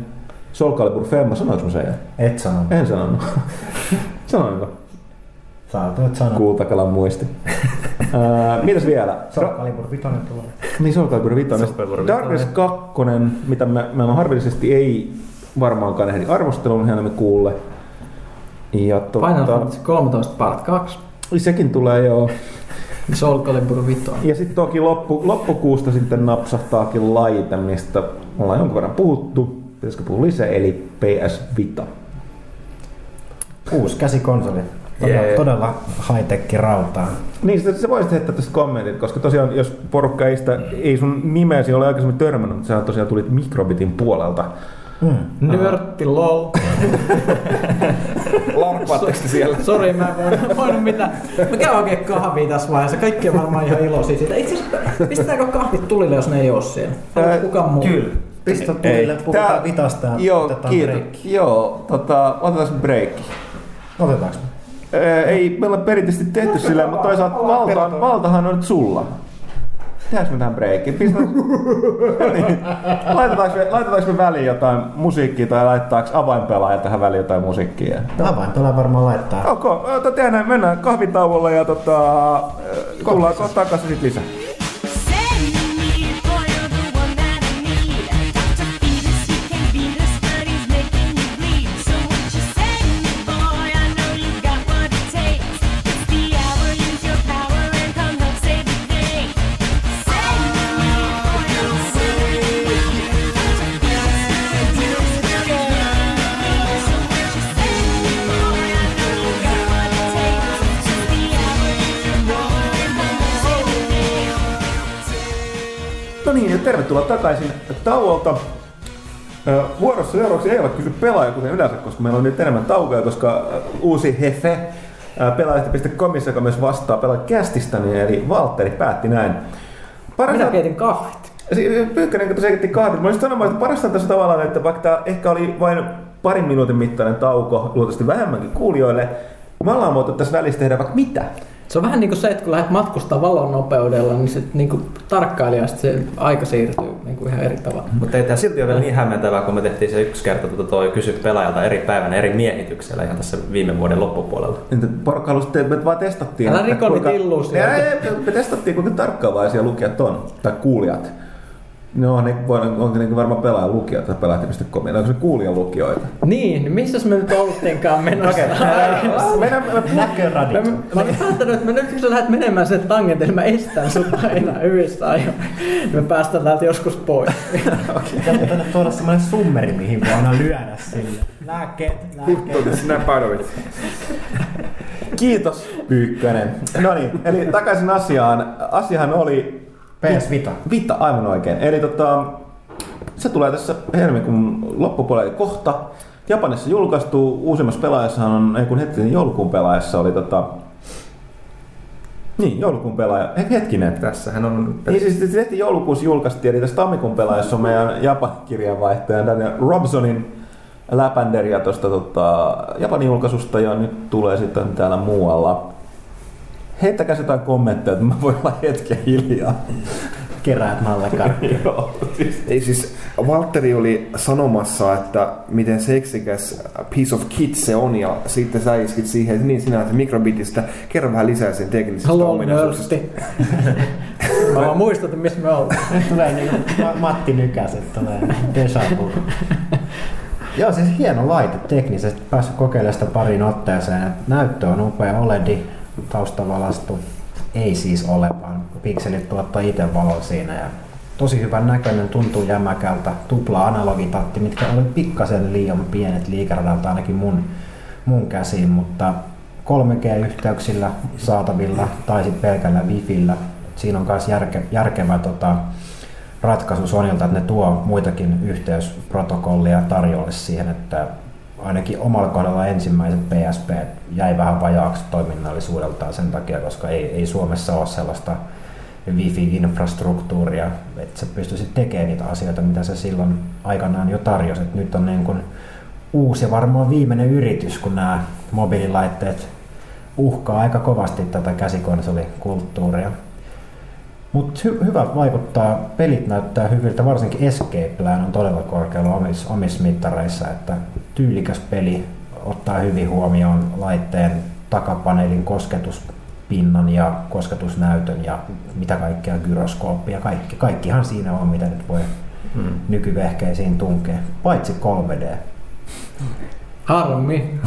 Soul Calibur Femma, sanoinko mä sen? Et sanonut. En sanonut. (laughs) Sanoinko? Saatoit sanoa. Kultakalan muisti. (laughs) Ää, mitäs vielä? Soul Calibur 5 tulee. Niin Soul Calibur 5. Soul Calibur Darkness 2, mitä me, me harvillisesti ei varmaankaan ehdi arvostelun hän kuulle. Ja Final tuota, Fantasy 13 part 2, sekin tulee jo. Soul Calibur 5. Ja sitten toki loppu, loppukuusta sitten napsahtaakin laite, mistä ollaan jonkun verran puhuttu. Pitäisikö puhua lisää, eli PS Vita. Uusi käsikonsoli. Todella, Jee. todella high-tech rautaa. Niin, sitä, sä voisit heittää tästä kommentit, koska tosiaan, jos porukka ei, sitä, ei sun nimeäsi ole aikaisemmin törmännyt, mutta sä tosiaan tulit Microbitin puolelta. Mm. Nörtti lol. (laughs) Larppaatteko te siellä? Sori, mä en voinut, mitään. Mä käyn oikein kahvia tässä vaiheessa. Kaikki on varmaan ihan iloisia siitä. Itse asiassa, pistetäänkö kahvit tulille, jos ne ei oo siellä? Ää, Kuka muu? Kyllä. Pistä tulille, puhutaan Tää- vitasta ja Joo, otetaan kiitos. breikki. Joo, tota, otetaan breikki. Otetaanko me? Ää, Ei meillä ole perinteisesti tehty sillä, mutta toisaalta valta, valtahan on nyt sulla. Tehdäänkö me tähän breikkiin? (laughs) Niin. laitetaanko, me, laitetaanko me väliin jotain musiikkia tai laitetaanko avainpelaaja tähän väliin jotain musiikkia? Avain pelaa varmaan laittaa. Ok, ota, tehdään näin, mennään kahvitauolle ja tota, tullaan kohta takaisin sit lisää. Tervetuloa takaisin tauolta. Vuorossa seuraavaksi ei ole kysy pelaaja, kuten yleensä, koska meillä on nyt enemmän taukoja, koska uusi hefe pelaajista.comissa, joka myös vastaa pelaajakästistä, niin eli Valtteri päätti näin. Minä keitin kahvit. Pyykkönen, kun se kahvit. Mä olisin sanomaan, että parasta tässä tavallaan, että vaikka tämä ehkä oli vain parin minuutin mittainen tauko, luultavasti vähemmänkin kuulijoille, me ollaan voitu tässä välissä tehdä vaikka mitä. Se on vähän niin kuin se, että kun lähdet matkustaa valon nopeudella, niin se niin kuin tarkkailijasta se aika siirtyy niin kuin ihan eri tavalla. Mutta ei tämä silti ole vielä niin hämmentävää, kun me tehtiin se yksi kerta tuota toi kysy pelaajalta eri päivänä eri miehityksellä ihan tässä viime vuoden loppupuolella. Entä porukka halusi, te- me vaan testattiin. Älä että riko niitä kuinka- illuusioita. Ei, ei, me testattiin, kuinka tarkkaavaisia lukijat on, tai kuulijat. No, ne voi, onko ne varmaan pelaaja lukijoita tai pelaajat.com, onko se kuulijan lukijoita? Niin, niin missäs me nyt oltiinkaan menossa? Meidän, me, Mä, Näköradit. mä olin päättänyt, että mä nyt kun sä lähdet menemään sen tangentille, mä estän sut aina hyvissä ajoin. Me päästään täältä joskus pois. (laughs) Pitäisi tänne tuoda semmoinen summeri, mihin voi aina lyödä sille. Lääkkeet, lääkkeet. Snap out of it. kiitos Pyykkönen. No niin, eli takaisin asiaan. Asiahan oli PS Vita. Vita, aivan oikein. Eli tota, se tulee tässä helmikuun loppupuolella kohta. Japanissa julkaistu, uusimmassa pelaajassahan on, ei kun hetkinen, joulukuun pelaajassa oli tota, niin, joulukuun pelaaja, He- hetkinen. Tässähän on... Niin siis heti joulukuussa julkaistiin, eli tässä tammikuun pelaajassa on meidän Japan kirjanvaihtaja Daniel Robsonin läpänderiä tuosta tota, Japanin julkaisusta ja nyt tulee sitten täällä muualla. Heittäkää jotain kommentteja, että mä voin olla hetken hiljaa. Keräät nallekarkkia. (laughs) Joo, siis Ei siis, Valtteri oli sanomassa, että miten seksikäs piece of kit se on, ja sitten sä iskit siihen, että niin sinä että mikrobitistä. Kerro vähän lisää sen teknisestä Hello, ominaisuuksista. (laughs) Mä vaan muistutin, missä me ollaan. Tulee Ma- Matti Nykäset, tulee deja vu. Joo, siis hieno laite teknisesti. Päässyt kokeilemaan sitä pariin otteeseen. Näyttö on upea OLED, taustavalastu. Ei siis ole, vaan pikselit tuottaa itse valon siinä. Ja tosi hyvän näköinen, tuntuu jämäkältä. Tupla analogitatti, mitkä oli pikkasen liian pienet liikeradalta ainakin mun, mun käsiin, mutta 3G-yhteyksillä saatavilla tai sitten pelkällä Wifillä. Siinä on myös järke, järkevä tota, ratkaisu Sonilta, että ne tuo muitakin yhteysprotokollia tarjolle siihen, että ainakin omalla kohdalla ensimmäiset PSP jäi vähän vajaaksi toiminnallisuudeltaan sen takia, koska ei, ei Suomessa ole sellaista wifi-infrastruktuuria, että sä pystyisit tekemään niitä asioita, mitä se silloin aikanaan jo tarjosi. Et nyt on niin kuin uusi ja varmaan viimeinen yritys, kun nämä mobiililaitteet uhkaa aika kovasti tätä käsikonsolikulttuuria. Mutta hy- hyvä vaikuttaa, pelit näyttää hyviltä, varsinkin Escape Plan on todella korkealla omissa, omissa mittareissa, että tyylikäs peli ottaa hyvin huomioon laitteen takapaneelin kosketuspinnan ja kosketusnäytön ja mitä kaikkea gyroskooppia, kaikki, kaikkihan siinä on, mitä nyt voi Hmm. nykyvehkeisiin tunkea, paitsi 3D. Harmi.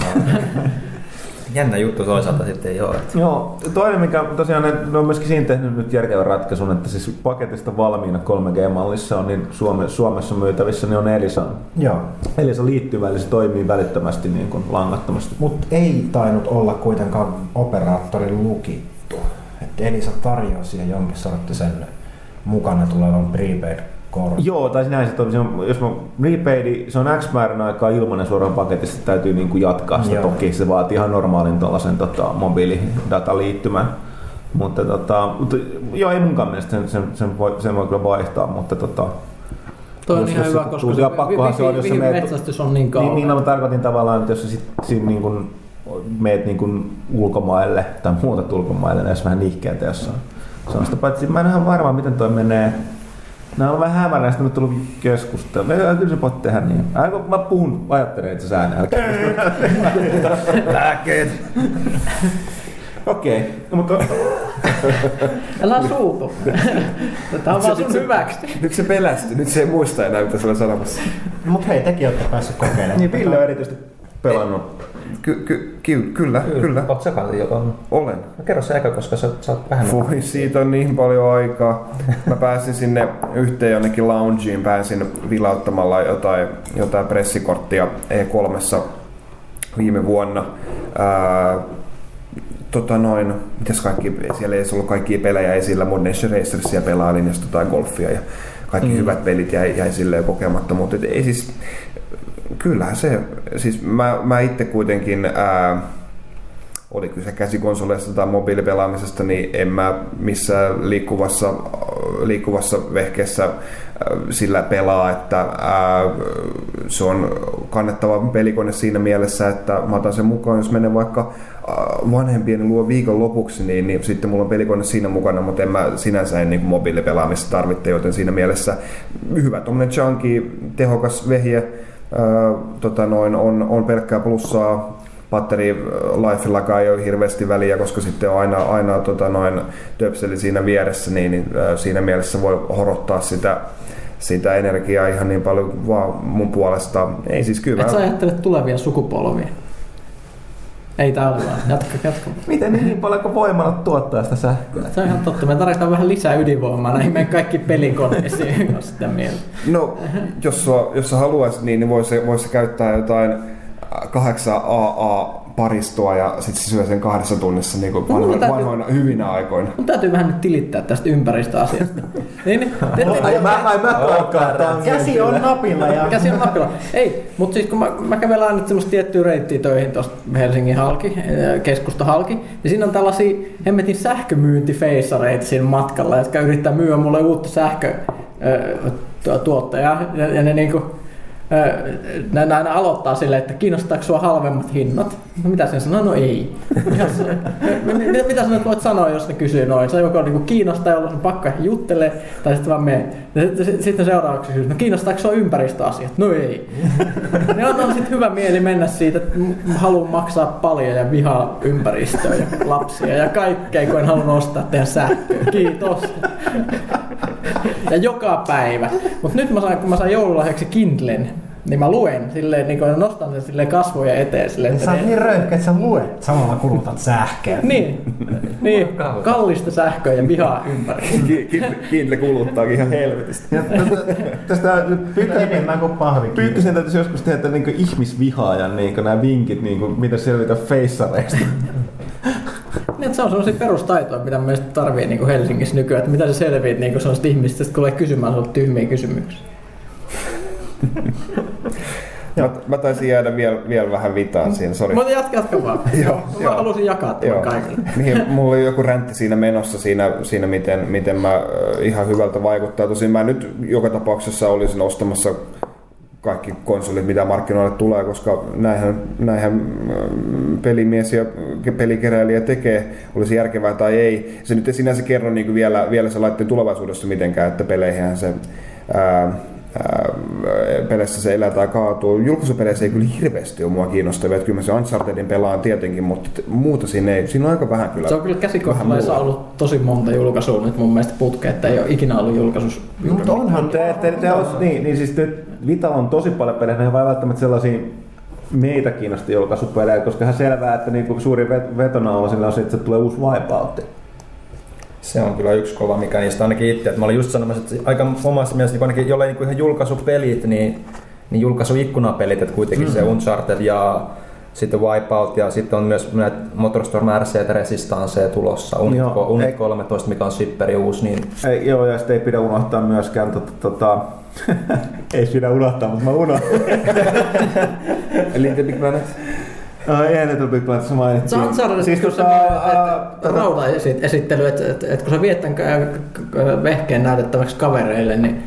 (laughs) Jännä juttu toisaalta sitten ei ole. että- Joo, toinen mikä tosiaan, ne, on myöskin siinä tehnyt nyt järkevän ratkaisun, että siis paketista valmiina 3G-mallissa on niin Suome, Suomessa myytävissä, niin on Elisan. Joo, Elisa liittyvä, eli se toimii välittömästi niin kuin langattomasti. mutta ei tainnut olla kuitenkaan operaattorin lukittu. Et Elisa tarjoaa siihen jonkin sorttisen mukana tulevan prepaid kortti. Joo, tai näin se toimii. Jos mä repaidi, se on X määrän aikaa ilmanen suoraan paketissa, täytyy niinku jatkaa sitä Joo. toki. Se vaatii ihan normaalin tuollaisen tota, mobiilidataliittymän. Mutta, tota, mutta joo, ei munkaan mielestä sen, sen, sen, voi, sen voi kyllä vaihtaa, mutta tota, Toi on Jos- ihan jos hyvä, se koska se pakkohan se on, jos meet- metsästys on niin kauan. niin, niin no, mä tarkoitin tavallaan, että jos sä sit, siinä niin kuin meet niin kuin ulkomaille tai muutat ulkomaille, niin olisi vähän nihkeätä jossain. Se on sitä paitsi, mä en ihan varma, miten toi menee. Nämä on vähän sitten on tullut keskustelua. Kyllä se voit tehdä niin. Älä, kun mä puhun, ajattelen itse älkää. (laughs) Lääkkeet. Okei, okay, mutta Älä suutu. Tämä on vaan sun hyväksi. Nyt se pelästyi, nyt se ei muista enää mitä se oli sanomassa. Mut hei, tekin olette päässyt kokeilemaan. niin Ville on erityisesti pelannut. Ky- ky- ky- kyllä, kyllä, kyllä, Oot sä kanssa jo on. olen. No kerro se eka, koska sä, sä oot vähän... Voi, siitä on niin paljon aikaa. Mä pääsin sinne yhteen jonnekin loungeen, pääsin vilauttamalla jotain, jotain pressikorttia E3 viime vuonna. Ää, tota noin, mitäs kaikki, siellä ei ollut kaikkia pelejä esillä, mun Nation Racersia pelailin ja jotain golfia ja kaikki mm. hyvät pelit jäi, jäi silleen kokematta, mutta ei siis, kyllähän se, siis mä, mä itse kuitenkin, ää, oli kyse käsikonsoleista tai mobiilipelaamisesta, niin en mä missään liikkuvassa, liikkuvassa vehkeessä sillä pelaa, että ää, se on kannettava pelikone siinä mielessä, että mä otan sen mukaan, jos menen vaikka vanhempien luo viikon lopuksi, niin, niin sitten mulla on pelikone siinä mukana, mutta en mä sinänsä en niin mobiilipelaamista tarvitse, joten siinä mielessä hyvä tuommoinen chunky, tehokas vehje, tota noin, on, on pelkkää plussaa, batteri lifeillakaan ei ole hirveästi väliä, koska sitten on aina, aina tota noin, töpseli siinä vieressä, niin, niin siinä mielessä voi horottaa sitä, sitä energiaa ihan niin paljon vaan mun puolesta. Ei siis kyllä. Et sä ajattelet tulevia sukupolvia? Ei tää ole vaan. Jatka, jatka. Miten niin paljon kuin voimalla tuottaa sitä sähköä? Se on ihan totta. Me tarvitaan vähän lisää ydinvoimaa näihin meidän kaikki pelikoneisiin. (laughs) on sitä mieltä. No, jos, sua, jos sä haluaisit, niin, niin voisi voisi käyttää jotain 8 AA paristoa ja sitten se syö sen kahdessa tunnissa niin kuin No, vanhoina, täytyy- vanhoina hyvinä aikoina. Mun täytyy vähän nyt tilittää tästä ympäristöasiasta. (laughs) niin, niin, te, te, Ai, mä, mä tämän. Käsi on napilla ja Käsi on napilla. Ei, mutta siis kun mä, mä kävelen aina semmoista tiettyä reittiä töihin tuosta Helsingin halki, eh, keskusta halki, ja siinä on tällaisia hemmetin sähkömyyntifeissareita siinä matkalla, jotka yrittää myyä mulle uutta sähkötuottajaa, ja, ja ne niinku ne ne aina aloittaa silleen, että kiinnostaako sua halvemmat hinnat? No mitä sen sanoo? No ei. Mitä, (laughs) mitä sä nyt voit sanoa, jos ne kysyy noin? Se joko niinku kiinnostaa, jolloin pakko ehkä juttelee, tai sitten vaan menee. Sitten- seuraavaksi kysyy, no kiinnostaako sua ympäristöasiat? No ei. (laughs) Ne on, on sitten hyvä mieli mennä siitä, että haluan maksaa paljon ja vihaa ympäristöä ja lapsia ja kaikkea, kun en halunnut ostaa teidän sähköä. Kiitos. Ja joka päivä. Mutta nyt mä sain, kun mä sain joululahjaksi Kindlen, niin mä luen silleen, niin kun nostan sen silleen kasvoja eteen. Silleen, sä oot niin röyhkeä, että sä luet. Samalla kulutat sähköä. (laughs) niin, niin, kallista sähköä ja vihaa ki- Kindle kuluttaakin ihan helvetistä. Ja tästä- Enemmän kuin pahvi. Pyykkösen täytyisi joskus tehdä niin ihmisvihaajan niin nämä vinkit, niin kuin, mitä selvitä feissareista. (laughs) Niin, se on sellaisia perustaitoja, mitä mielestäni tarvii niin Helsingissä nykyään, että mitä sä selviät niin sellaisista ihmisistä, jotka tulee kysymään sinulle tyhmiä kysymyksiä. (laughs) Mä, mä taisin jäädä vielä, vielä vähän vitaan siinä, sori. Mutta jatka, jatka vaan. (laughs) Joo, mä joo. halusin jakaa tämän kaikille. (laughs) Niin, mulla oli joku räntti siinä menossa siinä, siinä miten, miten mä äh, ihan hyvältä vaikuttaa. Tosin mä nyt joka tapauksessa olisin ostamassa kaikki konsolit, mitä markkinoille tulee, koska näinhän, näinhän pelimies ja pelikeräilijä tekee, olisi järkevää tai ei. Se nyt ei sinänsä kerro niin vielä, vielä se laitteen tulevaisuudessa mitenkään, että peleihin se ää, peleissä se elää tai kaatuu. Julkaisupeleissä ei kyllä hirveästi ole mua kiinnostavia, että kyllä mä se Unchartedin pelaan tietenkin, mutta muuta siinä ei, siinä on aika vähän kyllä. Se on kyllä käsikohtalaisessa ollut tosi monta julkaisua nyt mun mielestä putke, että ei ole ikinä ollut julkaisus. Mutta onhan Te, te, te olet, niin, niin siis nyt Vitalla on tosi paljon pelejä, ne ei välttämättä sellaisia meitä kiinnosti julkaisupelejä, koska ihan selvää, että niinku suuri vet- vetonaula sillä on se, että se tulee uusi Wipeout. Se on kyllä yksi kova, mikä niistä ainakin itse. Että mä olin just sanomassa, että aika omasta mielestä niin ainakin jollei niin ihan julkaisupelit, niin, niin julkaisuikkunapelit, että kuitenkin mm. se Uncharted ja sitten Wipeout ja sitten on myös näitä Motorstorm RC Resistanceja tulossa, Unit, Unit ei- 13, mikä on Shipperi uusi, niin Ei, joo, ja sitten ei pidä unohtaa myöskään tota, tota (laughs) ei pidä unohtaa, mutta mä unohdan. (laughs) Little Big Planet. Planetissa mainittiin. Sä oot saanut siis tota, ää, rauda esittely, että et, et, kun sä viet tämän vehkeen näytettäväksi kavereille, niin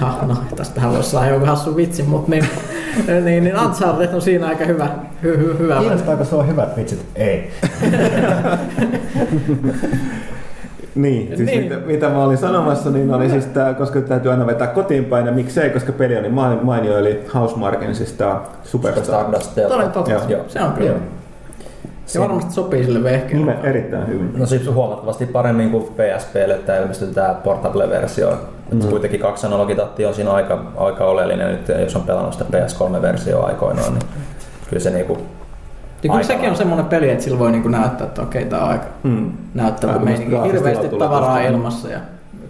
ha, no, tästähän voisi saada joku hassu vitsi, mutta (laughs) niin, niin, niin Uncharted on siinä aika hyvä. Hy, hy, hyvä Kiinnostaako sua hyvät vitsit? Ei. (laughs) Niin, siis Niin. Mitä, mitä mä olin sanomassa, niin oli siis tää, koska täytyy aina vetää kotiin päin, ja miksei, koska peli oli main- mainio, eli Housemarkin, siis tää Superstar. Stardust Delta. Toden totta, Joo. se on kyllä. Joo. Se varmasti sopii sille vehkeelle. Erittäin hyvin. No siis huomattavasti paremmin kuin PSPlle, että ilmestyi tämä Portable-versio. Mm. Kuitenkin kaksi analogitatti on siinä aika, aika oleellinen nyt, jos on pelannut sitä PS3-versioa aikoinaan, niin kyllä se niinku Ja kyllä sekin on semmoinen peli, että sillä voi niinku näyttää, että okei, tää on aika Mm. näyttävä meininki. Hirveästi tavaraa tosta. ilmassa ja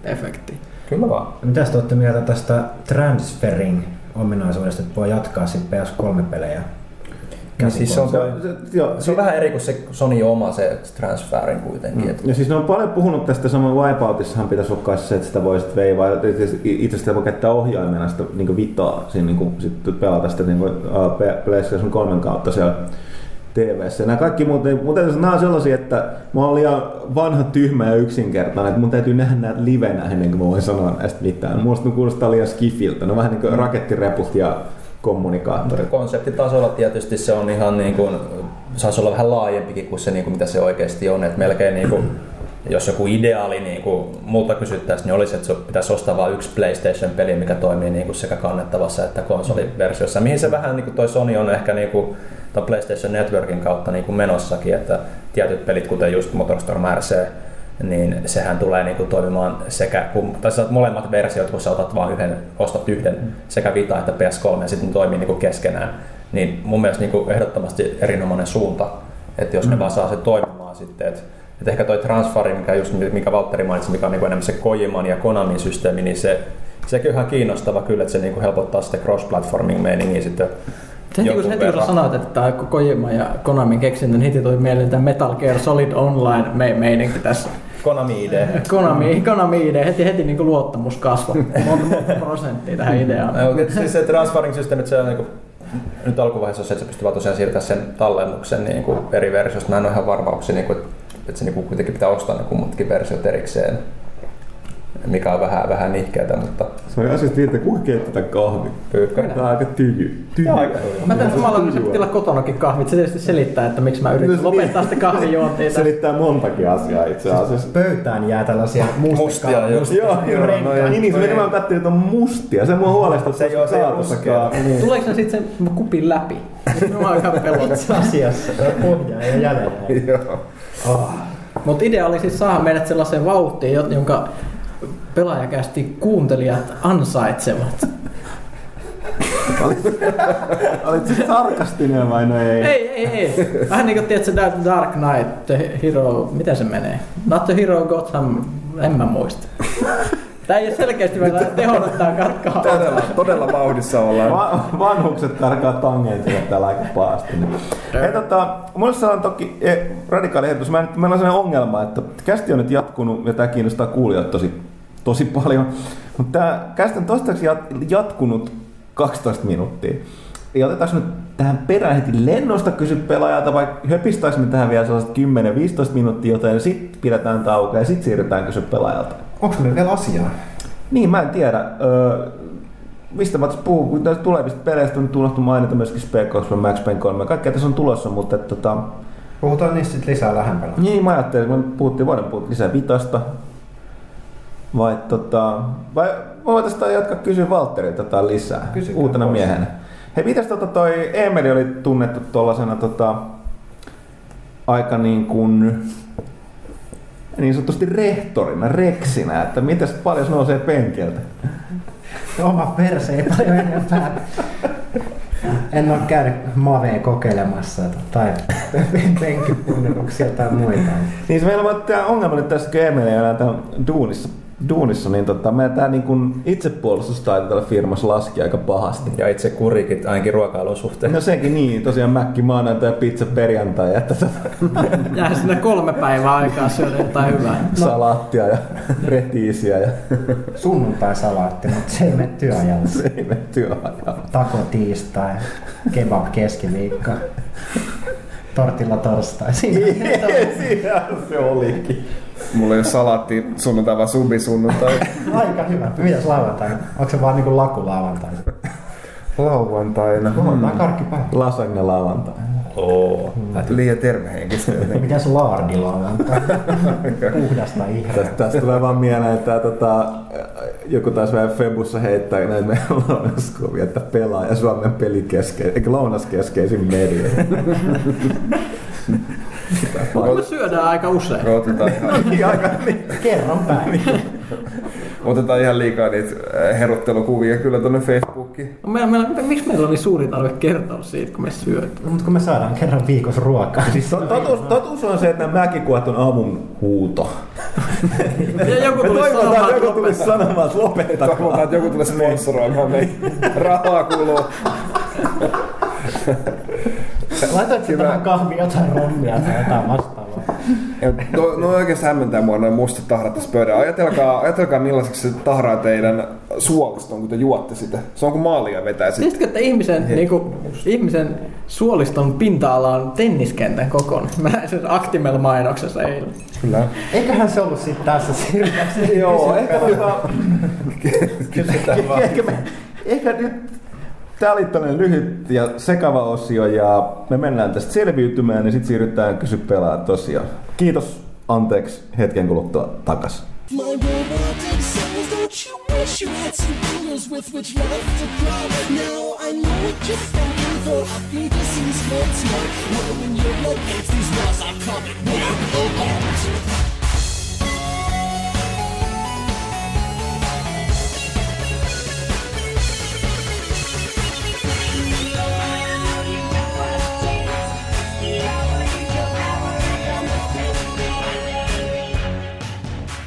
efekti. Kyllä vaan. Mitäs te olette mieltä tästä transferring ominaisuudesta, että voi jatkaa sitten PS3-pelejä? Niin siis se on, Se, toi, se, joo, se on vähän eri kuin se Sony oma se transferin kuitenkin. Mm. Ja siis ne on paljon puhunut tästä samoin Wipeoutissahan pitäisi olla se, että sitä voi sitten veivaa. Itse asiassa voi käyttää ohjaimena sitä niin vitaa, siinä niin sit pelata sitä niin kuin, uh, PlayStation 3 kautta siellä TV-ssä. Nämä kaikki muuten, mutta nämä on sellaisia, että mä oon liian vanha, tyhmä ja yksinkertainen, että mun täytyy nähdä näitä livenä ennen kuin mä voin sanoa näistä mitään. Ne kuulostaa liian skifiltä. Ne on vähän niin kuin rakettireput ja kommunikaattorit. Konseptitasolla tietysti se on ihan niin kuin, saisi olla vähän laajempikin kuin se niin kuin mitä se oikeasti on. Et melkein niin kuin, jos joku ideaali niin kuin multa kysyttäisiin, niin olisi, että se pitäisi ostaa vain yksi PlayStation-peli, mikä toimii niin kuin sekä kannettavassa että konsoliversiossa. Mihin se vähän niin kuin toi Sony on ehkä niin kuin, ton PlayStation Networkin kautta niin kuin menossakin, että tietyt pelit, kuten just Motorstorm RC, niin sehän tulee niin kuin toimimaan sekä, kun, tai saat molemmat versiot, kun sä otat vaan yhden, ostat yhden sekä Vita että PS3 ja sitten ne toimii niin kuin keskenään. Niin mun mielestä niin kuin ehdottomasti erinomainen suunta, että jos ne vaan saa se toimimaan sitten, että että ehkä toi Transfari, mikä, just, mikä Valtteri mainitsi, mikä on niin enemmän se Kojiman ja Konamin systeemi, niin se, sekin on ihan kiinnostava kyllä, että se niin kuin helpottaa sitä cross-platforming meiningiä sitten Heti kun, heti kun sanoit, että tämä Kojima ja Konamin keksintö, niin heti tuli mieleen tämä Metal Gear Solid Online me- meininki tässä. Konami ID. Konami, Konami idea, heti, heti niin luottamus kasvoi. (laughs) Monta, monta prosenttia tähän ideaan. No, siis se transferring systeemi, se on niin kuin, nyt alkuvaiheessa se, että se pystyy tosiaan siirtämään sen tallennuksen niin kuin eri versiosta. Mä en ole ihan varma, onko se, niin kuin, että se niin kuin, kuitenkin pitää ostaa ne kummatkin versiot erikseen, mikä on vähän, vähän nihkeätä, mutta Se on asiasta viittä, kuinka keittää kahvi. pyykkö. Tää on aika tyhjy. tyhjy. Joo, aika Mä teen samalla, kun se piti olla kotonakin kahvit. Se tietysti selittää, että miksi mä yritin lopettaa sitä kahvijuontia. (laughs) Selittää montakin asiaa itse asiassa. Pöytään jää tällaisia Mustia, mustia. Joo, joo, no, ja, niin, niin, se vaan katsoin, että on mustia. Se mua huolestuttaa, Se ei oo- se ei oo kaatossakaan. Niin. Tuleeko se sitten sen kupin läpi? (laughs) Mä oon ihan pelottaa. Itse asiassa pohjaa ja jäljellä. (laughs) Joo. Mutta idea oli siis saada meidät sellaiseen vauhtiin, jo- jonka pelaajakästi kuuntelijat ansaitsevat. Olit se sarkastinen vai no ei? Ei, ei, ei. Vähän niin kuin tiedätkö, Dark- Dark Knight, The Hero, miten se menee? Not the Hero Gotham, en mä muista. Tää ei ole selkeästi vielä tehonnut tää katkaa. Todella, todella vauhdissa ollaan. Va- vanhukset karkaa tangentille täällä aika pahasti. Niin. Hei, tota, mulla on toki e, radikaali ehdotus. Mä meillä on sellainen ongelma, että kästi on nyt jatkunut ja tämä kiinnostaa kuulijat tosi, tosi paljon. Mutta tämä kästi on toistaiseksi jat- jatkunut 12 minuuttia. Ja otetaanko nyt tähän perään heti lennosta kysy pelaajalta vai höpistäis me tähän vielä sellaiset 10-15 minuuttia, joten sitten pidetään tauko ja sitten siirrytään kysy pelaajalta. Onko meillä vielä asiaa? Niin, mä en tiedä. Öö, mistä mä tässä puhun, kun näistä tulevista peleistä on unohtu mainita myöskin Spec Ops, Max Payne 3, kaikkea tässä on tulossa, mutta että, tota, Puhutaan niistä sitten lisää lähempänä. niin mä ajattelin, kun me puhuttiin vuoden puhut lisää vitasta, vai tota, vai voitaisiin jatkaa kysyä Valtterilta tai lisää, Kysykää uutena pois. miehenä. Hei, mitäs tota toi Emeli oli tunnettu tuollaisena tota, aika niin kuin niin sanotusti rehtorina, reksinä, että mitäs paljon se nousee penkiltä? (laughs) Oma perse ei paljon enempää. En ole käynyt Maveen kokeilemassa tai (laughs) penkipunneruksia tai muita. Niin se meillä on tämä ongelma nyt tässä, kun Emeli elää täällä duunissa duunissa, niin tota, meidän tää niin itsepuolustustaito tällä firmassa laski aika pahasti. Ja itse kurikit ainakin ruokailun suhteen. No sekin niin, tosiaan mäkki maanantai ja pizza perjantai, että tota, (laughs) Jää sinne kolme päivää aikaa syödä jotain hyvää. (laughs) salaattia ja (laughs) retiisiä ja Sunnuntai-salaatti, mutta se ei mene työajalle. se ei mene työajalla. Tako tiistai, kebab keskiviikko, tortilla torstai. Siinä Siinä se olikin. Mulla ei ole salaatti sunnuntai vaan subi sunnuntai. Aika hyvä. Mitäs lauantaina? Onko se vaan niinku laku lauantaina? Lauantaina. Lauantai karkkipäivä. Lasagne lauantai. Oo. Liian tervehenkistä jotenkin. Mikäs laardi lauantaina? (laughs) Puhdasta Tästä, ihreä. tästä tulee vaan mieleen, että tota, joku taas vähän Febussa heittää näitä meidän lounaskuvia, että pelaaja Suomen pelikeskein, eikä lounaskeskeisin media. (laughs) Me syödään aika usein. Me otetaan ihan, Aika niin. Kerran päin. otetaan ihan liikaa niitä äh, heruttelukuvia kyllä tonne Facebookiin. No meillä, meillä, miksi meillä on niin suuri tarve kertoa siitä, kun me syödään? Mutta kun me saadaan kerran viikossa ruokaa, niin To- Totuus, totuus on se, että nämä mäkikuvat on avun huuto. Ja joku Me tuli toivotaan, sanomaan, että joku tulisi sanomaan, että lopettakaa. Toivotaan, että joku tulee sponsoroimaan meitä. Rahaa kuluu. Laitoitko sä tähän kahviin jotain rommia tai jotain vastaavaa? Ja No, no oikeasti hämmentää mua noin mustat tahrat tässä pöydällä. Ajatelkaa, ajatelkaa millaiseksi se tahraa teidän suoliston, kun te juotte sitä. Se on kuin maalia vetää sitten. Tiesitkö, että ihmisen, niin kuin, ihmisen suoliston pinta-ala on tenniskentän kokoinen? Mä näin sen Actimel-mainoksessa eilen. Kyllä. Eiköhän se ollut sitten tässä sirkassa. Joo, ehkä, tota, ehkä, me, ehkä nyt Tämä oli tällainen lyhyt ja sekava osio ja me mennään tästä selviytymään ja sitten siirrytään kysy pelaa tosiaan. Kiitos, anteeksi, hetken kuluttua takas. My.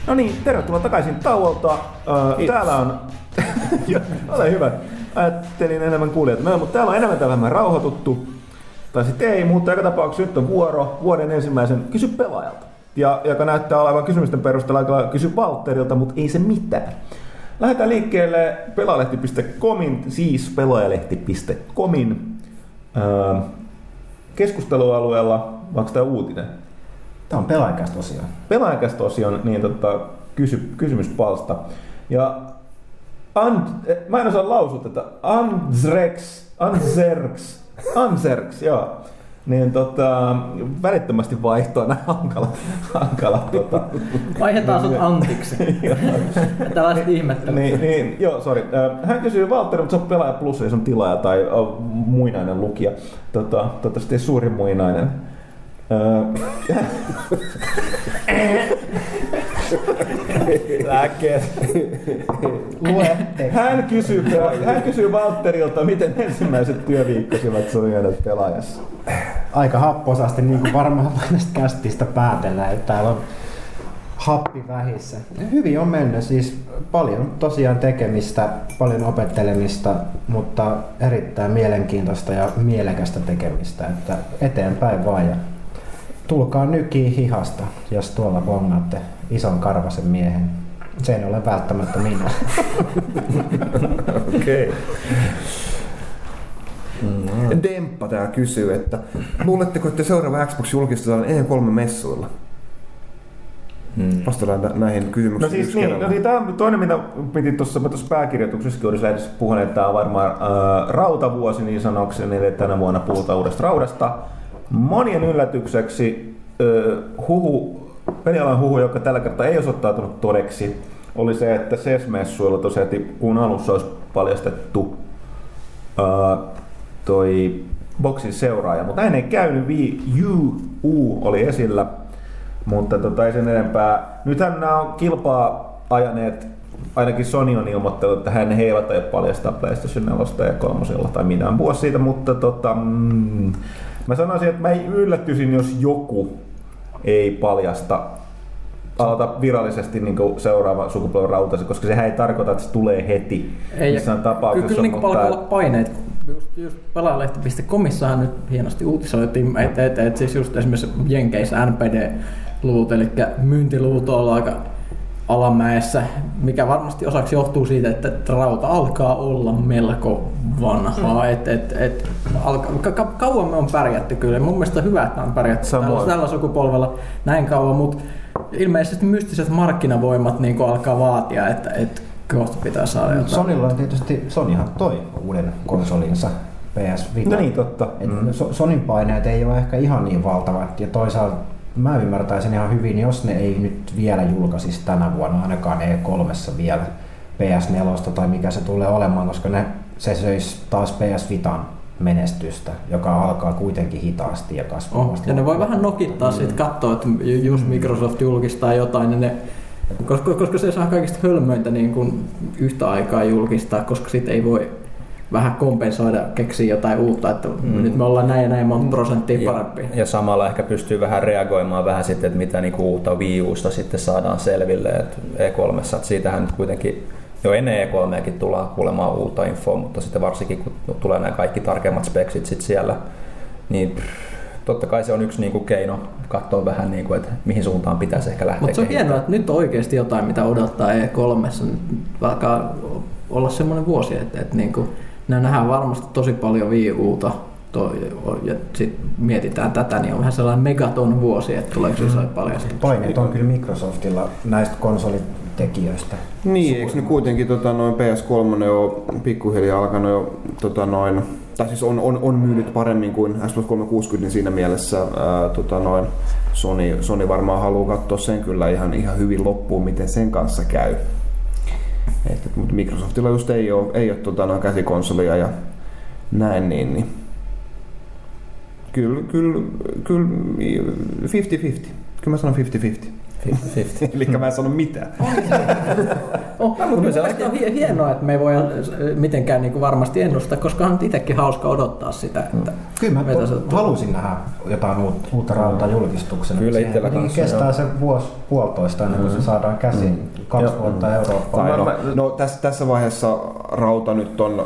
No niin, tervetuloa takaisin tauolta. Ö, täällä on... (laughs) Ole hyvä. Ajattelin enemmän kuulijoita. No, mutta täällä on enemmän tai vähemmän rauhoituttu. Tai sitten ei, mutta joka tapauksessa nyt on vuoro vuoden ensimmäisen Kysy pelaajalta. Ja, joka näyttää olevan kysymysten perusteella aika Kysy Valtterilta, mutta ei se mitään. Lähdetään liikkeelle pelaalehti.comin, siis pelaajalehti.comin ö, keskustelualueella, vaikka tämä uutinen, Tämä on pelaajakästä tosiaan. pelaajakästä osion niin tota, kysy, kysymyspalsta. Ja And, mä en osaa lausua tätä. Anzrex, Anzerx, Anzerx, joo. Niin tota, välittömästi vaihtoa nämä hankala, hankala tota, Vaihdetaan sut antiksi. Tällaiset ihmettelyt. niin, niin, joo, sori. Hän kysyy Valtteri, mutta se on pelaaja plus, ei se on tilaaja tai muinainen lukija. Tota, toivottavasti ei suuri muinainen. Lääkkeet. Lue Hän kysyy, hän kysyy Valtterilta, miten ensimmäiset työviikkosi ovat sujuneet pelaajassa. aika happosasti, niin kuin varmaan (laughs) näistä kästistä päätellään, että täällä on happi vähissä. Hyvin on mennyt, siis paljon tosiaan tekemistä, paljon opettelemista, mutta erittäin mielenkiintoista ja mielekästä tekemistä, että eteenpäin vaan ja tulkaa nykiin hihasta, jos tuolla bongaatte ison karvasen miehen. Se ei ole välttämättä minä. (laughs) Okei. Okay. Demppa tää kysyy, että luuletteko, että seuraava Xbox julkistetaan E3-messuilla? Hmm. Vastataan nä- näihin kysymyksiin No siis niin, no niin tämä on toinen, mitä piti tuossa, mä tuossa pääkirjoituksessa olisi lähdössä puhun, että tämä on varmaan äh, rautavuosi niin sanoksi, niin että tänä vuonna puhutaan uudesta raudasta. Monien yllätykseksi huhu, pelialan huhu, joka tällä kertaa ei osoittautunut todeksi, oli se, että SES-messuilla tosiaan kuun alussa olisi paljastettu äh, toi boksin seuraaja, mutta näin ei käynyt. Wii U, U oli esillä, mutta tota, ei sen enempää. Nythän nämä on kilpaa ajaneet, ainakin Sony on ilmoittanut, että hän he eivät paljastaa PlayStation 4 ja 3 tai minään vuosi siitä, mutta tota, mm, mä sanoisin, että mä yllättyisin, jos joku ei paljasta aloita virallisesti niin seuraava sukupolven rautaisin, koska sehän ei tarkoita, että se tulee heti Ei, missään tapauksessa. Kyllä, kyllä niin mutta- alkaa olla paineet. Just, just pelaajalehti.comissahan nyt hienosti uutisoitiin, että et, et siis just esimerkiksi Jenkeissä NPD-luvut, eli myyntiluvut on aika alamäessä, mikä varmasti osaksi johtuu siitä, että rauta alkaa olla melko vanhaa. Mm. Et, et, et, alka, ka, ka, kauan me on pärjätty kyllä. Mun mielestä on hyvä, että on pärjätty tällä, tällä sukupolvella näin kauan, mutta ilmeisesti mystiset markkinavoimat niin alkaa vaatia, että, että kohta pitää saada jotain. Sonylla on tietysti, Sonyhan toi uuden konsolinsa PS Vita. No niin, totta. Et Mm. So- Sonin paineet ei ole ehkä ihan niin valtavat ja toisaalta mä ymmärtäisin ihan hyvin, jos ne ei nyt vielä julkaisisi tänä vuonna ainakaan E3 vielä PS4 tai mikä se tulee olemaan, koska ne, se söisi taas PS Vitan menestystä, joka alkaa kuitenkin hitaasti ja kasvaa. Oh, ja ne voi vähän nokittaa siitä, katsoa, että ju- just Microsoft julkistaa jotain, niin ne, koska, koska se saa kaikista hölmöintä niin kuin yhtä aikaa julkistaa, koska sitten ei voi vähän kompensoida, keksiä jotain uutta, että mm. nyt me ollaan näin ja näin monta prosenttia Ja, parempi. ja samalla ehkä pystyy vähän reagoimaan vähän sitten, että mitä niinku uutta Wii Usta sitten saadaan selville. Et E3, että siitähän nyt kuitenkin jo ennen E3kin tullaan kuulemaan uutta infoa, mutta sitten varsinkin kun tulee nämä kaikki tarkemmat speksit sit siellä, niin totta kai se on yksi niinku keino katsoa vähän, niinku, että mihin suuntaan pitäisi ehkä lähteä Mutta se on kehittämään. hienoa, että nyt on oikeasti jotain, mitä odottaa E3. Nyt alkaa olla semmoinen vuosi, että, että niin kuin, nämä nähdään varmasti tosi paljon Wii Uta, toi, ja sitten mietitään tätä, niin on vähän sellainen megaton vuosi, että tuleeko isoja paljastuksia. Paineet on kyllä Microsoftilla näistä konsolitekijöistä. Niin, eikö ne kuitenkin tota, noin PS3 on pikkuhiljaa alkanut jo tota, noin, tai siis on, on, on myynyt paremmin kuin Xbox 360, niin siinä mielessä ää, tota, noin, Sony, Sony varmaan haluaa katsoa sen kyllä ihan, ihan hyvin loppuun, miten sen kanssa käy. Et, et, mutta Microsoftilla just ei ole, ei ole noin käsikonsolia ja näin, niin, niin kyllä, kyllä, kyllä 50-50. Kyllä mä sanon 50-50. 50-50. Eli mä en sano mitään. Oh, mutta kyllä se on hie- hienoa, että me ei voi äh, mitenkään niin kuin varmasti ennustaa, koska on itsekin hauska odottaa sitä. Että Kyllä mä halusin nähdä jotain uutta, uutta rautaa julkistuksena. Kyllä itsellä kanssa, kestää se vuosi puolitoista ennen kuin se saadaan käsiin. Kaksi Joo. vuotta Eurooppaan. No, no tässä, tässä vaiheessa rauta nyt on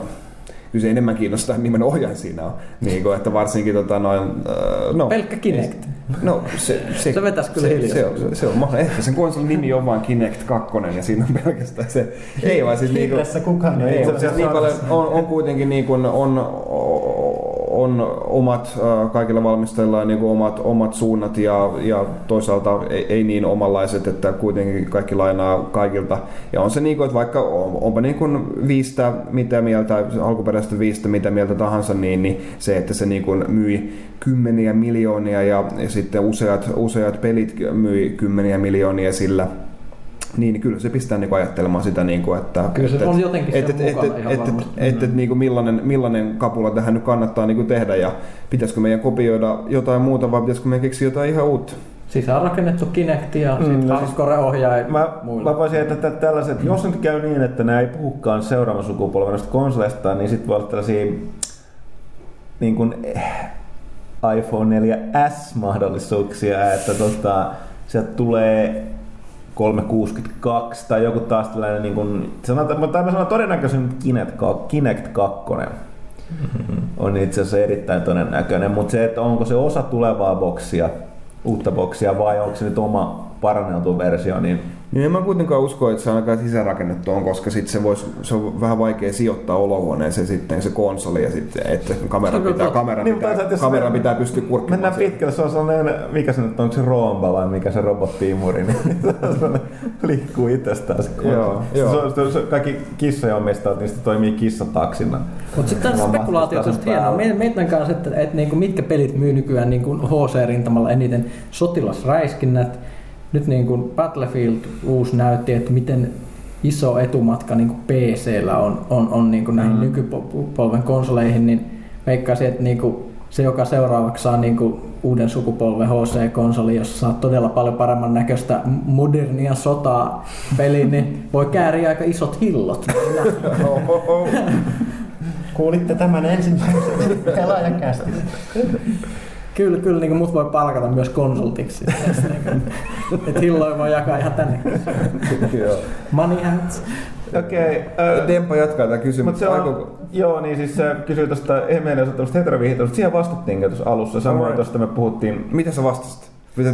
kyllä se enemmän kiinnostaa, millainen ohjaaja siinä on. Niin kuin, että varsinkin tota noin... Äh, no, Pelkkä Kinect. No, se, se, Se vetäisi kyllä se, hiljaa. se, on, se on mahdollista. Ehkä sen konsolin nimi on vaan Kinect 2 ja siinä on pelkästään se. Ei vaan siis niinku, Hiilessä kukaan no, ei ei, siis niin paljon, on, on kuitenkin niin kuin, on, on omat, äh, kaikilla valmistajilla on niin kuin omat, omat suunnat ja, ja toisaalta ei, ei, niin omanlaiset, että kuitenkin kaikki lainaa kaikilta. Ja on se niin kuin, että vaikka on, onpa niin kuin viistä mitä mieltä, alkuperäistä viistä mitä mieltä tahansa, niin, niin se, että se niin kuin myi kymmeniä miljoonia ja, ja sitten useat, useat pelit myi kymmeniä miljoonia sillä, niin kyllä se pistää niinku ajattelemaan sitä, niinku, että... Kyllä se että, on jotenkin että, että, mukana että, että, että, että, niinku millainen, millainen kapula tähän nyt kannattaa niinku tehdä ja pitäisikö meidän kopioida jotain muuta vai pitäisikö meidän keksiä jotain ihan uutta? Sisään rakennettu Kinect ja Mm, mm, no sitten siis- hardcore ohjaaja Mä, muilla. mä voisin, että tä- tällaiset, jos nyt käy niin, että nämä ei puhukaan seuraavan sukupolven konsoleista, niin sitten voi olla tällaisia niin kuin, eh, iPhone 4S-mahdollisuuksia, että tota, sieltä tulee 362 tai joku taas tällainen, niin kuin, sanotaan, tai mä sanon todennäköisen Kinect, Kinect 2 on itse asiassa erittäin todennäköinen, mutta se, että onko se osa tulevaa boksia, uutta boksia vai onko se nyt oma paranneltu versio, niin Niin en mä kuitenkaan usko, että se ainakaan sisäänrakennettu on, koska sit se, vois, se on vähän vaikea sijoittaa olohuoneeseen sitten se konsoli ja sitten, että kamera pitää, kamera Niin, pitää, jos kamera me- pitää pystyä kurkkimaan. Mennään siellä. pitkälle, se on sellainen, mikä se nyt on, onko se Roomba vai mikä se robottiimuri, niin (laughs) se liikkuu itsestään se konsoli. Joo, joo. Se on, se kaikki kissoja omistajat, niistä toimii kissataksina. Mutta sitten tässä Vaan spekulaatiot on hienoa. Meidän kanssa, että, että niinku mitkä pelit myy nykyään niinku HC-rintamalla eniten sotilasräiskinnät. Nyt niinku Battlefield uusi näytti, että miten iso etumatka niinku PCllä on, on, on niinku näihin mm. nykypolven konsoleihin, niin veikkaisin, että niinku se, joka seuraavaksi saa niinku uuden sukupolven HC-konsoli, jossa saa todella paljon paremman näköistä modernia sotaa peliin, niin voi kääriä aika isot hillot. Kuulitte tämän ensimmäisen (laughs) pelaajakästi. Kyllä, kyllä niin mut voi palkata myös konsultiksi. tässä, niin kuin, että hilloin voi jakaa ihan tänne. Joo. Money out. Okei. Okay, Dempa jatkaa tätä Mutta kysymystä. se on, joo, niin siis se kysyi tuosta Emeille osoittamasta heteroviihtoista. Siihen vastattiin tuossa alussa. Samoin Alright. tuosta me puhuttiin Mitä sä vastasit?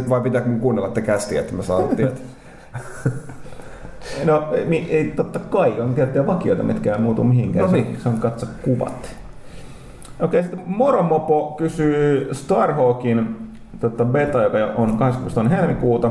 Vai pitääkö mun kuunnella te kästiä, että mä saan tietää? No mi, ei, totta kai on tiettyjä vakioita, mitkä ei muutu mihinkään. No niin. Se, se on katso kuvat. Okei, sitten Moromopo kysyy Starhawkin tota, beta, joka on 22. helmikuuta.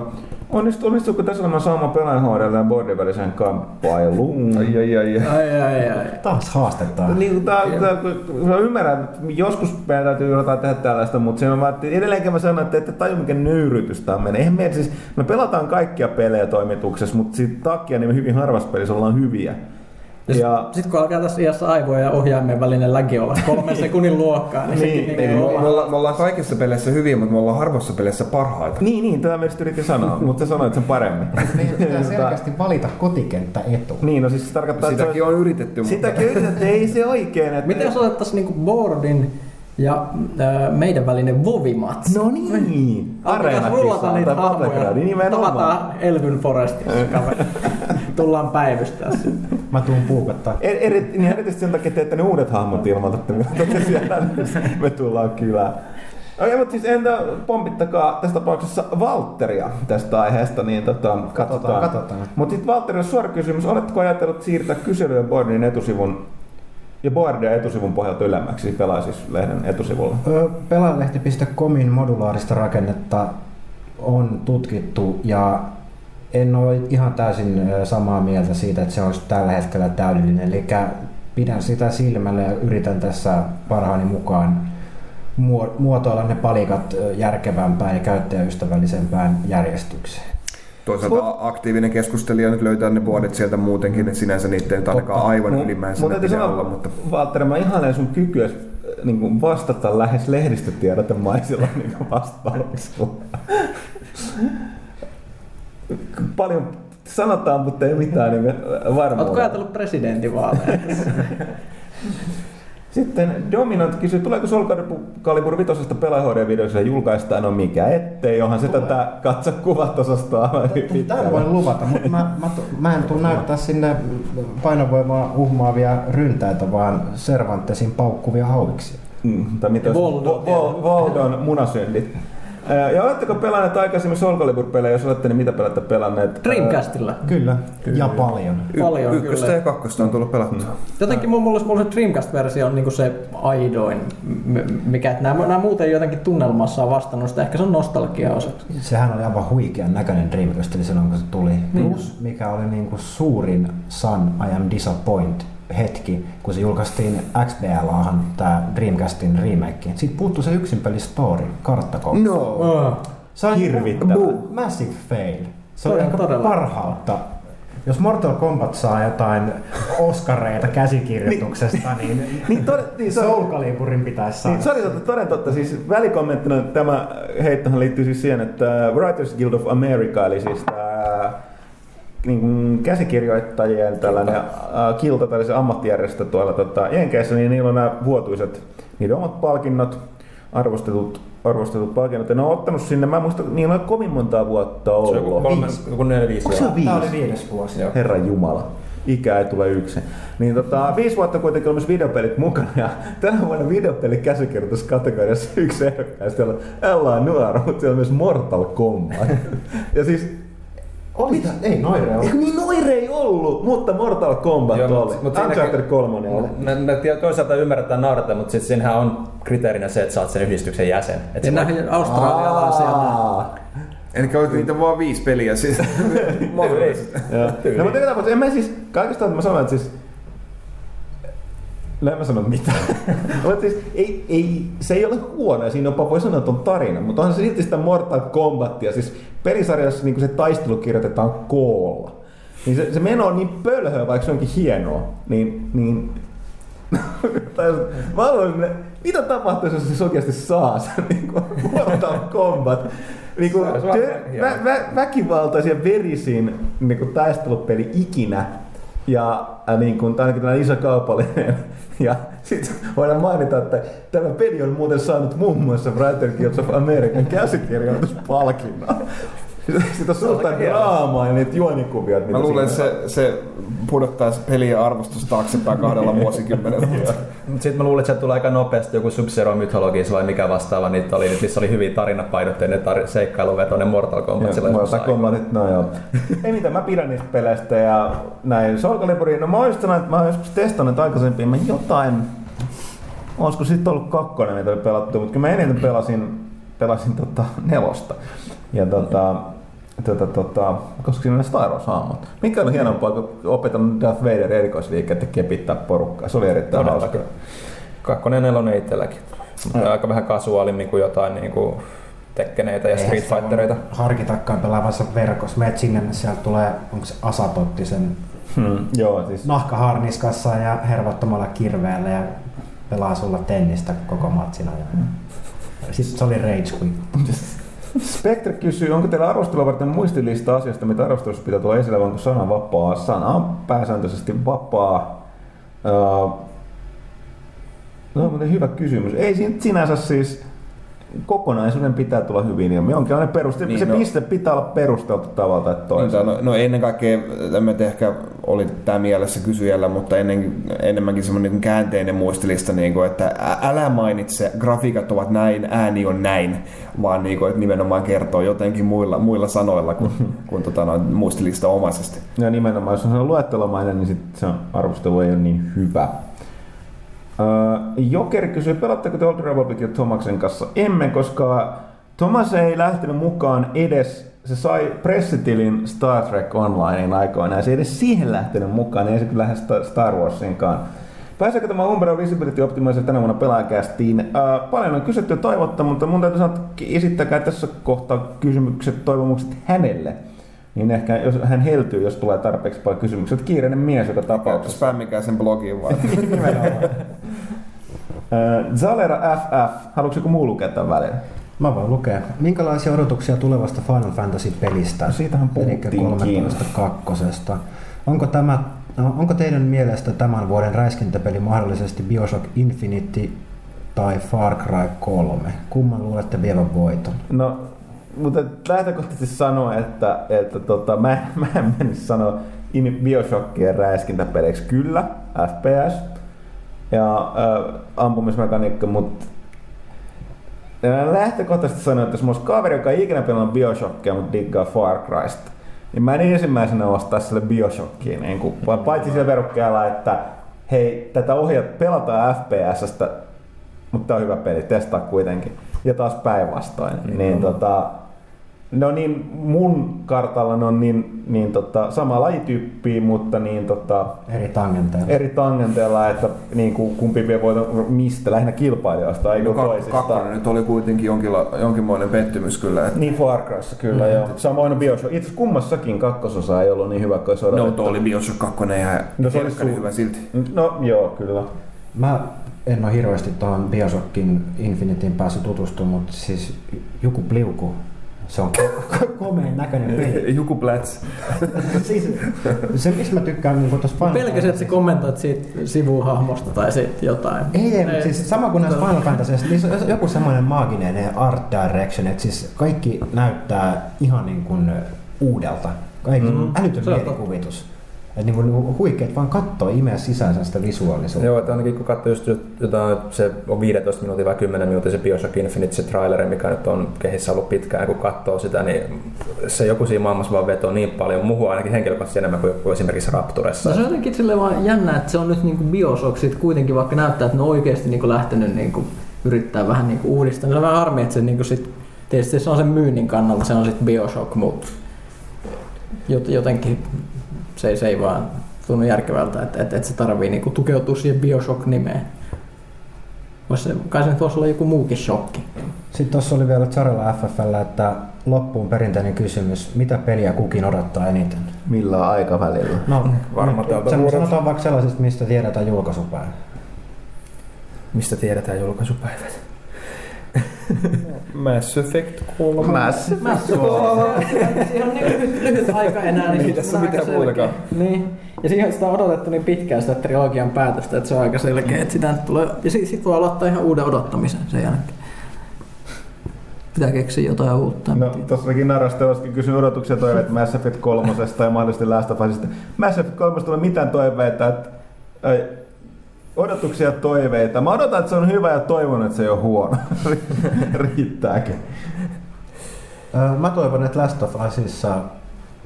Onnistu, onnistuuko tässä olemaan sama pelaajan HDL ja boardin väliseen kamppailuun? Ai ai ai. ai. Ai, ai, ai. Taas haastetaan. Niin, tää, tää, kun mä ymmärrän, että joskus meidän täytyy jotain tehdä tällaista, mutta se on vaan, että edelleenkin mä sanon, että ette taju mikä nöyrytys tää menee. Eihän meidän, siis, me pelataan kaikkia pelejä toimituksessa, mutta siitä takia niin me hyvin harvassa pelissä ollaan hyviä. Ja, sitten kun alkaa tässä iässä aivoja ja ohjaimen välinen lägi olla kolmen sekunnin luokkaa, niin, Niin, niin, niin, Me, niin, me, ollaan, me ollaan kaikissa peleissä hyviä, mutta me ollaan harvoissa peleissä parhaita. Niin, niin, tätä just yritin sanoa, (laughs) mutta sä sanoit sen paremmin. Meidän pitää selkeästi valita kotikenttä etu. Niin, no siis se tarkoittaa, että Sitäkin se on yritetty, mutta... Sitäkin yritetään, ei se oikein. Että... Miten jos otettaisiin niinku boardin ja äh, meidän välinen vovimatsi? No niin, rullata niitä hahmoja. Tavataan Elvyn Forestissa. (laughs) Tullaan päivystää sitten. Mä tuun puukottaa. Er, eri, niin erityisesti sen takia teette ne uudet hahmot ilmoitatte, mitä siellä (laughs) me tullaan kylään. Okei, mutta siis entä pompittakaa tässä tapauksessa Valtteria tästä aiheesta, niin tota, katsotaan. katsotaan. Mutta sitten Valtterille suora kysymys, oletko ajatellut siirtää kyselyä Boardin etusivun ja Boardia etusivun pohjalta ylemmäksi, pelaa siis lehden etusivulla? Ö, Pelaajalehti.comin modulaarista rakennetta on tutkittu ja en ole ihan täysin samaa mieltä siitä, että se olisi tällä hetkellä täydellinen. Eli pidän sitä silmällä ja yritän tässä parhaani mukaan muo- muotoilla ne palikat järkevämpään ja käyttäjäystävällisempään järjestykseen. Toisaalta aktiivinen keskustelija nyt löytää ne vuodet sieltä muutenkin, että sinänsä niitä ei ainakaan aivan Mun- ylimmäisenä pidä sanoa, olla, mutta... Valtteri, mä ihailen sun kykyä niin kuin vastata lähes lehdistötiedotemaisilla niin vastauksilla. Paljon sanotaan, mutta ei mitään niin varmuudella. Oletko ajatellut presidentinvaaleja? (laughs) Sitten Dominant kysyy, tuleeko Soul Calibur 5 pelaajahoidon-videossa julkaistaan? No mikä ettei, onhan se tätä katso kuvat osastoa Tämä voin luvata, mutta mä, mä, mä en tule näyttää sinne painovoimaa uhmaavia ryntäitä, vaan Cervantesin paukkuvia hauiksia. Mm, tai mitä Voldon. Vo- Vo- Voldon munasyndit. Ja oletteko pelanneet aikaisemmin Soul Calibur-pelejä? Jos olette, niin mitä pelaatte pelanneet? Dreamcastilla. Kyllä, ja paljon. Paljon Y- ykköstä kyllä. ja kakkosta on tullut pelattua. Jotenkin mun mulla, mulla se Dreamcast-versio on niinku se aidoin, mikä että nämä, nämä muuten jotenkin tunnelmassa on vastannut sitä. Ehkä se on nostalgia osaksi. Sehän oli aivan huikean näköinen Dreamcast, eli silloin kun se tuli. Niin. Plus, mikä oli niinku suurin Sun I Am Disappoint hetki, kun se julkaistiin XBLAhan tämä Dreamcastin remake. Siitä puuttui se yksin peli story. No. Oh. Se on Hirvittävää. bu- Massive fail. Se on ehkä todella. parhautta. Jos Mortal Kombat saa jotain Oscareita käsikirjoituksesta, niin, Niin, tod- niin, se on- Soul Caliburin pitäisi saada. Niin, se oli totta, toden totta. Siis välikommenttina tämä heittohan liittyy siis siihen, että Writers Guild of America, eli siis tämä niin kuin käsikirjoittajien tällainen äh, kilta, tällaisen ammattijärjestö tuolla tota, Jenkeissä, niin niillä on nämä vuotuiset, niiden omat palkinnot, arvostetut, arvostetut palkinnot. Ja ne on ottanut sinne, mä en muista, niillä on kovin montaa vuotta Se on ollut. joku kolme, joku neljä, viisi Onko se vuotta. viisi? Tämä oli viides vuosi. Joo. Herran Jumala. Ikä ei tule yksin. Niin tota, viisi vuotta kuitenkin on myös videopelit mukana ja tänä vuonna videopelikäsikirjoituskategoriassa yksi ehdokkaista on Ella Nuoro, mutta siellä on myös Mortal Kombat. (laughs) ja siis Oli, ei noire ollut. Eikö niin noire ei ollut, mutta Mortal Kombat Joo, oli. mut- mut Uncharted siinäkin- 3 oli. Me, me tiedä- toisaalta ymmärretään naurata, mutta sitten siinähän on kriteerinä se, että sä oot sen yhdistyksen jäsen. Et Ja se voi- näihin australialaisia. Eli oliko niitä vaan viisi peliä siis? (laughs) Mahdollisesti. Joo. No mutta en mä siis, kaikesta mä sanon, että siis No en mä sano mitään. (laughs) mutta siis ei, ei, se ei ole huono ja siinä jopa voi sanoa, että on tarina, mutta onhan se silti sitä Mortal Kombatia. Siis pelisarjassa niin se taistelu kirjoitetaan koolla. Niin se, se meno on niin pölhöä, vaikka se onkin hienoa. Niin, niin (laughs) mä haluaisin, mitä tapahtuisi, jos se oikeasti saa sen niin kuin Mortal Kombat? Niin kuin, Se vä, vä, väkivaltaisin ja verisin niin kuin taistelupeli ikinä. Ja äh, niin kuin, ainakin tällainen iso kaupallinen. (laughs) Ja sitten voidaan mainita, että tämä peli on muuten saanut muun muassa Writer Guilds of American käsikirjoituspalkinnon. Sitä on suurta draamaa ja niitä juonikuvia. Mä luulen, että se, se pudottaisi pelien arvostusta taaksepäin kahdella (laughs) vuosikymmenellä. Sitten mä luulen, että sieltä tulee aika nopeasti joku Sub-Zero Mythologies vai mikä vastaava niitä oli, missä oli hyvin tarinapainotteinen tar- seikkailuvetoinen Mortal Kombat. silloin Mortal Kombatit, no joo. Ei mitään, mä pidän niistä peleistä ja näin. Soul no mä oon että mä oon joskus testannut aikaisemmin, mä jotain, olisiko sitten ollut kakkonen, mitä oli pelattu, mutta kyllä mä eniten pelasin, pelasin tota nelosta. Ja tota, tota, tota, koska siinä oli Star Wars hahmot. Mikä on hienompaa, kun opetan Darth Vader erikoisliikkeet ja kepittää porukkaa. Se oli erittäin hauska. Todellakin. Kakkonen ja nelonen itselläkin. Mutta aika vähän kasuaalimmin kuin jotain niin kuin tekkeneitä ja Street Fightereita. Harkitakaan pelaavassa verkossa. Meet sinne, niin sieltä tulee, onko se Asapotti sen Hmm, joo, siis nahkaharniskassa ja hervottomalla kirveellä ja pelaa sulla tennistä koko matsin ajan. Sitten se oli Rage Quit. (laughs) Spectre kysyy, onko teillä arvostelua varten muistilista asiasta, mitä arvostelussa pitää tulla esille, vai onko sana vapaa? Sana on pääsääntöisesti vapaa. Uh, no, mutta hyvä kysymys. Ei sinänsä siis kokonaisuuden pitää tulla hyvin ilmi. Jonkinlainen peruste, Niin, se no- piste pitää olla perusteltu tavalla tai Niin, toisella. no, no ennen kaikkea, tämä nyt ehkä oli tämä mielessä kysyjällä, mutta ennen, enemmänkin semmoinen niin käänteinen muistilista, niin kuin, että älä mainitse, grafiikat ovat näin, ääni on näin, vaan niin kuin, että nimenomaan kertoo jotenkin muilla, muilla sanoilla kuin, (laughs) kuin tota, no, muistilista omaisesti. Ja nimenomaan, jos on luettelomainen, niin sit se arvostelu ei ole niin hyvä. Öö, Joker kysyy, pelatteko te Old Republicia Tomaksen kanssa? Emme, koska Thomas ei lähtenyt mukaan edes, se sai pressitilin Star Trek Onlinein aikoinaan, ja se ei edes siihen lähtenyt mukaan, niin ei se kyllä lähde Sta- Star Warsinkaan. Pääseekö tämä Umbra Visibility Optimizer tänä vuonna pelaajakästiin? Öö, paljon on kysytty ja toivottu, mutta mun täytyy sanoa, että esittäkää tässä kohtaa kysymykset, toivomukset hänelle. Niin ehkä jos hän heltyy, jos tulee tarpeeksi paljon kysymyksiä. Kiireinen mies joka tapauksessa. Spämmikää sen blogiin vaan. (laughs) Äh, Zalera FF, haluatko joku muu lukea tämän välillä? Mä voin lukea. Minkälaisia odotuksia tulevasta Final Fantasy-pelistä? No siitähän puhuttiinkin. 13 kakkosesta. Onko, tämä, no, onko teidän mielestä tämän vuoden räiskintäpeli mahdollisesti Bioshock Infinity tai Far Cry 3? Kumman luulette vievän voiton? No, mutta lähtökohtaisesti sanoa, että, että tota, mä, (laughs) mä en menisi sanoa in Bioshockkien räiskintäpeleiksi. Kyllä, FPS ja äh, ampumismekaniikka, mutta ja lähtökohtaisesti sanoa, että jos mulla olisi kaveri, joka ei ikinä pelannut Bioshockia, mutta diggaa Far Crysta, niin mä en ensimmäisenä ostaa sille Bioshockiin, niin kuin, vaan paitsi sillä verukkeella, että hei, tätä ohjat, pelataan FPSstä, mutta tää on hyvä peli, testaa kuitenkin. Ja taas päinvastoin. Mm-hmm. Niin tota, no niin, mun kartalla ne on niin, niin tota, sama lajityyppi, mutta niin tota, Eri tangenteilla. eri tangenteilla, että niin kuin, kumpi vie voiton mistä, lähinnä kilpailijoista, ei No, kak- kakkonen nyt oli kuitenkin jonkinla, jonkinmoinen pettymys kyllä. Että Niin Far Cryssa kyllä, mm. joo. Samoin Bioshock. Itse kummassakin kakkososa ei ollut niin hyvä kuin olisi no, tuo oli Bioshock 2 ja No, se oli su- hyvä silti. No joo, kyllä. Mä en ole hirveästi tuohon Bioshockin Infinityin päässyt tutustumaan, mutta siis joku pliuku. Se on komeen näköinen peli. (laughs) Juku Plats. (laughs) siis, se, mistä mä tykkään niin tuossa Final Pelkäsin, että sä kommentoit siitä sivuhahmosta tai siitä jotain. Ei, ei, mutta siis sama kuin näissä Final Fantasyissa, niin se on joku semmoinen maaginen art direction, että siis kaikki näyttää ihan niin kuin uudelta. Kaikki mm. älytön mielikuvitus. Että niin kuin huikeet vaan kattoo imeä sisäänsä sitä visuaalisuutta. Joo, että ainakin kun katsoo just jotain, se on 15 minuutin vai 10 minuutin se Bioshock Infinite, se traileri, mikä nyt on kehissä ollut pitkään, ja kun katsoo sitä, niin se joku siinä maailmassa vaan vetoo niin paljon, muuhun ainakin henkilökohtaisesti enemmän kuin joku esimerkiksi Rapturessa. No se on jotenkin silleen vaan jännä, että se on nyt niinku Bioshock sit kuitenkin, vaikka näyttää, että ne on oikeasti niinku lähtenyt niinku yrittää vähän niinku uudistaa. niin Se on vähän harmi, että se niinku sit, tietysti se on sen myynnin kannalta, se on sitten Bioshock, mutta jot- jotenkin se, ei- se ei vaan tunnu järkevältä, että, että, että se tarvii niinku tukeutua siihen Bioshock-nimeen. Vois se, kai se nyt voisi olla joku muukin shokki. Sitten tuossa oli vielä Charella FFllä, että loppuun perinteinen kysymys, mitä peliä kukin odottaa eniten? Millä aikavälillä? No, Varmaan tältä vuodelta. sanotaan vaikka sellaisista, mistä tiedetään julkaisupäivä. Mistä tiedetään julkaisupäivät? (laughs) Mass Effect 3. Massive. Massive. Siihen on niin lyhyt, lyhyt aika enää. Niin Ei sit tässä se on mitään muutakaan. Niin. Ja siihen sitä on odotettu niin pitkään sitä trilogian päätöstä, että se on aika selkeä, että sitä nyt tulee. Ja sit, sit voi aloittaa ihan uuden odottamisen sen jälkeen. Pitää keksiä jotain uutta. No, tossakin Narasta olisikin kysynyt odotuksia ja toiveita Mass Effect 3 tai mahdollisesti Last of Usista. Mass Effect 3 tulee mitään toiveita, että ai, odotuksia ja toiveita. Mä odotan, että se on hyvä ja toivon, että se ei ole huono. (laughs) Riittääkin. Ö, Mä toivon, että Last of Usissa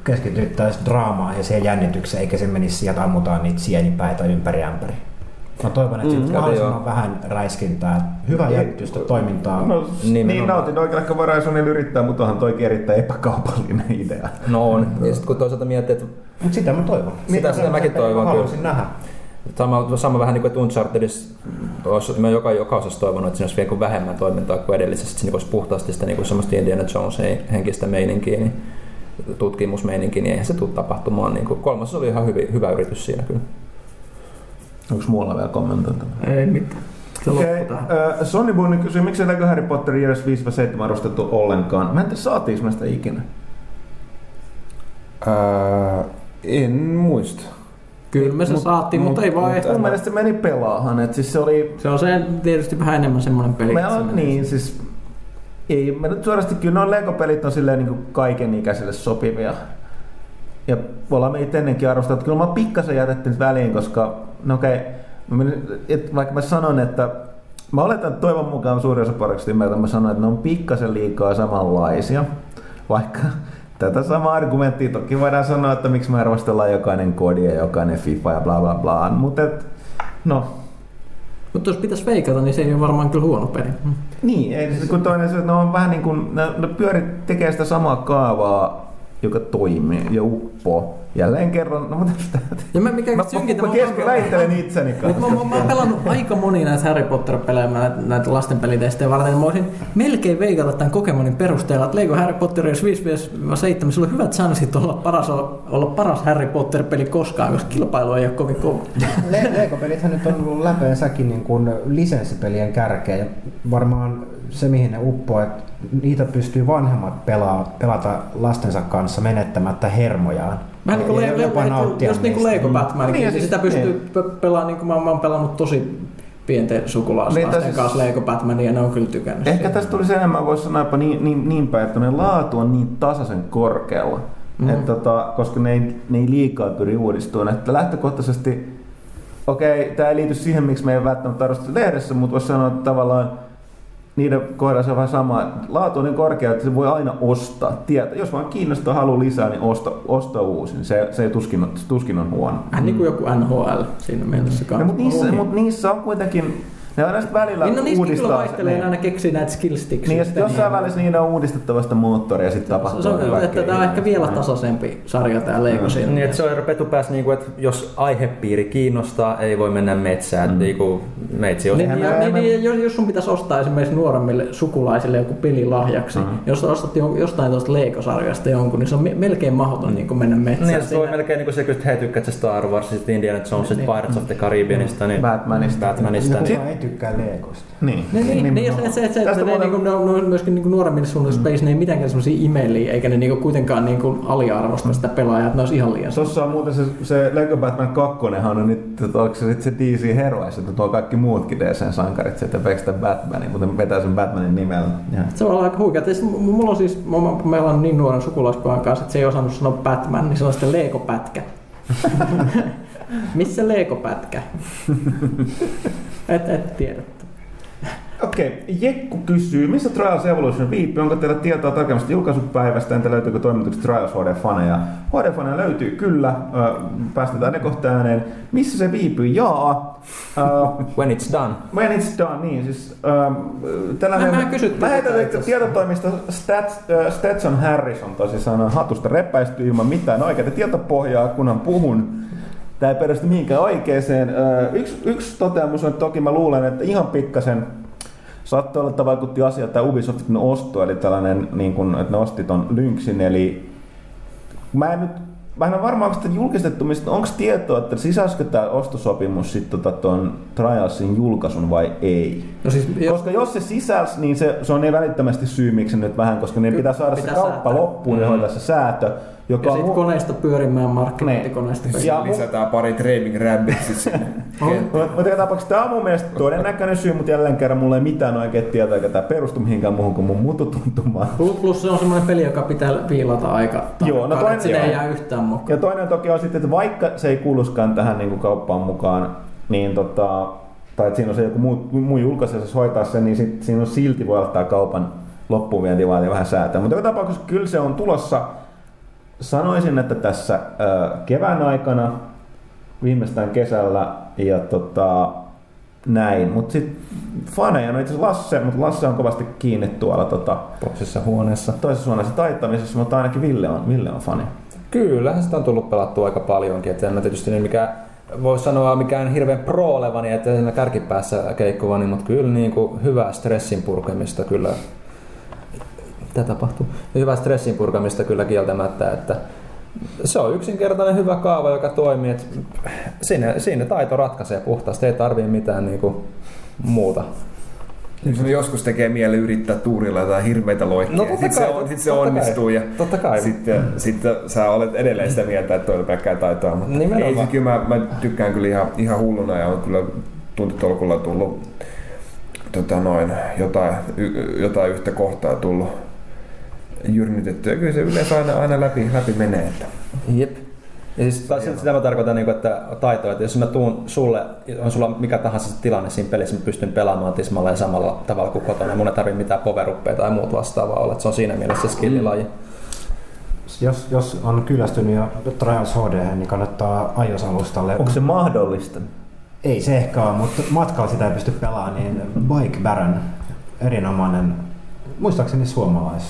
keskityttäisiin draamaan ja siihen jännitykseen, eikä se menisi sieltä ammutaan niitä sienipäitä ympäri ämpäri. Mä toivon, että Mm, mm, joo. mahdollisimman vähän räiskintää, hyvää jännitystä toimintaa. No, niin nautin oikein ehkä Horizonilla yrittää, mutta onhan toikin erittäin epäkaupallinen idea. No on. Ja sitten kun toisaalta miettii, että Mutta sitä mä toivon. Sitä- sitä mäkin toivon, Mä kyllä. haluaisin nähdä. Sama, sama vähän niin kuin että Unchartedissa, olisi, mä joka, joka osassa toivonut, että siinä olisi vielä vähemmän toimintaa kuin edellisessä, että siinä olisi puhtaasti sitä niin kuin semmoista Indiana Jones henkistä meininkiä, niin tutkimusmeininkiä, niin eihän se tule tapahtumaan. Niin kuin, kolmas oli ihan hyvä, hyvä yritys siinä kyllä. Onko muualla vielä kommentoita? Ei mitään. Se okay. Sonny Boone kysyy, miksi Lego Harry Potter Years 5-7 arvostettu ollenkaan? Mä en tiedä, saatiinko mä sitä ikinä. Ää, en muista. Kyllä me se Mut- saatiin, mutta ei vaan mut- ehkä. Mun mielestä se meni pelaahan, että siis se oli... Se on se tietysti vähän enemmän semmoinen peli. Että on, se- niin, siis... Ei, mä nyt suorasti kyllä noin Lego-pelit on silleen niin kaiken ikäisille sopivia. Ja ollaan me itse ennenkin arvostettu. Kyllä mä pikkasen jätetty nyt väliin, koska no okei, mä menin, et, vaikka mä sanon, että mä oletan, että toivon mukaan suurin osa pariksi ymmärtää, mä sanon, että ne on pikkasen liikaa samanlaisia. Vaikka tätä samaa argumenttia toki voidaan sanoa, että miksi me arvostellaan jokainen kodi ja jokainen FIFA ja bla bla bla. Mutta et, no, Mutta jos pitäisi veikata, niin se ei ole varmaan kyllä huono peli. Mm. niin, ei, siis kun toinen se, että ne on vähän niin kuin, ne, ne pyörit tekee sitä samaa kaavaa, joka toimii ja uppoo. Jälleen kerran, no mutta sitä, Ja mä, mikä mä, synkintä, mä, mä, väittelen itseni kanssa. mä, mä, mä oon pelannut aika moni näitä Harry Potter-pelejä, näitä, näitä lastenpelitestejä varten. Mä voisin melkein veikata tämän kokemonin perusteella, että Lego Harry Potter jos 5-7, sulla on hyvät chanssit olla paras, olla paras Harry Potter-peli koskaan, koska kilpailu ei ole kovin kova. Le- Lego-pelithän nyt on ollut läpeensäkin niin kuin lisenssipelien kärkeä ja varmaan se mihin ne uppoo, että niitä pystyy vanhemmat pelaa, pelata lastensa kanssa menettämättä hermojaan. Vähän niin kuin, le- le- just niin kuin. Lego Batman, Niin, niin, siis sitä pystyy niin. pe- pelaamaan, niin kuin mä, mä oon pelannut tosi pienten sukulaislasten Niin, siis- kanssa Lego Batmania ja ne on kyllä tykännyt. Ehkä siitä. tästä tulisi enemmän, voisi sanoa jopa niin, niin, niin päin, että ne laatu on niin tasaisen korkealla, Mm. mm. että tota, koska ne ei, ne ei liikaa pyri uudistumaan. Että lähtökohtaisesti, okei, okay, tämä ei liity siihen, miksi me ei välttämättä arvosteta lehdessä, mutta voisi sanoa, että tavallaan niiden kohdalla se on vähän sama. Laatu on niin korkea, että se voi aina ostaa. Tietä. Jos vaan kiinnostaa halu lisää, niin osta, osta uusi. Se, se ei tuskin, tuskin on huono. Vähän niin kuin joku NHL siinä mielessä No, mutta niissä, mut niissä on kuitenkin, ne aina sitten välillä Niin no kyllä uudistaa. vaihtelee, niin. aina keksii näitä skill sticks. Niin, ja sitten jossain välissä niillä on uudistettava sitä moottoria ja sitten tapahtuu. se on, että tämä on ehkä vielä tasaisempi sarja tämä Lego siinä. Niin, että se on Petu pääsi, niin kuin, että jos aihepiiri kiinnostaa, ei voi mennä metsään. Mm. Niin kuin meitsi on Niin, niin, me- niin, jos, jos sun pitäisi ostaa esimerkiksi nuoremmille sukulaisille joku peli lahjaksi, Mhm. jos ostat jostain tuosta Lego-sarjasta jonkun, niin se on me- melkein mahdoton niin mennä metsään. Niin, se voi melkein niin kuin se, kun hei tykkäät sä Star Warsista, Indiana Jonesista, Niin. Pirates of the Caribbeanista, niin Batmanista. Batmanista niin. Tykkää Legosta. Niin, Niin, niin, niin, ja se, se, se, että ne, muuten- niinku, ne, on, ne on myöskin niinku nuoremmille suunnille mm. ne ei mitenkään semmoisia imeliä, eikä ne niinku kuitenkaan niinku aliarvosta sitä pelaajaa, että ne olisi ihan liian Tuossa on muuten se, se Lego Batman 2 on nyt, että onko se sitten se DC Heroes, että tuo kaikki muutkin DC-sankarit sitten pelkästään Batmanin, mutta vetää sen Batmanin nimellä. Ja. Se on aika huikea. M- mulla on siis, mä oon pelannut niin nuoren sukulaispojan kanssa, että se ei osannut sanoa Batman, niin se on sitten Lego-pätkä. (laughs) Missä Lego-pätkä? (laughs) et, et tiedä. Okei, Jekku kysyy, missä Trials Evolution viipyy? Onko teillä tietoa tarkemmasta julkaisupäivästä? Entä löytyykö toimituksesta Trials HD-faneja? HD-faneja löytyy kyllä, päästetään ne kohta ääneen. Missä se viipyy? Jaa. Ö, (laughs) When it's done. When it's done, niin siis ähm, tällainen Mä- mä asiassa. tietotoimisto Stats, äh, Stetson Harrison tosissaan hatusta repäisty ilman mitään oikeaa tietopohjaa, kunhan puhun. Tämä ei perustu mihinkään oikeeseen. Yksi, yksi toteamus on, että toki mä luulen, että ihan pikkasen saattoi olla, että vaikutti asia tämä Ubisoftin osto, eli tällainen, niin kun, että ne osti ton Lynxin, eli mä en nyt mä en ole varma, onko sitä julkistettu, onko tietoa, että sisälsikö tämä ostosopimus sitten tota tuon Trialsin julkaisun vai ei? No siis, Koska jos se sisälsi, niin se, se on niin välittömästi syy, miksi nyt vähän, koska ne pitää saada pitää se kauppa säätää. loppuun ja hoitaa se säätö, joka ja on sitten mu- koneista pyörimään markkinointikoneista. Niin. Ja Ja mu- lisätään pari Training Rabbitsit sinne. (laughs) Mutta tapauksessa tämä on mun mielestä todennäköinen syy, mutta jälleen kerran mulla ei mitään oikein tietoa, eikä tämä perustu mihinkään muuhun kuin mun mututuntumaan. Plus, plus se on semmoinen peli, joka pitää piilata aika Joo, no toinen- että sitä ei jää yhtään mukaan. Ja toinen toki on sitten, että vaikka se ei kuuluskaan tähän niin kuin kauppaan mukaan, niin tota, tai että siinä on se joku muu, muu julkaisija se hoitaa sen, niin sit, siinä on silti voi ottaa kaupan loppuvienti vaatii vähän säätää. Mutta joka tapauksessa kyllä se on tulossa, sanoisin, että tässä kevään aikana, viimeistään kesällä ja tota, näin. Mutta sitten faneja, no itse asiassa Lasse, mutta Lasse on kovasti kiinni tuolla tota, toisessa huoneessa. toisessa huoneessa taittamisessa, mutta ainakin Ville on, Ville on fani. Kyllä, sitä on tullut pelattua aika paljonkin. Että en mä tietysti niin mikä voi sanoa mikään hirveän pro olevani, että siinä kärkipäässä keikkovani, mutta kyllä niin kuin hyvää stressin purkamista kyllä. Mitä tapahtuu? Hyvää stressin purkamista kyllä kieltämättä, että se on yksinkertainen hyvä kaava, joka toimii. Että siinä, siinä taito ratkaisee puhtaasti, ei tarvii mitään niin kuin muuta. Jos joskus tekee mieli yrittää tuurilla jotain hirveitä loikkia, No sitten se, on, sit se totta onnistuu kai. ja Totta kai. Sitten, sitten sä olet edelleen sitä mieltä, että toi oli pelkkää taitoa. Mutta Nimenomaan. ei, kyllä mä, mä, tykkään kyllä ihan, ihan hulluna ja on kyllä tuntitolkulla tullut tota noin, jotain, y, jotain yhtä kohtaa tullut jyrnitettyä. Kyllä se yleensä aina, aina läpi, läpi menee. Että. Jep. Ja siis taas sitä mä tarkoitan, niin kuin, että taitoa, että jos mä tuun sulle, on sulla mikä tahansa se tilanne siinä pelissä, mä pystyn pelaamaan tismalleen samalla tavalla kuin kotona. Mun ei tarvitse mitään poweruppeja tai muut vastaavaa olla. että Se on siinä mielessä se skillilaji. Jos, jos on kyllästynyt jo Trials HD, niin kannattaa iOS-alustalle. Onko se mahdollista? Ei se ehkä ole, mutta matkalla sitä ei pysty pelaamaan, niin Bike Baron, erinomainen, muistaakseni suomalais,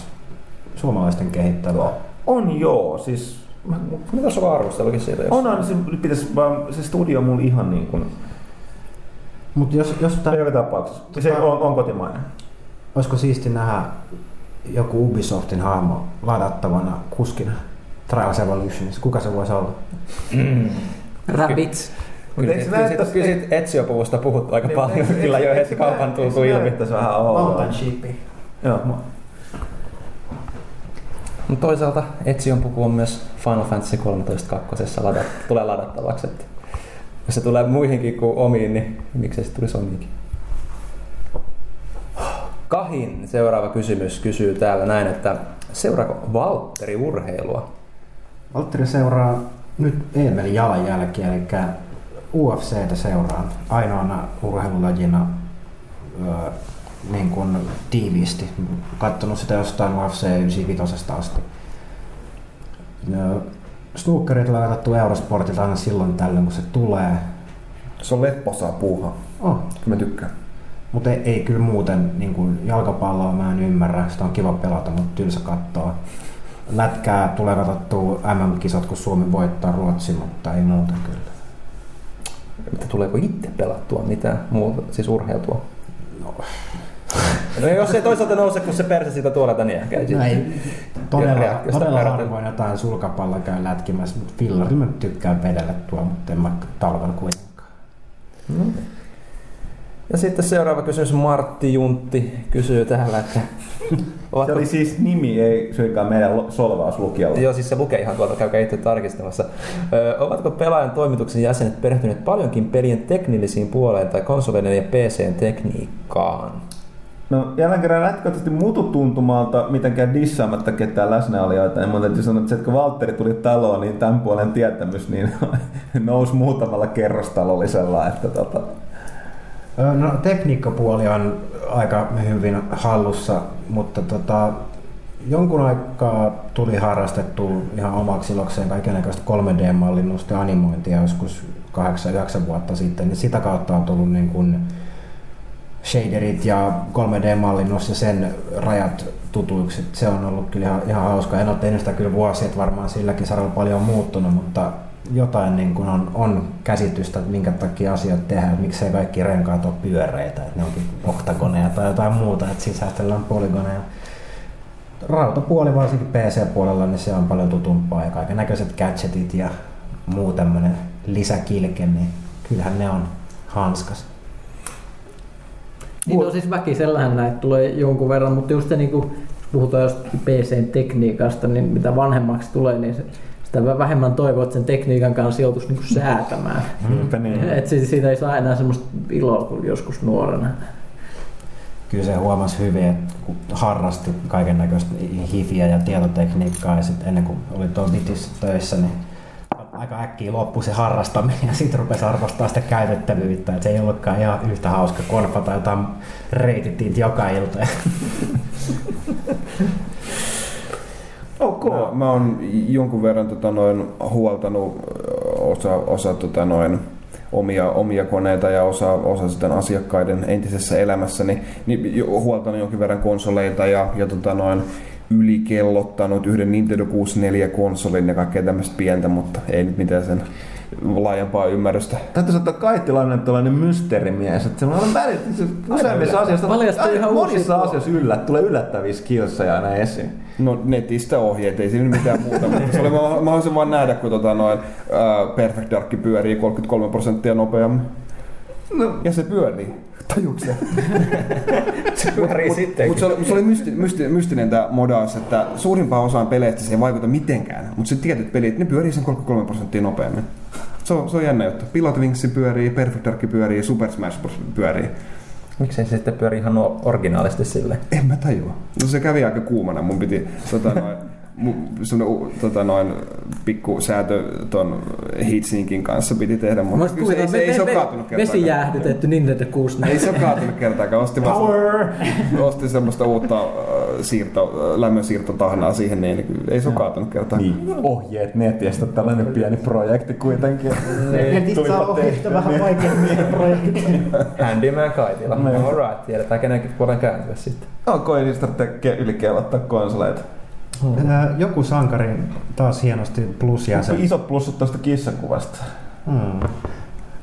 suomalaisten kehittämä. On joo, siis mä- Mitä sulla arvostelukin siitä? Jos... on, on se, pitäisi vaan, se studio on mulla ihan niin kuin, Mutta jos, jos tää, joka tapauksessa. Se on, on kotimainen. olisiko siisti nähdä joku Ubisoftin hahmo ladattavana kuskina Trials Evolutionissa, kuka se voisi olla? Rabbits. Kyllä, kyllä, kyllä siitä puhuttu aika paljon, Eikö- kyllä jo heti se kaupan tultu ilmi. oudolta? Sheepi. Joo. Mutta toisaalta Ezion puku on myös Final Fantasy 13 kakkosessa ladat, tulee ladattavaksi. Että jos se tulee muihinkin kuin omiin, niin miksei se tulisi omiinkin? Kahin seuraava kysymys kysyy täällä näin, että seuraako Valtteri urheilua? Valtteri seuraa nyt Eemelin jalanjälkiä, eli UFCtä seuraan ainoana urheilulajina niin kuin tiiviisti. Katsonut sitä jostain UFC 95 asti. Öö, Snookerit on laitettu Eurosportilta aina silloin tällöin, kun se tulee. Se on lepposaa puuhaa. Oh, Mä tykkään. mutta ei, ei kyllä muuten niin kuin jalkapalloa mä en ymmärrä. Sitä on kiva pelata, mutta tylsä katsoa. Lätkää tulee katsottua MM-kisat, kun Suomi voittaa Ruotsin, mutta ei muuta kyllä. Mitä tuleeko itse pelattua mitään muuta, siis urheiltua? No. Jos ei toisaalta nouse, kun se perse siitä tuolelta, niin ehkä ei No sitten. ei, todella, todella harvoin jotain sulkapalloa käy lätkimässä, mutta fillari mä tykkään vedellä tuo, mutta en mä talvella kuitenkaan. Ja sitten seuraava kysymys Martti Juntti kysyy täällä, että (laughs) Se ovatko oli siis nimi, ei suinkaan meidän lo- solvauslukijalla. Joo, siis se lukee ihan tuolta, käykää itse tarkistamassa. Ö, ovatko pelaajan toimituksen jäsenet perehtyneet paljonkin pelien teknillisiin puoleen tai konsoleiden ja PCn tekniikkaan? No jälleen kerran lähtökohtaisesti mututuntumalta mitenkään dissaamatta ketään läsnäolijoita, niin täytyy sanoa, että se, kun Valtteri tuli taloon, niin tämän puolen tietämys niin (laughs) nousi muutamalla kerrostalollisella, että tota, No tekniikkapuoli on aika hyvin hallussa, mutta tota, jonkun aikaa tuli harrastettu ihan omaksi ilokseen kaikenlaista 3D-mallinnusta ja animointia joskus 8-9 vuotta sitten, niin sitä kautta on tullut niin kuin shaderit ja 3D-mallinnus ja sen rajat tutuiksi. Se on ollut kyllä ihan, ihan hauska. En ole tehnyt sitä kyllä vuosia, että varmaan silläkin saralla paljon on muuttunut, mutta jotain niin kuin on, on käsitystä, että minkä takia asiat tehdään, että miksei kaikki renkaat ole pyöreitä, että ne onkin oktagoneja tai jotain muuta, että sisäistellään polygoneja. rautapuoli varsinkin PC-puolella, niin se on paljon tutumpaa ja kaiken näköiset gadgetit ja muu tämmönen lisäkilke, niin kyllähän ne on hanskas. Niin on siis väkisellähän näitä tulee jonkun verran, mutta just se niin kuin, jos puhutaan jostain PC-tekniikasta, niin mitä vanhemmaksi tulee, niin se, sitä vähemmän toivoo, että sen tekniikan kanssa joutuisi niin kuin säätämään. Niinpä niin. Et siitä, siitä ei saa enää semmoista iloa kuin joskus nuorena. Kyllä se huomasi hyvin, että kun harrasti kaiken näköistä hifiä ja tietotekniikkaa ja sitten ennen kuin oli tuolla töissä, niin aika äkkiä loppui se harrastaminen ja sitten rupesi arvostaa sitä käytettävyyttä. Et se ei ollutkaan ihan yhtä hauska konfata jotain reititit joka ilta. (laughs) Ok. Mä, mä oon jonkun verran tota noin, huoltanut osa, osa tota noin, omia, omia koneita ja osa, osa sitten asiakkaiden entisessä elämässä, niin, huoltanut jonkin verran konsoleita ja, ja tota noin, ylikellottanut yhden Nintendo 64-konsolin ja kaikkea tämmöistä pientä, mutta ei nyt mitään sen laajempaa ymmärrystä. Täytyy sanoa, että Kaittilainen on tällainen mysteerimies, että se on välit, se useimmissa asioissa, aina monissa asioissa yllät, tulee yllättäviä skillsejä aina esiin. No netistä ohjeet, ei siinä mitään muuta, mutta se oli, mä, mä haluaisin vaan nähdä, kun tota noin, uh, Perfect Dark pyörii 33 prosenttia nopeammin. No, Ja se pyörii. Tajuuks se? (laughs) Se pyörii sittenkin. Mutta se oli, mut se oli mysti, mysti, mystinen tämä modaus, että suurimpaan osaan peleistä se ei vaikuta mitenkään, mutta se tietyt pelit, ne pyörii sen 33 prosenttia nopeammin. Se on, se on jännä juttu. Pilot Wings pyörii, Perfect Dark pyörii, Super Smash Bros. pyörii. Miksei se sitten pyöri ihan originaalisti sille? En mä tajua. No se kävi aika kuumana. Mun piti tota noin, tota noin, pikku säätö ton heatsinkin kanssa piti tehdä, mutta kyllä se, ei, se, ei se ole kaatunut kertaakaan. Vesijäähdytetty Nintendo 64. Ei se ole kaatunut kertaakaan. Ostin, Power! ostin semmoista uutta äh, siirto, lämmönsiirtotahnaa siihen, niin ei se ole kaatunut kertaakaan. Niin, ohjeet netistä, tällainen pieni projekti kuitenkin. Tehtyä, niin. vaikeammin projekteja. Handyman Kaitila. Niin. Alright, tiedetään kenenkin puolen kääntyä sitten. Onko ei niistä ylikelottaa konsoleita? Ää, Joku sankari taas hienosti plusia se. Isot plussut tuosta kissakuvasta. Hmm.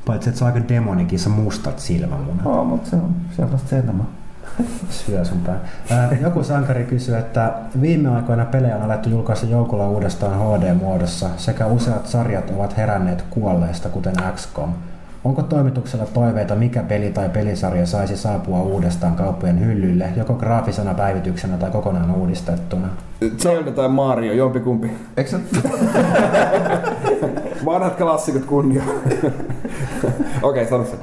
Paitsi että se on aika demonikissa mustat silmämunat. Oo, mutta se on sellaista enemmän. (laughs) Syö sun pää. Ää, Joku sankari kysyy, että viime aikoina pelejä on alettu julkaista joukolla uudestaan HD-muodossa sekä useat sarjat ovat heränneet kuolleista, kuten XCOM. Onko toimituksella toiveita, mikä peli tai pelisarja saisi saapua uudestaan kauppojen hyllyille, joko graafisena päivityksenä tai kokonaan uudistettuna? Zelda tai Mario, jompikumpi. Eikö se... (laughs) Vanhat klassikot kunnia. Okei, sano se.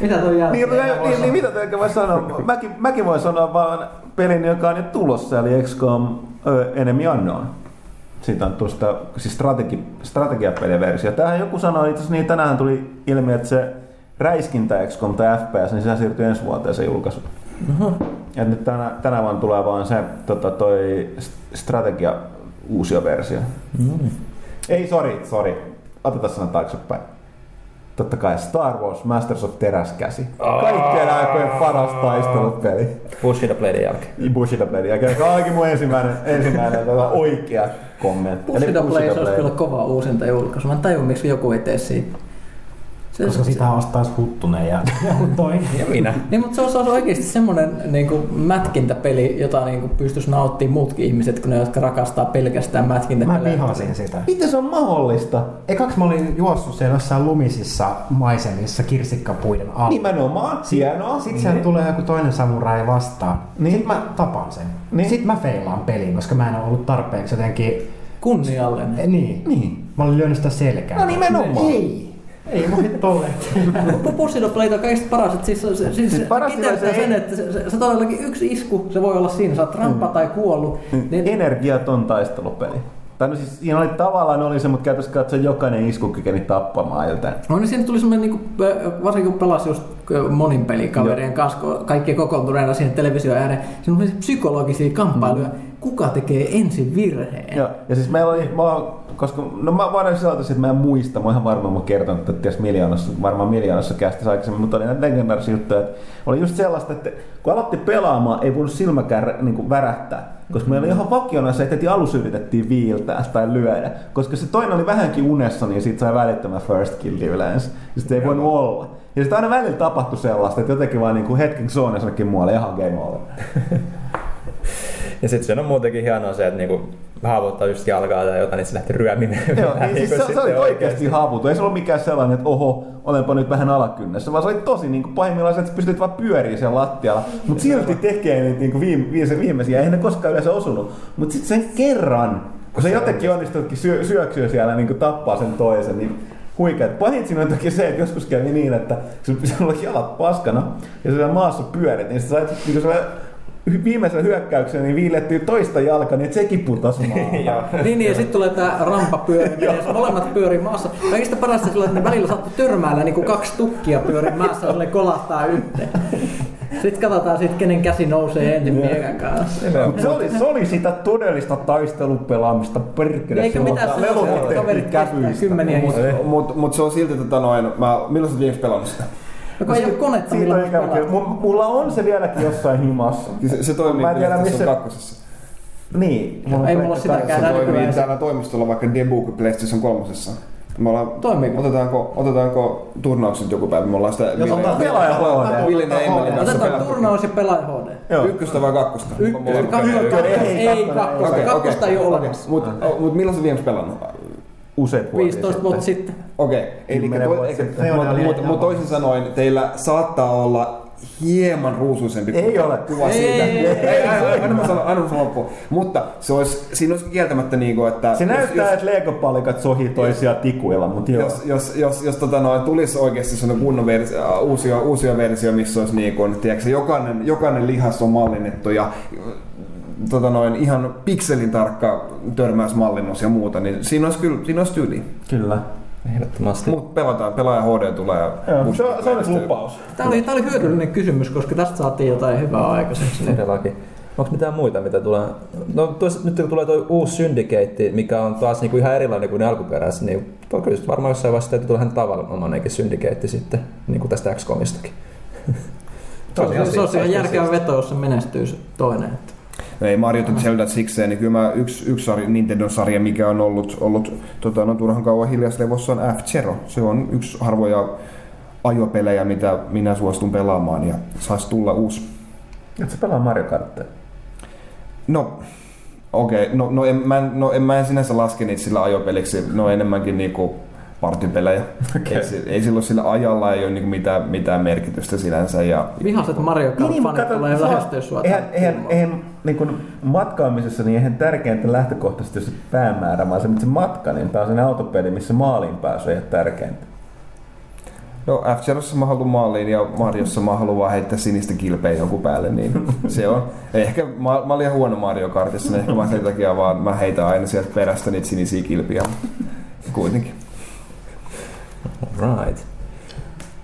Mitä toi Niin, jälkeen? niin, niin, niin, mitä te voi sanoa? Mäkin, mäkin voin sanoa vaan pelin, joka on nyt tulossa, eli XCOM Enemy Unknown. Siitä on tuosta siis strategi, strategiapeliversio. Tähän joku sanoi, itse asiassa niin tänään tuli ilmi, että se räiskintä XCOM tai FPS, niin sehän siirtyy ensi vuoteen se julkaisu. Ja nyt tänä, tänä vuonna tulee vaan se tota, toi strategia uusia versio. Ei, sorry, sorry. Otetaan sana taaksepäin. Totta kai Star Wars Masters of Teräskäsi. Kaikkien aikojen paras taistelupeli. Bushido Bladein jälkeen. Bushido Blade. Ja kaikki mun ensimmäinen, ensimmäinen tota, oikea kommentti. Blaze Bushido olisi Blade. kyllä kova uusinta julkaisu. Mä en tajua, miksi joku ei tee siitä. Se, Koska sitä ostaisi Huttunen ja (laughs) joku toinen. Ja minä. Niin, mutta se olisi oikeasti semmoinen niin kuin mätkintäpeli, jota niin kuin pystyisi nauttimaan muutkin ihmiset, kun ne, jotka rakastaa pelkästään Mä mätkintäpelejä. vihasin sitä. Miten se on mahdollista? Ekaksi mä olin juossut siellä jossain lumisissa maisemissa kirsikkapuiden alla. Nimenomaan. Hienoa. Sitten siellä tulee joku toinen samurai vastaan. Niin. Niin. Sitten mä tapan sen. Niin. Niin. Sitten mä feilaan peliin, koska mä en ole ollut tarpeeksi jotenkin... Kunniallinen. Niin. Niin. Mä olin lyönyt sitä selkään. No nimenomaan. Ei. Ei voi tolleen. Blade on kaikista paras, että siis, se, siis, Siis siis paras se sen, ei- että se, se, se, todellakin yksi isku, se voi olla siinä, sä oot rampa tai kuollut. Niin, Energiaton taistelupeli. Tai no siis siinä oli tavallaan oli se, mutta käytössä katsoen jokainen isku kykeni tappamaan joten. No niin siinä tuli semmoinen, niin kuin, varsinkin kun pelasi just monin pelikaverien kanssa, kun kaikki kokoontuneena siihen televisio ääreen, siinä oli psykologisia kamppailuja. Kuka tekee ensin virheen? Ja, ja siis meillä oli, mä, koska, no mä voin sanoa, että mä en muista, mä oon ihan varma, mä kertonut, että ties miljoonassa, varmaan miljoonassa kästissä aikaisemmin, mutta oli näitä legendaarisia juttuja, että oli just sellaista, että kun aloitti pelaamaan, ei voinut silmäkään niin kuin värähtää, koska meillä oli ihan vakiona se, että heti alussa yritettiin viiltää tai lyödä, koska se toinen oli vähänkin unessa, niin siitä sai välittömän first kill yleensä, ja sitten ei voinut olla. Ja sitten aina välillä tapahtui sellaista, että jotenkin vaan niin kuin hetken jonnekin muualle, ihan game over. (laughs) (laughs) Ja sitten se on muutenkin hienoa se, että niinku haavoittaa just jalkaa tai jotain, niin se lähti ryömimään. Joo, niin siis niinku se, se oli oikeasti havuton. Ei se ollut mikään sellainen, että oho, olenpa nyt vähän alakynnessä, vaan se oli tosi niin kuin pahimmillaan se, että sä pystyt vaan pyöriä siellä lattialla. Mutta silti tekee niitä niin kuin viime, viime, viimeisiä. Eihän ne koskaan yleensä osunut. Mutta sitten sen kerran, kun se jotenkin onnistutkin syö, syöksyä siellä niin kuin tappaa sen toisen, niin huikeet. Pahin siinä on toki se, että joskus kävi niin, että pitää olla jalat paskana ja sä siellä maassa pyörit, niin sä sait niin kuin viimeisellä hyökkäyksellä niin viilettyy toista jalkaa, niin sekin putosi (laughs) maahan. Niin, niin ja sitten tulee tää rampa pyöriminen, (laughs) ja molemmat pyörii maassa. Kaikista parasta sillä, että ne välillä saattoi törmäillä niin kuin kaksi tukkia pyörii maassa, ja ne kolahtaa yhteen. Sitten katsotaan sit, kenen käsi nousee ensin miekan kanssa. Mut Se oli, se oli sitä todellista taistelupelaamista perkele. Eikä mitään tehtiin kestää kävyistä. kymmeniä Mutta mut, mut se on silti tota noin, mä, milloin sä viimeksi pelannut sitä? Kun ei ole konetta, Siitä millä on voisi ikävä pelata. kyllä. M- Mulla on se vieläkin jossain himassa. Se, se toimii Mä en tiedä, missä- kakkosessa. Niin. Ei mulla sitäkään. Se toimii täällä toimistolla vaikka Debug PlayStation 3. Me ollaan, Toimiiko? otetaanko, otetaanko turnaukset joku päivä? Me ollaan sitä Jos otetaan pelaaja HD. Villen ja Emmelin kanssa Otetaan turnaus ja pelaaja HD. Joo. Ykköstä vai kakkosta? Ykköstä, Mulla- kakkosta, Ei, kakkosta. Kakkosta ei ole olemassa. Mut, mut milloin sä viimeksi pelannut? Useat vuosia 15 vuotta sitten. Okei, eli vuotta sitten. Ne oli mutta mut toisin sanoen teillä saattaa olla hieman ruusuisempi Ei kuva, ole. kuva Ei, siitä. ei, ei, ei, ei, aina mä sanon, aina mä sanon. Mutta se olisi, siinä olisi kieltämättä niinku, että... Se jos- näyttää, jos, että Lego-palikat sohii toisia tikuilla, mutta joo. jos, jos, jos, jos tota noin, tulisi oikeasti sellainen kunnon versio, äh, uusia, uusia versio, missä olisi niin kuin, tiedätkö, jokainen, jokainen lihas on mallinnettu ja äh, tota noin, ihan pikselin tarkka törmäysmallinnus ja muuta, niin siinä olisi kyllä siinä olisi tyyli. Kyllä. Ehdottomasti. Mutta pelataan, pelaaja HD tulee. ja Joo, se, on- se on lupaus. Tämä oli, tää oli hyödyllinen kysymys, koska tästä saatiin jotain hyvää aikaiseksi. Todellakin. Onko mitään muita, mitä tulee? No tois, nyt kun tulee tuo uusi Syndicate, mikä on taas niinku ihan erilainen kuin ne alkuperäiset, niin kyllä varmaan jossain vaiheessa täytyy tulla ihan tavanomainenkin Syndicate sitten, niin kuin tästä XCOMistakin. Se on, se on ihan järkevä veto, jos se menestyy se toinen. No ei Mario and Zelda sikseen, niin kyllä mä yksi, yksi sarja, Nintendo-sarja, mikä on ollut, ollut tota, no, turhan kauan hiljaislevossa on F-Zero. Se on yksi harvoja ajopelejä, mitä minä suostun pelaamaan ja saisi tulla uusi. Et sä pelaa Mario Karttia? No, okei, okay. no, no, en, mä, en- no en mä en sinänsä laske niitä sillä ajopeliksi, ne on enemmänkin niinku partypelejä. Okei. Ei, ei silloin sillä ajalla ei ole niinku mitään, mitään merkitystä sinänsä. Ja, Vihaset Mario Niin, mutta Kart-fanit kato, tulee lähestyä sua. Eihän, eihän, eihän niin kuin matkaamisessa niin eihän tärkeintä lähtökohtaisesti se päämäärä, vaan se, se matka, niin tämä on sen autopeli, missä maaliin pääsy ei ole tärkeintä. no F-Zerossa mä haluan maaliin ja Mariossa mä haluan vaan heittää sinistä kilpeä joku päälle, niin (laughs) se on. Ehkä mä, mä olin ihan huono Mario Kartissa, niin ehkä mä sen takia vaan mä heitän aina sieltä perästä niitä sinisiä kilpiä. Kuitenkin. Right.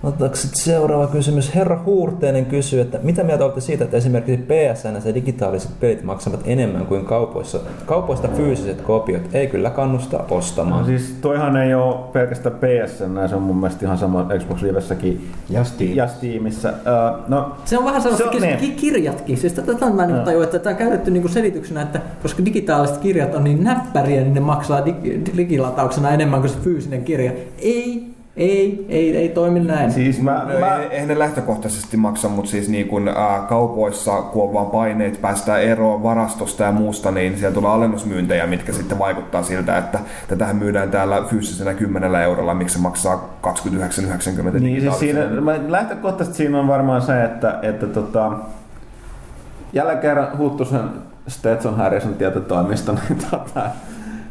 Otetaanko sitten seuraava kysymys? Herra Huurteinen kysyy, että mitä mieltä olette siitä, että esimerkiksi PSN ja digitaaliset pelit maksavat enemmän kuin kaupoissa, kaupoista fyysiset kopiot? Ei kyllä kannusta ostamaan. No siis toihan ei ole pelkästään PSN, se on mun mielestä ihan sama Xbox Livessäkin Ja Steam. ja Steamissa. Uh, no, Se on vähän sellaista Se on se niin. ki- kirjatkin. Siis tätä mä en tajua, että tämä on käytetty niinku selityksenä, että koska digitaaliset kirjat on niin näppäriä, niin ne maksaa dig- digilatauksena enemmän kuin se fyysinen kirja. Ei, ei, ei, ei toimi näin. siis mä, No, mä, ei, eihän ne lähtökohtaisesti maksa, mutta siis niin kun, ää, kaupoissa, kun on vaan paineet päästään eroon varastosta ja muusta, niin siellä tulee alennusmyyntejä, mitkä sitten vaikuttaa siltä, että tätähän myydään täällä fyysisenä 10 eurolla, miksi se maksaa 29,90 Niin siis siinä, mä- lähtökohtaisesti siinä on varmaan se, että, että tota, jälleen kerran Huttusen Stetson Harrison tietotoimisto, niin tota,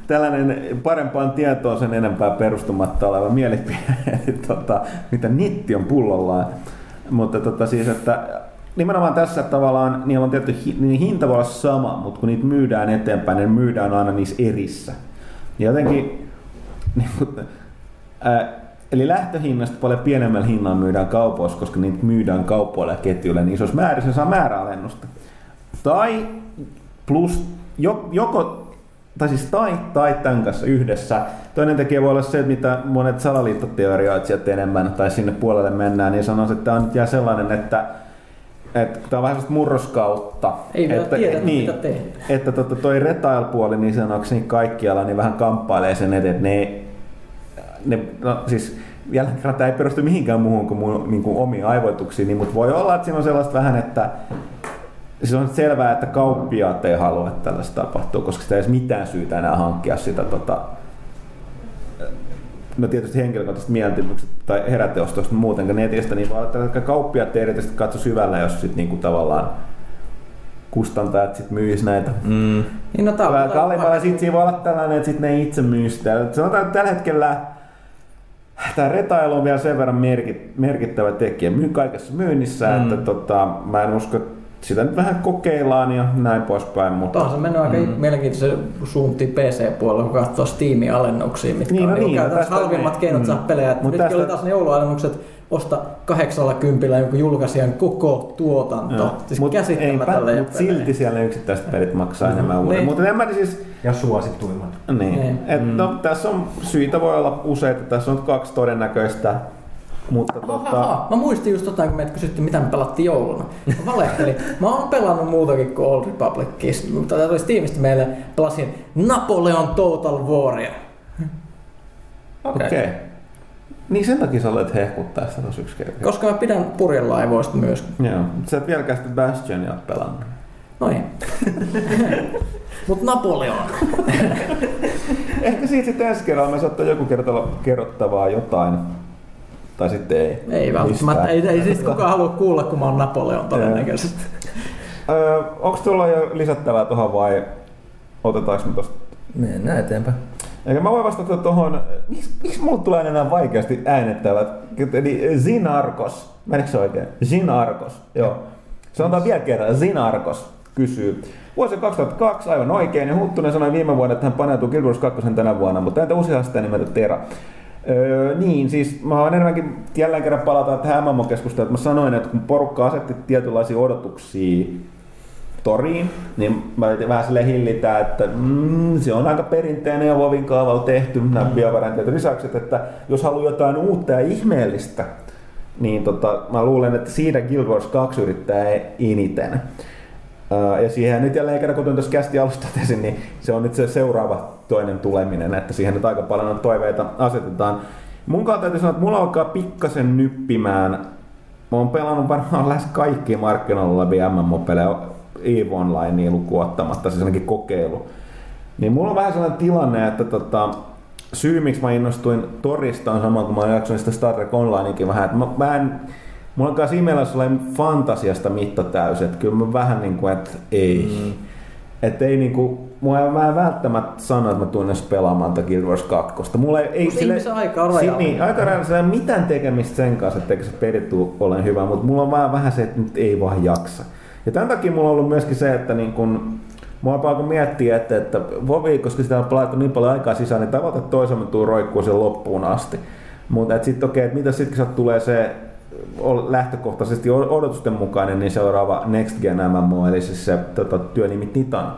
tällainen parempaan tietoon sen enempää perustumatta oleva mielipide, (laughs) eli tota, mitä netti on pullollaan. Mutta tota, siis, että nimenomaan tässä tavallaan niillä on tietty, niin hinta voi olla sama, mutta kun niitä myydään eteenpäin, niin myydään aina niissä erissä. Ja jotenkin (laughs) niin kuin, ää, eli lähtöhinnasta paljon pienemmällä hinnalla myydään kaupoissa, koska niitä myydään kaupoille ja ketjuille niin isossa määrissä, se saa määräalennusta. Tai plus jo- joko tai siis tai, tai tämän kanssa yhdessä. Toinen tekijä voi olla se, että mitä monet salaliittoteorioitsijat enemmän tai sinne puolelle mennään, niin sanoo, että tämä on nyt jää sellainen, että että tämä on vähän sellaista murroskautta. Ei että, tiedä, niin, mitä. Että tota, toi retail-puoli, niin sanoakseni kaikkialla, niin vähän kamppailee sen eteen, että ne, ne no, siis jälleen kerran tämä ei perustu mihinkään muuhun kuin mun niin kuin omiin aivoituksiin, niin, mutta voi olla, että siinä on sellaista vähän, että se on selvää, että kauppiaat ei halua, että tällaista tapahtuu, koska sitä ei edes mitään syytä enää hankkia sitä tota, no tietysti henkilökohtaiset mieltymykset tai heräteostoista muutenkaan netistä, niin vaan että kauppiaat ei erityisesti katso syvällä, jos sitten niinku tavallaan kustantajat sit myis näitä Mm. Niin no kalliimmalla. Sitten siinä voi olla tällainen, että sit ne itse myy sitä. Sanotaan, että tällä hetkellä tämä retailu on vielä sen verran merkit, merkittävä tekijä myy kaikessa myynnissä, mm. että tota, mä en usko, että sitä nyt vähän kokeillaan ja näin poispäin, mutta On se mennyt aika mm. mielenkiintoisen suuntiin PC-puolella, kun katsoo Steamin alennuksia, mitkä Niin, on no niin, niin, käytännössä tästä- halvimmat niin. keinot Mm. saa pelejä. Mut Nyt tästä- oli taas ne joulualennukset, osta 80 jonkun julkaisijan koko tuotanto. Joo. Siis Mut käsittämätön eipä, pelejä. mut silti siellä ne yksittäiset pelit maksaa Mm. enemmän uuden. Niin. Mutta en mä siis, Ja suosituimmat. niin. Niin. Et, no, tässä on syitä voi olla useita, tässä on kaksi todennäköistä. Mutta tota, Tota... Mä muistin just tota, kun meitä kysyttiin, mitä me pelattiin jouluna. Mä valehtelin. Mä oon pelannut muutakin kuin Old Republicissa. Mutta tää tuli Steamista meille. Pelasin Napoleon Total Waria. okei. Okay. Niin sen takia sä olet hehkuttaa sitä tosi yksi kerta. Koska mä pidän purjelaivoista myös. Joo. Sä et vieläkään sitä Bastionia ole pelannut. Noin. (laughs) Mut Napoleon. Ehkä siitä sitten ensi kerralla me saattaa joku kerta kerrottavaa jotain. Tai sitten ei. Ei välttämättä. Ei, ei siis kukaan halua kuulla, kun mä oon Napoleon todennäköisesti. Öö, onko tuolla jo lisättävää tuohon vai otetaanko me tosta? Mennään eteenpäin. Eikä mä voin vastata tuohon, miksi, miksi mulle tulee aina näin vaikeasti äänettävät? Eli Zinarkos, menikö se oikein? Zinarkos, joo. Sanotaan vielä kerran, Zinarkos kysyy. Vuosi 2002, aivan oikein, ja Huttunen sanoi viime vuonna, että hän paneutuu Guild Wars 2 tänä vuonna, mutta entä uusi haastaja nimeltä Tera? Öö, niin, siis mä oon enemmänkin jälleen kerran palataan tähän MMO-keskusteluun, että mä sanoin, että kun porukka asetti tietynlaisia odotuksia toriin, niin mä yritin vähän sille hillitä, että mm, se on aika perinteinen ja Vovin kaavalla tehty nämä BioVaren tietyt lisäykset, että jos haluaa jotain uutta ja ihmeellistä, niin tota, mä luulen, että siinä Guild Wars 2 yrittää eniten. Ää, Ja siihen nyt jälleen kerran, kuten tuossa kästi alusta totesin, niin se on nyt se seuraava toinen tuleminen, että siihen nyt aika paljon noita toiveita asetetaan. Mun kanssa täytyy sanoa, että mulla alkaa pikkasen nyppimään. Mä oon pelannut varmaan lähes kaikki markkinoilla olevia MMO-pelejä EVE Online lukuun ottamatta, siis ainakin kokeilu. Niin mulla on vähän sellainen tilanne, että tota, syy miksi mä innostuin Torista on sama kuin mä jaksoin sitä Star Trek Onlinekin vähän, että mä, mä en, mulla on imellä sellainen fantasiasta mitta täys, että kyllä mä vähän niin kuin, että ei. Mm. Että ei niinku, mua ei, mä en välttämättä sano, että mä tuun edes pelaamaan tätä Guild Wars 2. Mulla ei, ei Mut ihmisen aika on rajallinen. Niin, aika rajallinen. Sillä ei mitään tekemistä sen kanssa, etteikö se peli tuu olen hyvä, mutta mulla on vaan vähän se, että nyt ei vaan jaksa. Ja tämän takia mulla on ollut myöskin se, että niin kun, Mua alkoi miettiä, että, että Vovi, koska sitä on pelattu niin paljon aikaa sisään, niin tavoite toisemme tuu roikkuu sen loppuun asti. Mutta sitten okei, että mitä sitten kun tulee se lähtökohtaisesti odotusten mukainen, niin seuraava Next Gen MMO, eli siis se tota, työnimi Titan,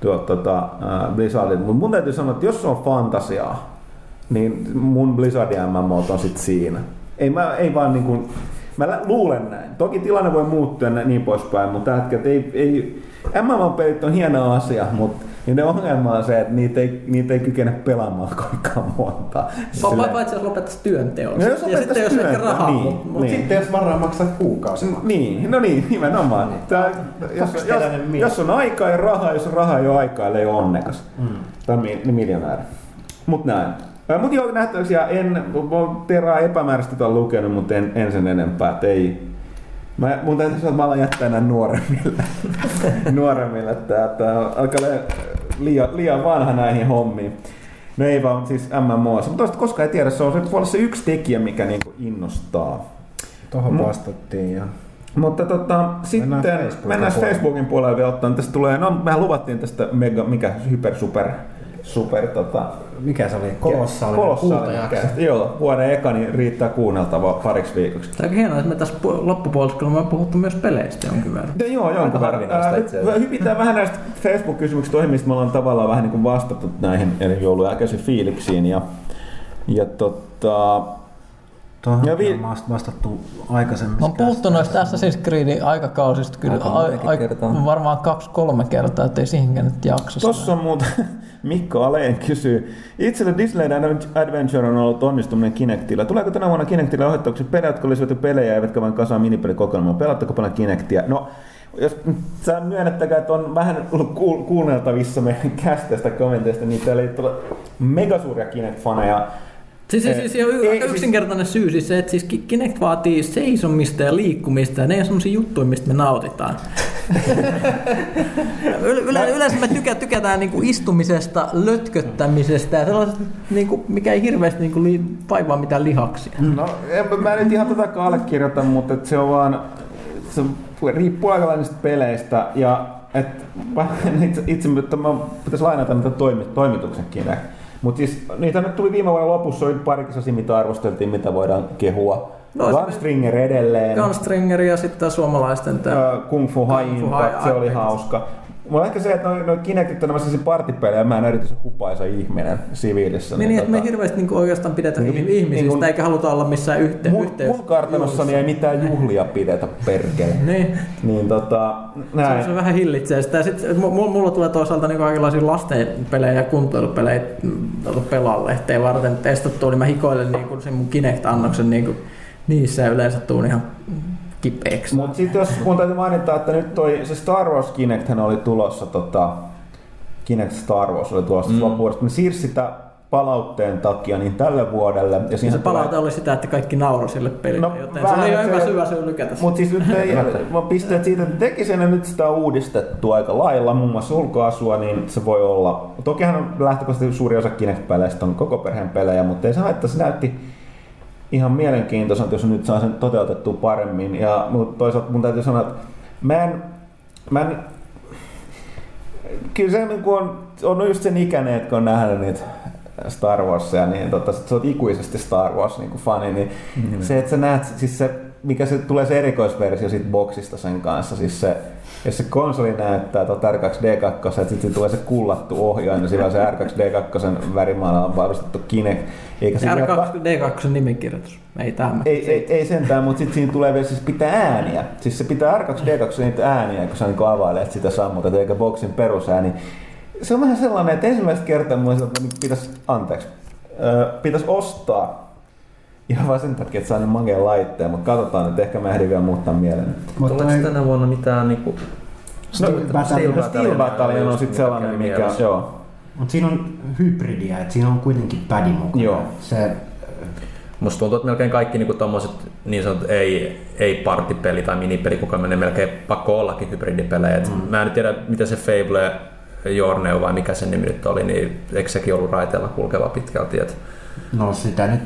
tuo, tota, äh, Blizzardin. Mutta mun täytyy sanoa, että jos se on fantasiaa, niin mun Blizzardin MMO on sit siinä. Ei, mä, ei vaan niin kuin, mä luulen näin. Toki tilanne voi muuttua ja niin poispäin, mutta tällä hetkellä ei, ei MMO-pelit on hieno asia, mutta niiden ongelma on se, että niitä ei, niitä ei kykene pelaamaan koinkaan monta. Pa- Paitsi jos lopettaisi työnteon. No jos ja sitten jos lopettaisi ehkä rahaa. työnteon, mut- niin, mut niin. Sitten jos varaa maksaa kuukausi. Niin, no niin, nimenomaan. Tää, jos, jos, jos, on aikaa ja rahaa, jos on rahaa ei ole aikaa, ei ole onnekas. Mm. Tai mi, miljonääri. Mut näin. Mutta joo, nähtäväksi, ja en, Teraa epämääräisesti tämän lukenut, mutta en, en sen enempää, että ei. Mä, mun täytyy sanoa, että mä alan jättää näin nuoremmille. (laughs) nuoremmille, että, että alkaa liian, liian vanha näihin hommiin. No ei vaan siis MMO. Mutta toista koskaan ei tiedä, se on se, voi olla se yksi tekijä, mikä niinku innostaa. Tuohon Mm. vastattiin ja Mutta tota, sitten Mennään mennään, Facebookin mennään puolelle. Facebookin puolelle vielä ottaa. Tästä tulee, no mehän luvattiin tästä mega, mikä hyper super, super tota, mikä se oli? Kultajakso. kästi. Joo, vuoden eka niin riittää kuunneltavaa pariksi viikoksi. Tämä on hienoa, että me tässä pu- loppupuoliskolla me on puhuttu myös peleistä jonkin verran. No, joo, jonkun Aika verran. asiassa. Hypitään vähän näistä Facebook-kysymyksistä ohi, mistä me ollaan tavallaan vähän niin kuin vastattu näihin eli joulun jälkeisiin fiiliksiin. Ja, ja tota, Tuohon Ja vi- on vast- vastattu aikaisemmin. Oon puhuttu noista Assassin's Creedin aikakausista kyllä Aika a- a- kertaa. varmaan kaksi-kolme kertaa, ettei siihenkään nyt jaksa. Tossa on muuta. Mikko Aleen kysyy. Itselle Disney Adventure on ollut onnistuminen Kinectillä. Tuleeko tänä vuonna Kinectilla ohjattavaksi pelejä, jotka olisivat pelejä, eivätkä vain kasaa minipelikokoelmaa? Pelatteko paljon Kinectia? No, jos sä myönnettäkään, että on vähän ollut kuul- kuunneltavissa meidän (laughs) kästeistä kommenteista, niin täällä ei tule megasuuria Kinect-faneja. Siis, siis, Eh, siis on ei, y- aika siis- yksinkertainen syy siis se, että siis Ki- Kinect vaatii seisomista ja liikkumista ja ne on semmosia juttuja, mistä me nautitaan. (laughs) Yle, yle, yleensä me tykä, tykätään niinku istumisesta, lötköttämisestä ja sellaisesta, niinku, mikä ei hirveästi niinku li, vaivaa mitään lihaksia. No, en, mä en nyt ihan tätä allekirjoita, mutta se on vaan, se riippuu aika peleistä ja et, (laughs) itse, itse että mä pitäisi lainata niitä toimi, toimituksen Kinect. Mutta siis niitä nyt tuli viime vuoden lopussa, oli parikin sellaisia, mitä arvosteltiin, mitä voidaan kehua. No, Gunstringer edelleen. Gunstringer ja sitten suomalaisten tää... Ö, Kung Fu High se oli hauska. Mulla on ehkä se, että noin noi Kinectit on nämä sellaisia partipelejä, mä en erityisen hupaisa ihminen siviilissä. Niin, niin että me hirveästi niinku oikeastaan pidetä Niin, niin, niin ihmisistä, kun- eikä haluta olla missään yhteen. mun, yhteys- mun kartanossani ei mitään juhlia pidetä perkele. Niin. Niin tota, Se, näin. se vähän hillitsee sitä. Ja sit, mulla, mulla tulee toisaalta niin kaikenlaisia lastenpelejä ja kuntoilupelejä tuota pelalehteen varten testattua, niin mä hikoilen niin sen mun Kinect-annoksen niin niissä yleensä tuun ihan kipeäksi. Mutta sitten jos mun täytyy mainita, että nyt toi, se Star Wars Kinect oli tulossa, tota, Kinect Star Wars oli tulossa mm. loppuvuodesta. Me siirsi sitä palautteen takia niin tälle vuodelle. Ja, Ja se palaute oli sitä, että kaikki nauroi sille pelille, No, joten se oli se- hyvä syvä syy lykätä. Mutta siis nyt ei, mä pisteet siitä, että teki sen ja nyt sitä on uudistettu aika lailla, muun muassa ulkoasua, niin se voi olla. Tokihan lähtökohtaisesti suuri osa Kinect-peleistä on koko perheen pelejä, mutta ei se haittaa, se näytti ihan mielenkiintoiselta, jos nyt saa sen toteutettua paremmin. Ja, mutta toisaalta mun täytyy sanoa, että mä en, mä en kyllä se niin on, on just sen ikäinen, että kun on nähnyt niitä Star Warsia, niin tota, sit sä oot ikuisesti Star Wars niin kuin fani, niin mm. se, että sä näet, siis se, mikä se tulee se erikoisversio siitä boksista sen kanssa, siis se, jos se konsoli näyttää tuota R2D2, että sitten tulee se kullattu ohjain, ja siinä on se R2D2 värimaalla on varustettu Kinect, eikä ka- R2D2 nimikirjoitus. Ei tämä. ei, ei, ei sentään, mutta sitten siinä tulee vielä siis pitää ääniä. Siis se pitää R2D2 niitä ääniä, kun sä niin availet sitä sammutat, eikä boksin perusääni. Se on vähän sellainen, että ensimmäistä kertaa että nyt pitäisi, anteeksi, pitäisi ostaa ihan vaan sen takia, että saa niin makeen laitteen, mutta katsotaan, että ehkä mä ehdin vielä muuttaa mielen. Mutta Tuleeko tänä vuonna mitään niinku... Steel Battalion. Steel Steel Battalion on sitten sellainen, mikä mielessä. joo. Mutta siinä on hybridiä, että siinä on kuitenkin pädi mukana. Joo. Se, Musta tuntuu, että melkein kaikki niinku tommoset niin sanotut ei, ei partipeli tai minipeli, kuka menee melkein pakko ollakin hybridipelejä. Mm. Mä en nyt tiedä, mitä se Fable Jorneo vai mikä sen nimi nyt oli, niin eikö sekin ollut raiteella kulkeva pitkälti? Et no sitä nyt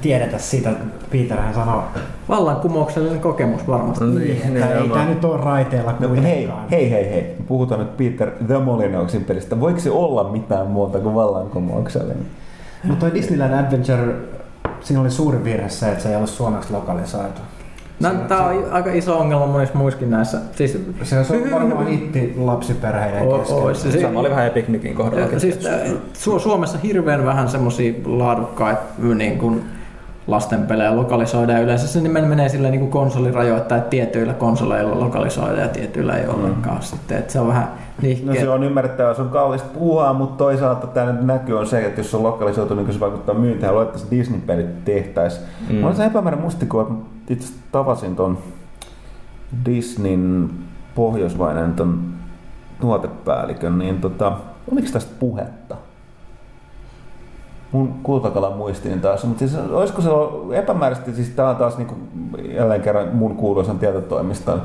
tiedetä siitä. Peterhän sanoi, Vallankumouksellinen kokemus varmasti. No niin, että ei nimenomaan. tämä nyt ole raiteella No, kuitenkaan. hei, hei, hei, hei. Puhutaan nyt Peter The Molinoxin pelistä. Voiko se olla mitään muuta kuin vallankumouksellinen? Mutta toi Disneyland Adventure, siinä oli suuri virhe se, että se ei ollut suomeksi lokalisoitu. No, Se- tämä on aika iso ongelma monissa muissakin näissä. Siis, Se on varmaan (laughs) hitti lapsiperheiden O- kesken. se- se- Sama oli vähän Epic kohdalla. Siis, Su- Suomessa hirveän vähän semmoisia laadukkaita niin kuin lastenpelejä lokalisoidaan. Yleensä se nimen menee sillä niin kuin konsoli rajoittaa, että tietyillä konsoleilla lokalisoidaan ja tietyillä ei ollenkaan. Sitten, että se on vähän No nihkeä. se on ymmärrettävää, se on kallista puhua, mutta toisaalta tämä nyt näkyy on se, että jos se on lokalisoitu, niin se vaikuttaa myyntiin. Se Disney-pelit tehtäisiin. Mm. Mä olen se epämääräinen mustiko, että itse tavasin ton Disneyn pohjoismainen ton tuotepäällikön, niin tota, oliko tästä puhetta? Mun kultakalan muistiin taas, mutta siis olisiko se epämääräisesti, siis tää on taas niinku jälleen kerran mun kuuluisan tietotoimiston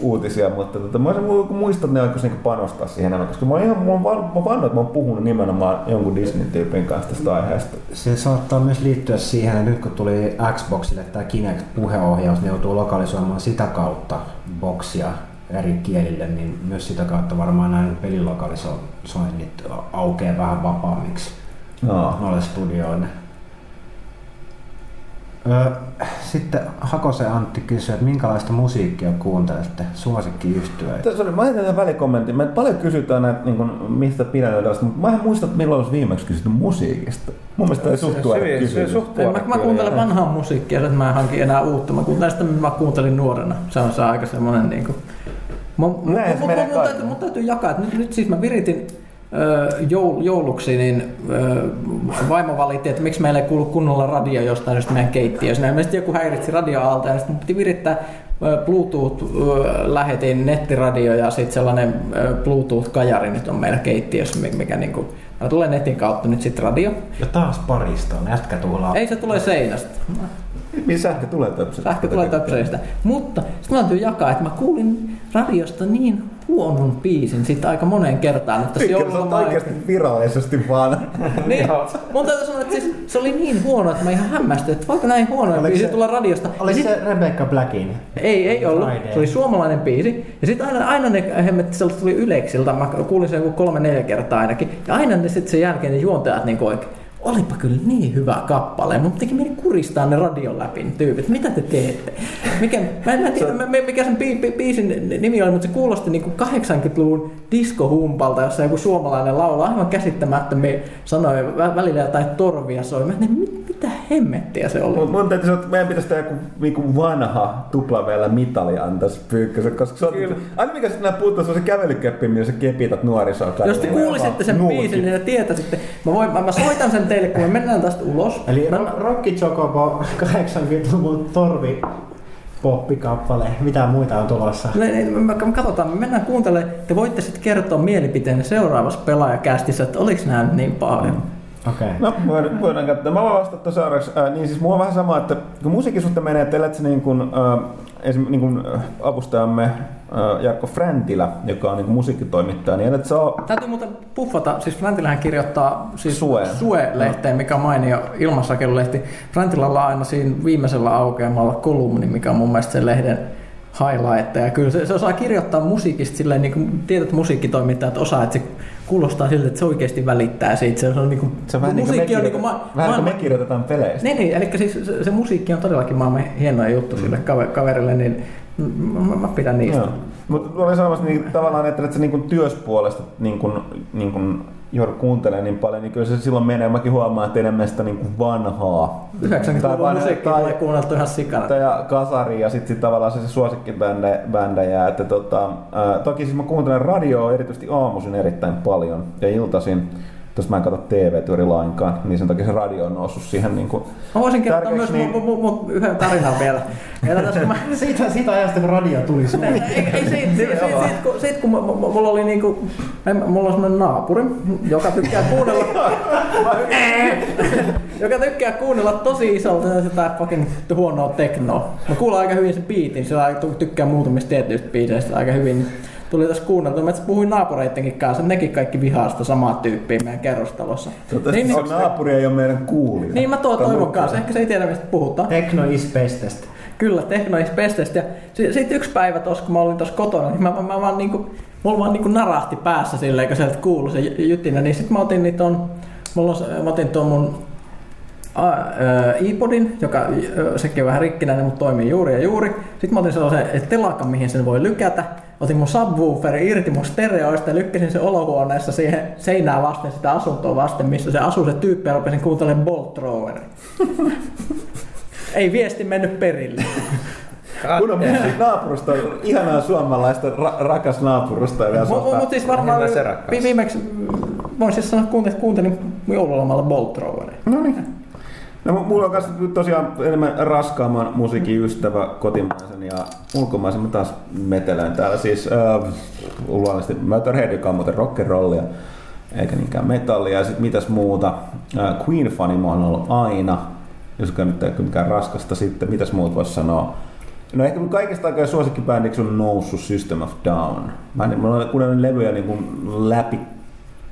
uutisia, mutta tota, mä muistan, että ne oikeasti niinku panostaa siihen enemmän, koska mä oon ihan, mä oon mä että mä oon puhunut nimenomaan jonkun Disney-tyypin kanssa tästä aiheesta. Se saattaa myös liittyä siihen, että nyt kun tuli Xboxille tämä Kinect-puheohjaus, ne joutuu lokalisoimaan sitä kautta boksia eri kielille, niin myös sitä kautta varmaan näin pelilokalisoinnit aukeaa vähän vapaammiksi No. noille studioille. Ö, Sitten Hakosen Antti kysyi, että minkälaista musiikkia kuuntelette suosikkiyhtyöitä? Tässä oli, mä tämän välikommentin. Me paljon kysytään näitä, niin kuin, mistä pidetään tällaista, mutta mä en muista, että milloin olisi viimeksi kysytty musiikista. Mun mielestä tämä ei suht tuore Se- suht Mä, tuore mä kuuntelen vanhaa musiikkia, että mä en hanki enää uutta. Mä kuuntelen sitä, mitä mä kuuntelin nuorena. Se on se aika semmonen niinku... Mun, mun, Näin se mun, menee mun, täytyy, mun täytyy jakaa, että nyt, nyt siis mä viritin joul, jouluksi, niin vaimo valitti, että miksi meillä ei kuulu kunnolla radio jostain just meidän keittiössä. Sitten joku häiritsi radioaalta ja sitten piti virittää Bluetooth-lähetin, nettiradio ja sitten sellainen Bluetooth-kajari nyt on meillä keittiössä, mi- mikä niinku, tulee netin kautta nyt sitten radio. Ja taas parista on ätkä tuolla. Ei se tulee seinästä. Missä sähkö tulee töpselistä? Sähkö tulee töpselistä. Mutta sitten mä täytyy jakaa, että mä kuulin radiosta niin huonon biisin sitten aika moneen kertaan, että se joululoma oikeasti virallisesti vaan. (laughs) niin, mun täytyy sanoa, että siis, se oli niin huono, että mä ihan hämmästyin, että voiko näin Oliko biisi se- tulla radiosta. Oli sit- se Rebecca Blackin? Ei, ei ollut. Friday. Se oli suomalainen biisi. Ja sitten aina, aina ne sieltä tuli Yleksiltä, mä kuulin sen joku kolme neljä kertaa ainakin. Ja aina ne sitten sen jälkeen ne juontajat niin oikein, olipa kyllä niin hyvä kappale, mutta teki mieli kuristaa ne radion läpi ne tyypit. Mitä te teette? Mikä, mä en mä tiedä, mä- mikä sen bi, bi, biisin nimi oli, mutta se kuulosti niin kuin 80-luvun diskohumpalta, jossa joku suomalainen laulaa aivan käsittämättömiä sanoja, vä- välillä jotain torvia soi. Mä en, mit, mitä hemmettiä se oli? Mun, mun täytyy sanoa, että meidän pitäisi tehdä joku niinku vanha tuplaveellä mitali antaisi pyykkösen, koska se on, aina mikä sitten näin puuttuu, se on se kävelykeppi, millä sä kepität nuorisoa Jos te kuulisitte sen Nuutit. biisin, niin te tietäisitte. Mä, voin, mä, mä soitan sen teille, kun me mennään tästä ulos. Eli mä, Ro- Rocky Chocobo 80-luvun torvi poppikappale. Mitä muita on tulossa? me, me, me, me katsotaan, me mennään kuuntelemaan. Te voitte sitten kertoa mielipiteenne seuraavassa pelaajakästissä, että oliko nämä niin paljon. Okei. Okay. No, voidaan, voidaan katsoa. Mä voin vastata seuraavaksi. Äh, niin siis mulla on vähän sama, että kun musiikin suhteen menee, että elät sä niin kuin, äh, esim, niin kuin äh, avustajamme Jarkko Fräntilä, joka on niin musiikkitoimittaja, niin sä oo Täytyy muuten puffata, siis Fräntilähän kirjoittaa siis Sue. Sue-lehteen, mikä on mainio ilmassakelulehti. Fräntilällä on aina siinä viimeisellä aukeamalla kolumni, mikä on mun mielestä sen lehden highlight. Ja kyllä se, se osaa kirjoittaa musiikista silleen, niin kuin tietyt musiikkitoimittajat osaa, että se kuulostaa siltä, että se oikeasti välittää siitä. Se on niin kuin, Se on vähän niin kuin me, musiikki on niin kirjoitetaan, kuin vähän niin kuin me kirjoitetaan peleistä. Niin, niin, eli siis se, se musiikki on todellakin maailman hienoa juttu sille kave- kaverille, niin mä, mä, pidän niistä. Joo. Mutta olin sanomassa niin, tavallaan, että, että sä niin työspuolesta niin kuin, niin kuin joudut kuuntelemaan niin paljon, niin kyllä se silloin menee. Mäkin huomaan, että enemmän sitä niin kuin vanhaa. 90-luvun vanha- musiikkia tulee kuunneltu ihan sikana. ja kasari ja sitten sit tavallaan se, se suosikkibändejä. Että tota, ää, toki siis mä kuuntelen radioa erityisesti aamuisin erittäin paljon ja iltaisin. Tuossa mä en katso TV-työri lainkaan, niin sen takia se radio on noussut siihen niin kuin Mä voisin kertoa myös niin... mun, mun, mun yhden tarinan vielä. Ja tässä, kun mä, (laughs) Siitä, siitä ajasta, kun radio tuli ei, Suomeen. ei, siitä, siitä, siitä, siitä, kun, mulla oli niinku, mulla on semmonen naapuri, joka tykkää kuunnella, (laughs) joka tykkää kuunnella tosi isolta sitä fucking huonoa teknoa. Mä kuulen aika hyvin sen biitin, sillä tykkää muutamista tietyistä biiseistä aika hyvin. Niin Tuli tässä kuunneltua, mä puhuin naapureittenkin kanssa, nekin kaikki vihaa sitä samaa tyyppiä meidän kerrostalossa. Toivottavasti Niin, se niin, naapuri ei ole meidän kuulija. niin mä tuon Tai toivon kanssa, ehkä se ei tiedä mistä puhutaan. Techno is bestest. Kyllä, Technois Bestestä. Ja sitten yksi päivä tuossa, kun mä olin tuossa kotona, niin mä, mä, mä vaan niinku, mulla vaan niinku narahti päässä silleen, kun sieltä kuului se jy- jytinä. Niin sitten mä otin niitä on, mulla on, mä otin tuon mun iPodin, joka sekin on vähän rikkinäinen, mutta toimii juuri ja juuri. Sitten mä otin sellaisen telakan, mihin sen voi lykätä. Otin mun subwooferin irti mun stereoista ja lykkäsin se olohuoneessa siihen seinään vasten sitä asuntoa vasten, missä se asuu se tyyppi ja rupesin kuuntelemaan Bolt. Ei viesti mennyt perille. On musiikki naapurusta, ihanaa suomalaista, ra- rakas naapurusta. Mutta mut siis varmaan viimeksi, voin siis sanoa, että kuuntelin, joululomalla Bolt. No niin. No, mu- mulla on myös tosiaan enemmän raskaamman musiikin ystävä kotimaisen ja ulkomaisen. Mä taas metelän täällä siis äh, luonnollisesti Motorhead, joka on muuten rock'n'rollia, eikä niinkään metallia. Ja sitten mitäs muuta. Äh, Queen fani mä oon ollut aina, jos nyt ei mikään raskasta sitten. Mitäs muut voisi sanoa? No ehkä kaikista aikaa suosikkibändiksi on noussut System of Down. Mä, en, mä olen kuunnellut levyjä niin kuin läpi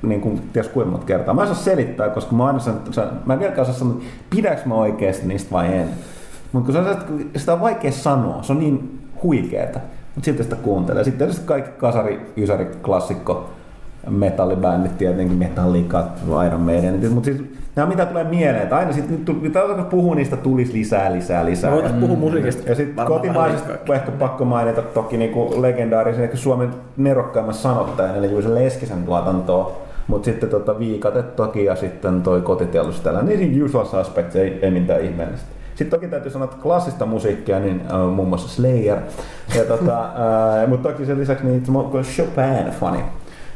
niin kuin, ties kuinka monta kertaa. Mä en saa selittää, koska mä, aina sanon, sa- mä en vieläkään osaa sanoa, että pidäks mä oikeasti niistä vai en. Mutta kun se on sitä on vaikea sanoa, se on niin huikeeta. Mutta silti sitä kuuntelee. Sitten tietysti kaikki kasari, ysäri, klassikko, metallibändit tietenkin, Metallica, Iron Maiden. Mutta siis nämä mitä tulee mieleen, että aina sitten, nyt kun puhuu niistä, tulisi lisää, lisää, lisää. Me voitaisiin puhua musiikista Ja sitten kotimaisesta vähän liikaa. ehkä pakko mainita toki niinku legendaarisen ehkä Suomen nerokkaimman sanottajan, eli Juise Leskisen tuotantoa. Mutta sitten tota Viikate toki ja sitten toi kotiteollisuus tällä. Niin usual suspects ei, ei mitään ihmeellistä. Sitten toki täytyy sanoa, että klassista musiikkia, niin äh, muun muassa Slayer. Ja tota, äh, mutta toki sen lisäksi niin Chopin-fani.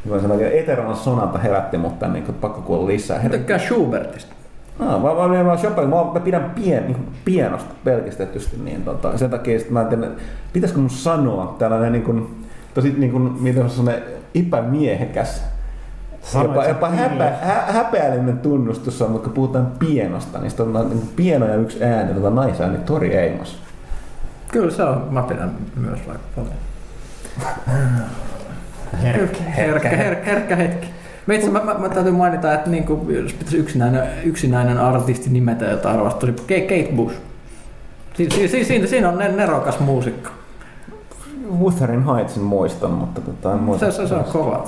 Mä sanoin, että Eteron Sonata herätti mut tänne, niin pakko kuulla lisää. Mä tykkään Schubertista. No, mä, mä, mä, mä, Chopin, mä, mä pidän pien, niin pienosta pelkistetysti, niin tota, sen takia sit mä en tiedä, pitäisikö mun sanoa tällainen niin kuin, tosi niin kuin, miten se on epämiehekäs, Sanoit jopa, jopa kyllä. häpeä, hä, häpeällinen tunnustus on, mutta kun puhutaan pienosta, niin sitten on niin pieno ja yksi ääni, tota naisääni Tori Eimos. Kyllä se on, mä pidän myös vaikka paljon. Herkkä. Herkkä, herkkä, herkkä hetki. Mä, itse, mä, mä, mä, täytyy mainita, että niin kuin, jos pitäisi yksinäinen, yksinäinen artisti nimetä, jota arvostaa, tosi Kate, Kate Bush. Si, si, si, siinä, siinä on ne- nerokas muusikko. Wutherin Heightsin muistan, mutta tota, en muista. Se, se, se on kova.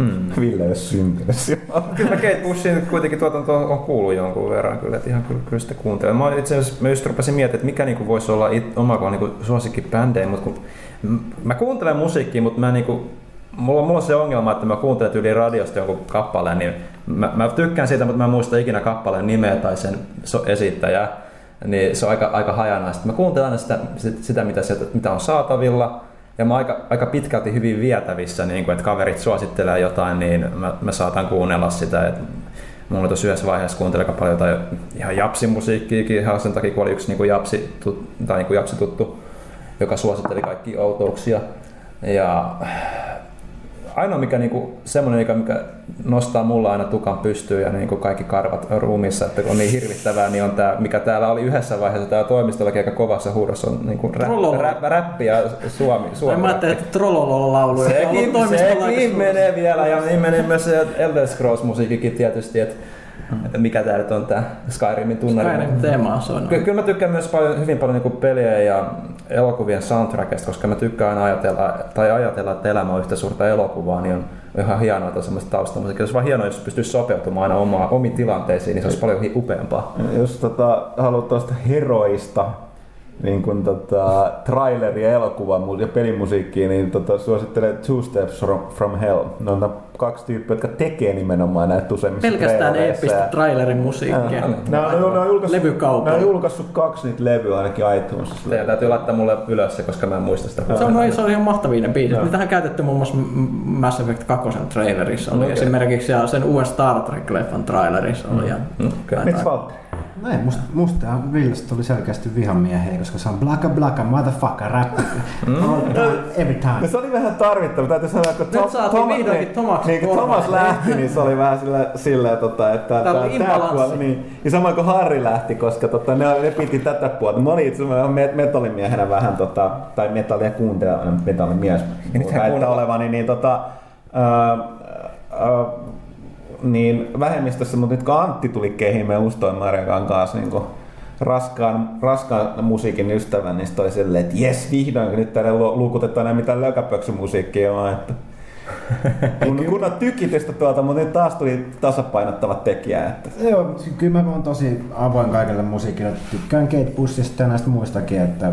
Hmm. Ville ei ole syntynyt silloin. Kyllä Kate Bushin kuitenkin tuotanto on kuullut jonkun verran kyllä, että ihan kyllä, kyllä sitä kuuntelen. Mä itse asiassa mä just rupesin miettimään, että mikä niinku voisi olla it, oma niinku suosikkibändejä, mutta kun mä kuuntelen musiikkia, mutta mä niinku, mulla, mulla on se ongelma, että mä kuuntelen yli radiosta jonkun kappaleen, niin mä, mä tykkään siitä, mutta mä en muista ikinä kappaleen nimeä tai sen so- esittäjää. Niin se on aika, aika hajanaista. Mä kuuntelen aina sitä, sitä, sitä mitä, sieltä, mitä on saatavilla, ja mä aika, aika pitkälti hyvin vietävissä, niin kun, että kaverit suosittelee jotain, niin mä, mä saatan kuunnella sitä. Et mulla tuossa yhdessä vaiheessa kuuntelin aika paljon jotain ihan japsimusiikkiakin ihan sen takia, kun oli yksi niin kuin japsi, tai niin kuin japsi tuttu, joka suositteli kaikki outouksia. Ja ainoa mikä niinku, semmoinen, mikä, mikä nostaa mulla aina tukan pystyyn ja niinku kaikki karvat ruumissa, että kun on niin hirvittävää, niin on tämä, mikä täällä oli yhdessä vaiheessa täällä toimistollakin aika kovassa huudossa, on niinku rap, rap, räppi ja suomi. Ai suomi mä ajattelin, että Trollolol laulu. Sekin, toimistolla sekin menee vielä ja niin menee myös Elder Scrolls musiikkikin tietysti, että mikä tää nyt on tää Skyrimin tunnari. Skyrim teema on soinut. Ky- Kyllä mä tykkään myös paljon, hyvin paljon niin pelejä ja elokuvien soundtrackista, koska mä tykkään aina ajatella, tai ajatella, että elämä on yhtä suurta elokuvaa, niin on ihan hienoa, että on semmoista taustamusiikkia. Se on vaan hienoa, jos pystyisi sopeutumaan aina omaa, omiin tilanteisiin, niin se olisi paljon upeampaa. Jos tota, haluat tuosta heroista niin kun, tota, traileri ja elokuva ja pelimusiikkia, niin tota, suosittelen Two Steps from, from Hell. Ne on kaksi tyyppiä, jotka tekee nimenomaan näitä useimmissa Pelkästään eeppistä trailerin musiikkia. Ne on, julkaissut, Levykaupalla. ne on julkaissut kaksi niitä levyä ainakin iTunesissa. Teidän täytyy laittaa mulle ylös se, koska mä en muista sitä. Se on, se on ihan mahtavia ne biisit. Joo. Niitähän on käytetty muun muassa Mass Effect 2 trailerissa. Oli Okei. esimerkiksi ja sen uuden Star Trek-leffan trailerissa oli. Ja Mm. Mitäs Valtteri? No ei, musta, musta Villasta tuli selkeästi vihamiehiä, koska se on blaka blaka motherfucker rap time, every No time. se oli vähän tarvittava, täytyy sanoa, kun Nyt saatiin vihdoinkin Tomaksen niin, kun. Thomas lähti, niin se oli vähän sillä, sillä tota, että Tää oli tää imbalanssi. puoli, niin, ja samoin kuin Harri lähti, koska tota, ne, ne piti tätä puolta. Mä olin itse asiassa me- metallimiehenä vähän, tota, tai metallia kuuntelijana, metallimies, väittää olevani, niin tota, ää, niin vähemmistössä, mutta nyt kun Antti tuli kehiin meidän Ustoin Marjakan kanssa niin kuin raskaan, raskaan musiikin ystävän, niin sitten oli silleen, että jes, vihdoin, nyt täällä lu- luukutetaan enää mitään lökäpöksymusiikkia, vaan että (laughs) kun, kun on tykitystä tuolta, mutta nyt taas tuli tasapainottava tekijä. Että. Joo, kyllä mä oon tosi avoin kaikille musiikille. Tykkään Kate Bushista ja näistä muistakin, että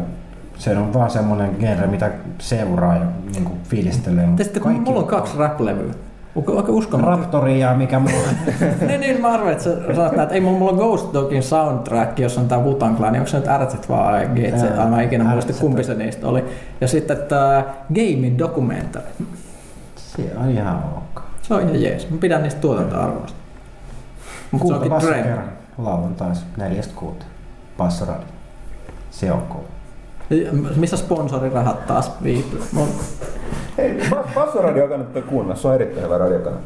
se on vaan semmonen genre, mitä seuraa ja niin kuin fiilistelee. Sitten kun mulla on kaksi rap-levyä. Onko uskomaton? Raptori ja mikä muu. (laughs) niin, niin, mä arvelin, että sä näin, että ei mulla, on Ghost Dogin soundtrack, jossa on tää Wu-Tang Clan, niin onko se nyt RZ vai GC? Ää, Mä ikinä muista kumpi se niistä oli. Ja sitten tää Gaming Documentary. Se on ihan ok. Se on ihan jees. Mä pidän niistä tuotantoarvoista. Mutta se onkin Kuulkavassa trend. kerran lauantaisin neljästä kuuta. Passoradi. Se on cool. Missä sponsorirahat taas viipyy? Mun- Hei, Bassoradio kannattaa kuunnella, se on erittäin hyvä radiokanava.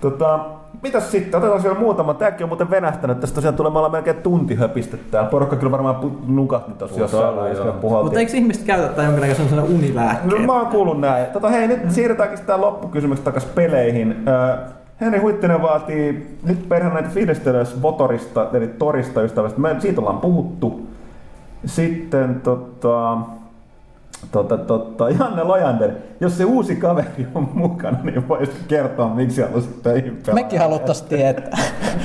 Tota, mitäs sitten? Otetaan siellä muutama. Tämäkin on muuten venähtänyt. Tästä tosiaan tulee me ollaan melkein tunti höpistettä. Porukka kyllä varmaan nukahti tuossa jossain vaiheessa. Mutta eikö ihmiset käytä tätä jonkinlaisen sellaisen No, unilääkkeen? mä oon kuullut näin. Tota, hei, nyt siirrytäänkin sitä loppukysymyksestä takaisin peleihin. Henri Huittinen vaatii nyt perheen näitä fiilistelös Votorista, eli Torista ystävästä. Me siitä ollaan puhuttu. Sitten tota, tota, tota, (laughs) Janne Lojander, jos se uusi kaveri on mukana, niin voisit kertoa, miksi haluaisit töihin pelaa. Mekin haluttaisiin tietää.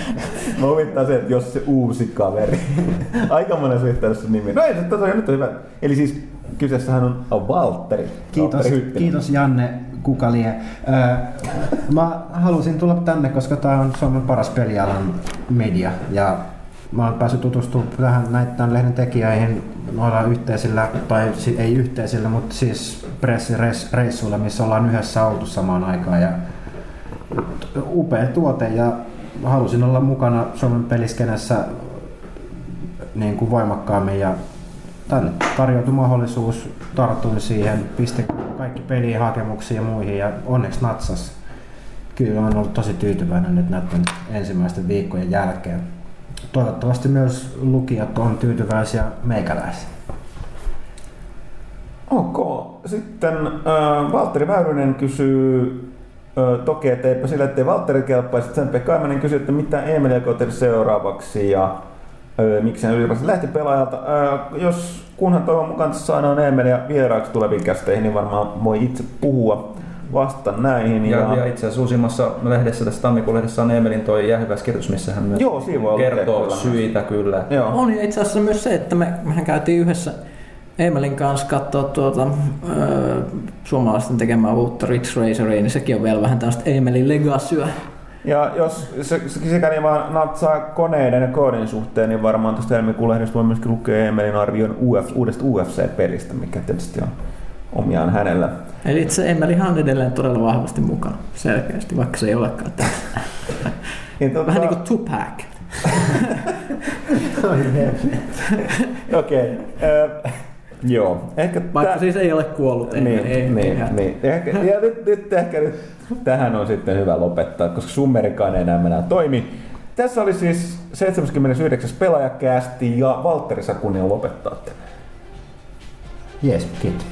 (laughs) Mä huvittaa se, että jos se uusi kaveri. (laughs) Aika monessa yhteydessä nimi. No ei se tosiaan nyt on hyvä. Eli siis kyseessähän on Valtteri. Kiitos, kiitos Janne Kukalie. Öö, mä halusin tulla tänne, koska tää on Suomen paras pelialan media ja mä oon päässyt tutustumaan tähän tämän lehden tekijöihin noilla yhteisillä, tai ei yhteisillä, mutta siis pressireissuilla, missä ollaan yhdessä oltu samaan aikaan ja upea tuote ja halusin olla mukana Suomen peliskenessä niin kuin voimakkaammin ja tänne tarjoutui mahdollisuus, tartuin siihen, pistin kaikki peliin, hakemuksiin ja muihin ja onneksi natsas. Kyllä olen ollut tosi tyytyväinen nyt näiden ensimmäisten viikkojen jälkeen. Toivottavasti myös lukijat on tyytyväisiä meikäläisiin. Ok. Sitten äh, Valtteri Väyrynen kysyy äh, toki, että eipä sillä, ettei Valtteri kelpaisi. Sen Pekka Aimanen kysyy, että mitä Emil aikoo seuraavaksi ja äh, miksi hän ylipäätään lähti pelaajalta. Äh, jos kunhan toivon mukaan saadaan Emilia vieraaksi tuleviin kästeihin, niin varmaan voi itse puhua vasta näihin. Ja, ja itse asiassa uusimmassa lehdessä, tässä tammikuun lehdessä on Emelin toi jäähyväiskirjoitus, missä hän myös Joo, kertoo syitä kyllä. Joo. On ja itse asiassa myös se, että me, mehän käytiin yhdessä Emelin kanssa katsoa tuota, ö, suomalaisten tekemää uutta Ridge Raceria, niin sekin on vielä vähän tämmöistä Emelin legacyä. Ja jos se, se sikäli vaan natsaa koneiden ja koodin suhteen, niin varmaan tuosta helmikuun lehdistä voi myöskin lukea Emelin arvion Uf, uudesta UFC-pelistä, mikä tietysti on omiaan hänellä. Eli se Emelihan on edelleen todella vahvasti mukana, selkeästi, vaikka se ei olekaan tässä. Niin, tota, Vähän niin kuin Tupac. Okei. Okay. joo. Ehkä Vaikka siis ei ole kuollut. Ei, niin, ei, niin, ei, niin. Ehkä, ja nyt, nyt ehkä nyt tähän on sitten hyvä lopettaa, koska summerikaan ei enää enää toimi. Tässä oli siis 79. pelaajakästi ja Valtteri Sakunen lopettaa. Jes, kiitos.